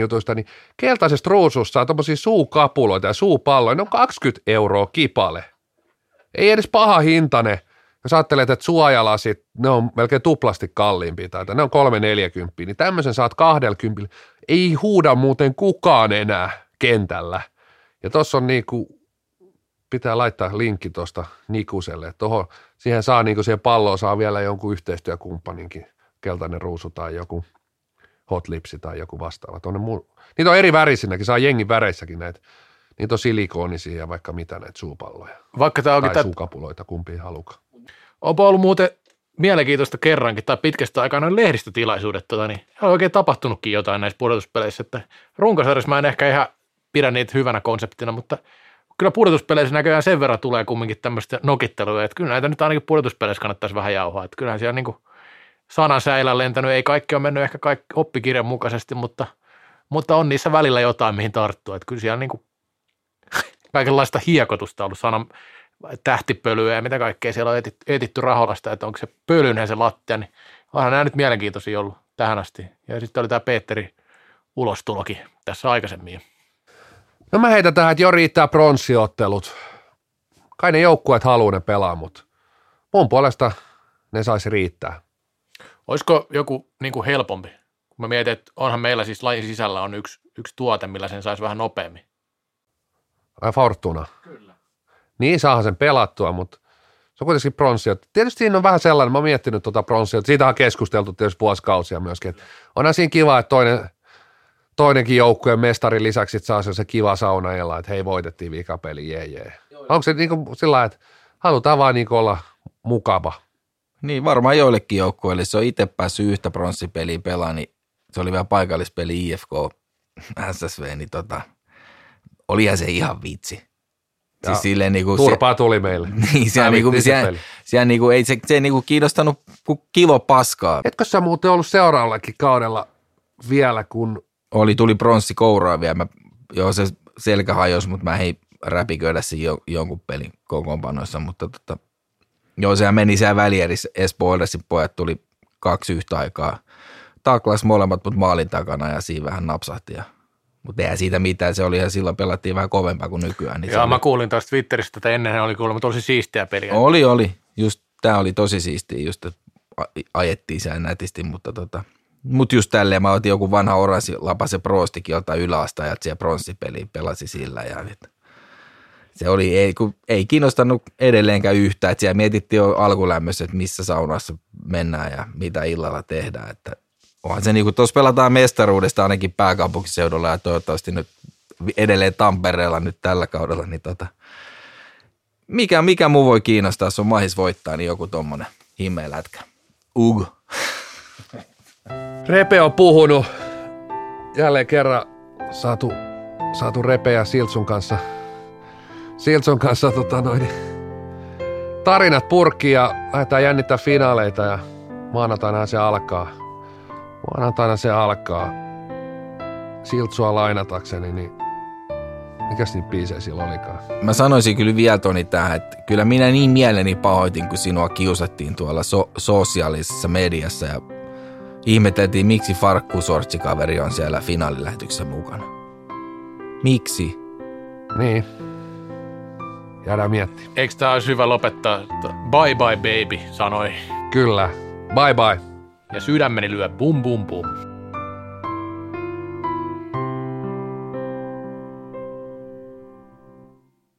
jutuista, niin keltaisesta ruusussa on tuommoisia suukapuloita ja suupalloja, ne on 20 euroa kipale. Ei edes paha hintainen – jos ajattelet, että suojalasit, ne on melkein tuplasti kalliimpia, tai ne on 340, niin tämmöisen saat 20, ei huuda muuten kukaan enää kentällä. Ja tuossa on niinku, pitää laittaa linkki tuosta Nikuselle, että toho, siihen saa niinku siihen palloon saa vielä jonkun yhteistyökumppaninkin, keltainen ruusu tai joku, hot lipsi tai joku vastaava. Tuonne muu... Niitä on eri värisinäkin, saa jengin väreissäkin näitä. Niitä on silikonisia ja vaikka mitä näitä suupalloja. Vaikka tämä onkin Tai tää, suukapuloita, kumpi haluka. Onpa ollut muuten mielenkiintoista kerrankin tai pitkästä aikaa noin lehdistötilaisuudet, tota, niin on oikein tapahtunutkin jotain näissä pudotuspeleissä, että runkosarjassa mä en ehkä ihan pidä niitä hyvänä konseptina, mutta kyllä pudotuspeleissä näköjään sen verran tulee kumminkin tämmöistä nokittelua, että kyllä näitä nyt ainakin pudotuspeleissä kannattaisi vähän jauhaa, että kyllähän siellä niin kuin sanan säilä lentänyt, ei kaikki ole mennyt ehkä kaikki oppikirjan mukaisesti, mutta, mutta on niissä välillä jotain, mihin tarttua, että kyllä siellä niin kuin [LAUGHS] kaikenlaista hiekotusta ollut sanan tähtipölyä ja mitä kaikkea siellä on etitty, etitty Raholasta, että onko se pölyinen se lattia, niin onhan nämä nyt mielenkiintoisia ollut tähän asti. Ja sitten oli tämä Petteri ulostulokin tässä aikaisemmin. No mä heitän tähän, että jo riittää pronssiottelut. Kai ne joukkueet haluaa ne pelaa, mutta mun puolesta ne saisi riittää. Olisiko joku niin kuin helpompi? Kun mä mietin, että onhan meillä siis lajin sisällä on yksi, yksi tuote, millä sen saisi vähän nopeammin. Ai Fortuna. Kyllä. Niin saahan sen pelattua, mutta se on kuitenkin pronssiot. Tietysti siinä on vähän sellainen, mä oon miettinyt tuota pronssiot, siitä on keskusteltu tietysti vuosikausia myöskin, että onhan siinä kiva, että toinen, toinenkin joukkueen mestarin lisäksi sit saa se kiva saunailla, että hei voitettiin vikapeli, jee jee. Onko se niin kuin sillä että halutaan vaan niin olla mukava. Niin varmaan joillekin joukkueille, se on itse päässyt yhtä pronssipeliä pelaamaan, niin se oli vielä paikallispeli IFK SSV, niin tota, olihan se ihan vitsi. Ja Siis silleen niin kuin Turpaa tuli meille. [LAUGHS] niin, siellä, Hävittiin niinku, se siellä, peli. siellä niinku, ei se, se ei niinku kiinnostanut kuin kilo paskaa. Etkö sä muuten ollut seuraavallakin kaudella vielä, kun Oli, tuli pronssi kouraa vielä. Mä, joo, se selkä hajosi, mutta mä ei räpiköidä siinä jo, jonkun pelin kokoonpanoissa, mutta tota, joo, sehän meni siellä välierissä. Espoo pojat tuli kaksi yhtä aikaa. Taklas molemmat, mutta maalin takana ja siinä vähän napsahti. Ja, mutta eihän siitä mitään, se oli ihan silloin pelattiin vähän kovempaa kuin nykyään. Niin Ja oli- mä kuulin taas Twitteristä, että ennen oli kuulemma tosi siistiä peliä. Oli, oli. Just tämä oli tosi siistiä, just että ajettiin siellä nätisti, mutta tota, mut just tälleen mä otin joku vanha oranssi lapase proostikin joltain yläastajat siellä pronssipeliin, pelasi sillä ja et, se oli, ei, kun, ei kiinnostanut edelleenkään yhtään, että siellä mietittiin jo alkulämmössä, että missä saunassa mennään ja mitä illalla tehdään, että onhan se niin kuin tuossa pelataan mestaruudesta ainakin pääkaupunkiseudulla ja toivottavasti nyt edelleen Tampereella nyt tällä kaudella, niin tota, mikä, mikä muu voi kiinnostaa, jos on mahis voittaa, niin joku tommonen himmelätkä. Ug. [LAUGHS] Repe on puhunut jälleen kerran saatu, saatu Repeä Siltsun kanssa, Siltsun kanssa tota noin, tarinat purkkiin ja lähdetään jännittää finaaleita ja maanantaina se alkaa. Maanantaina se alkaa. Siltsua lainatakseni, niin mikäs niitä biisejä silloin olikaan? Mä sanoisin kyllä vielä Toni tähän, että kyllä minä niin mieleni pahoitin, kun sinua kiusattiin tuolla so- sosiaalisessa mediassa ja ihmeteltiin, miksi farkkusortsikaveri on siellä finaalilähetyksessä mukana. Miksi? Niin. Jäädään miettimään. Eikö tämä olisi hyvä lopettaa? Bye bye baby, sanoi. Kyllä. Bye bye. Ja sydämeni lyö bum bum bum.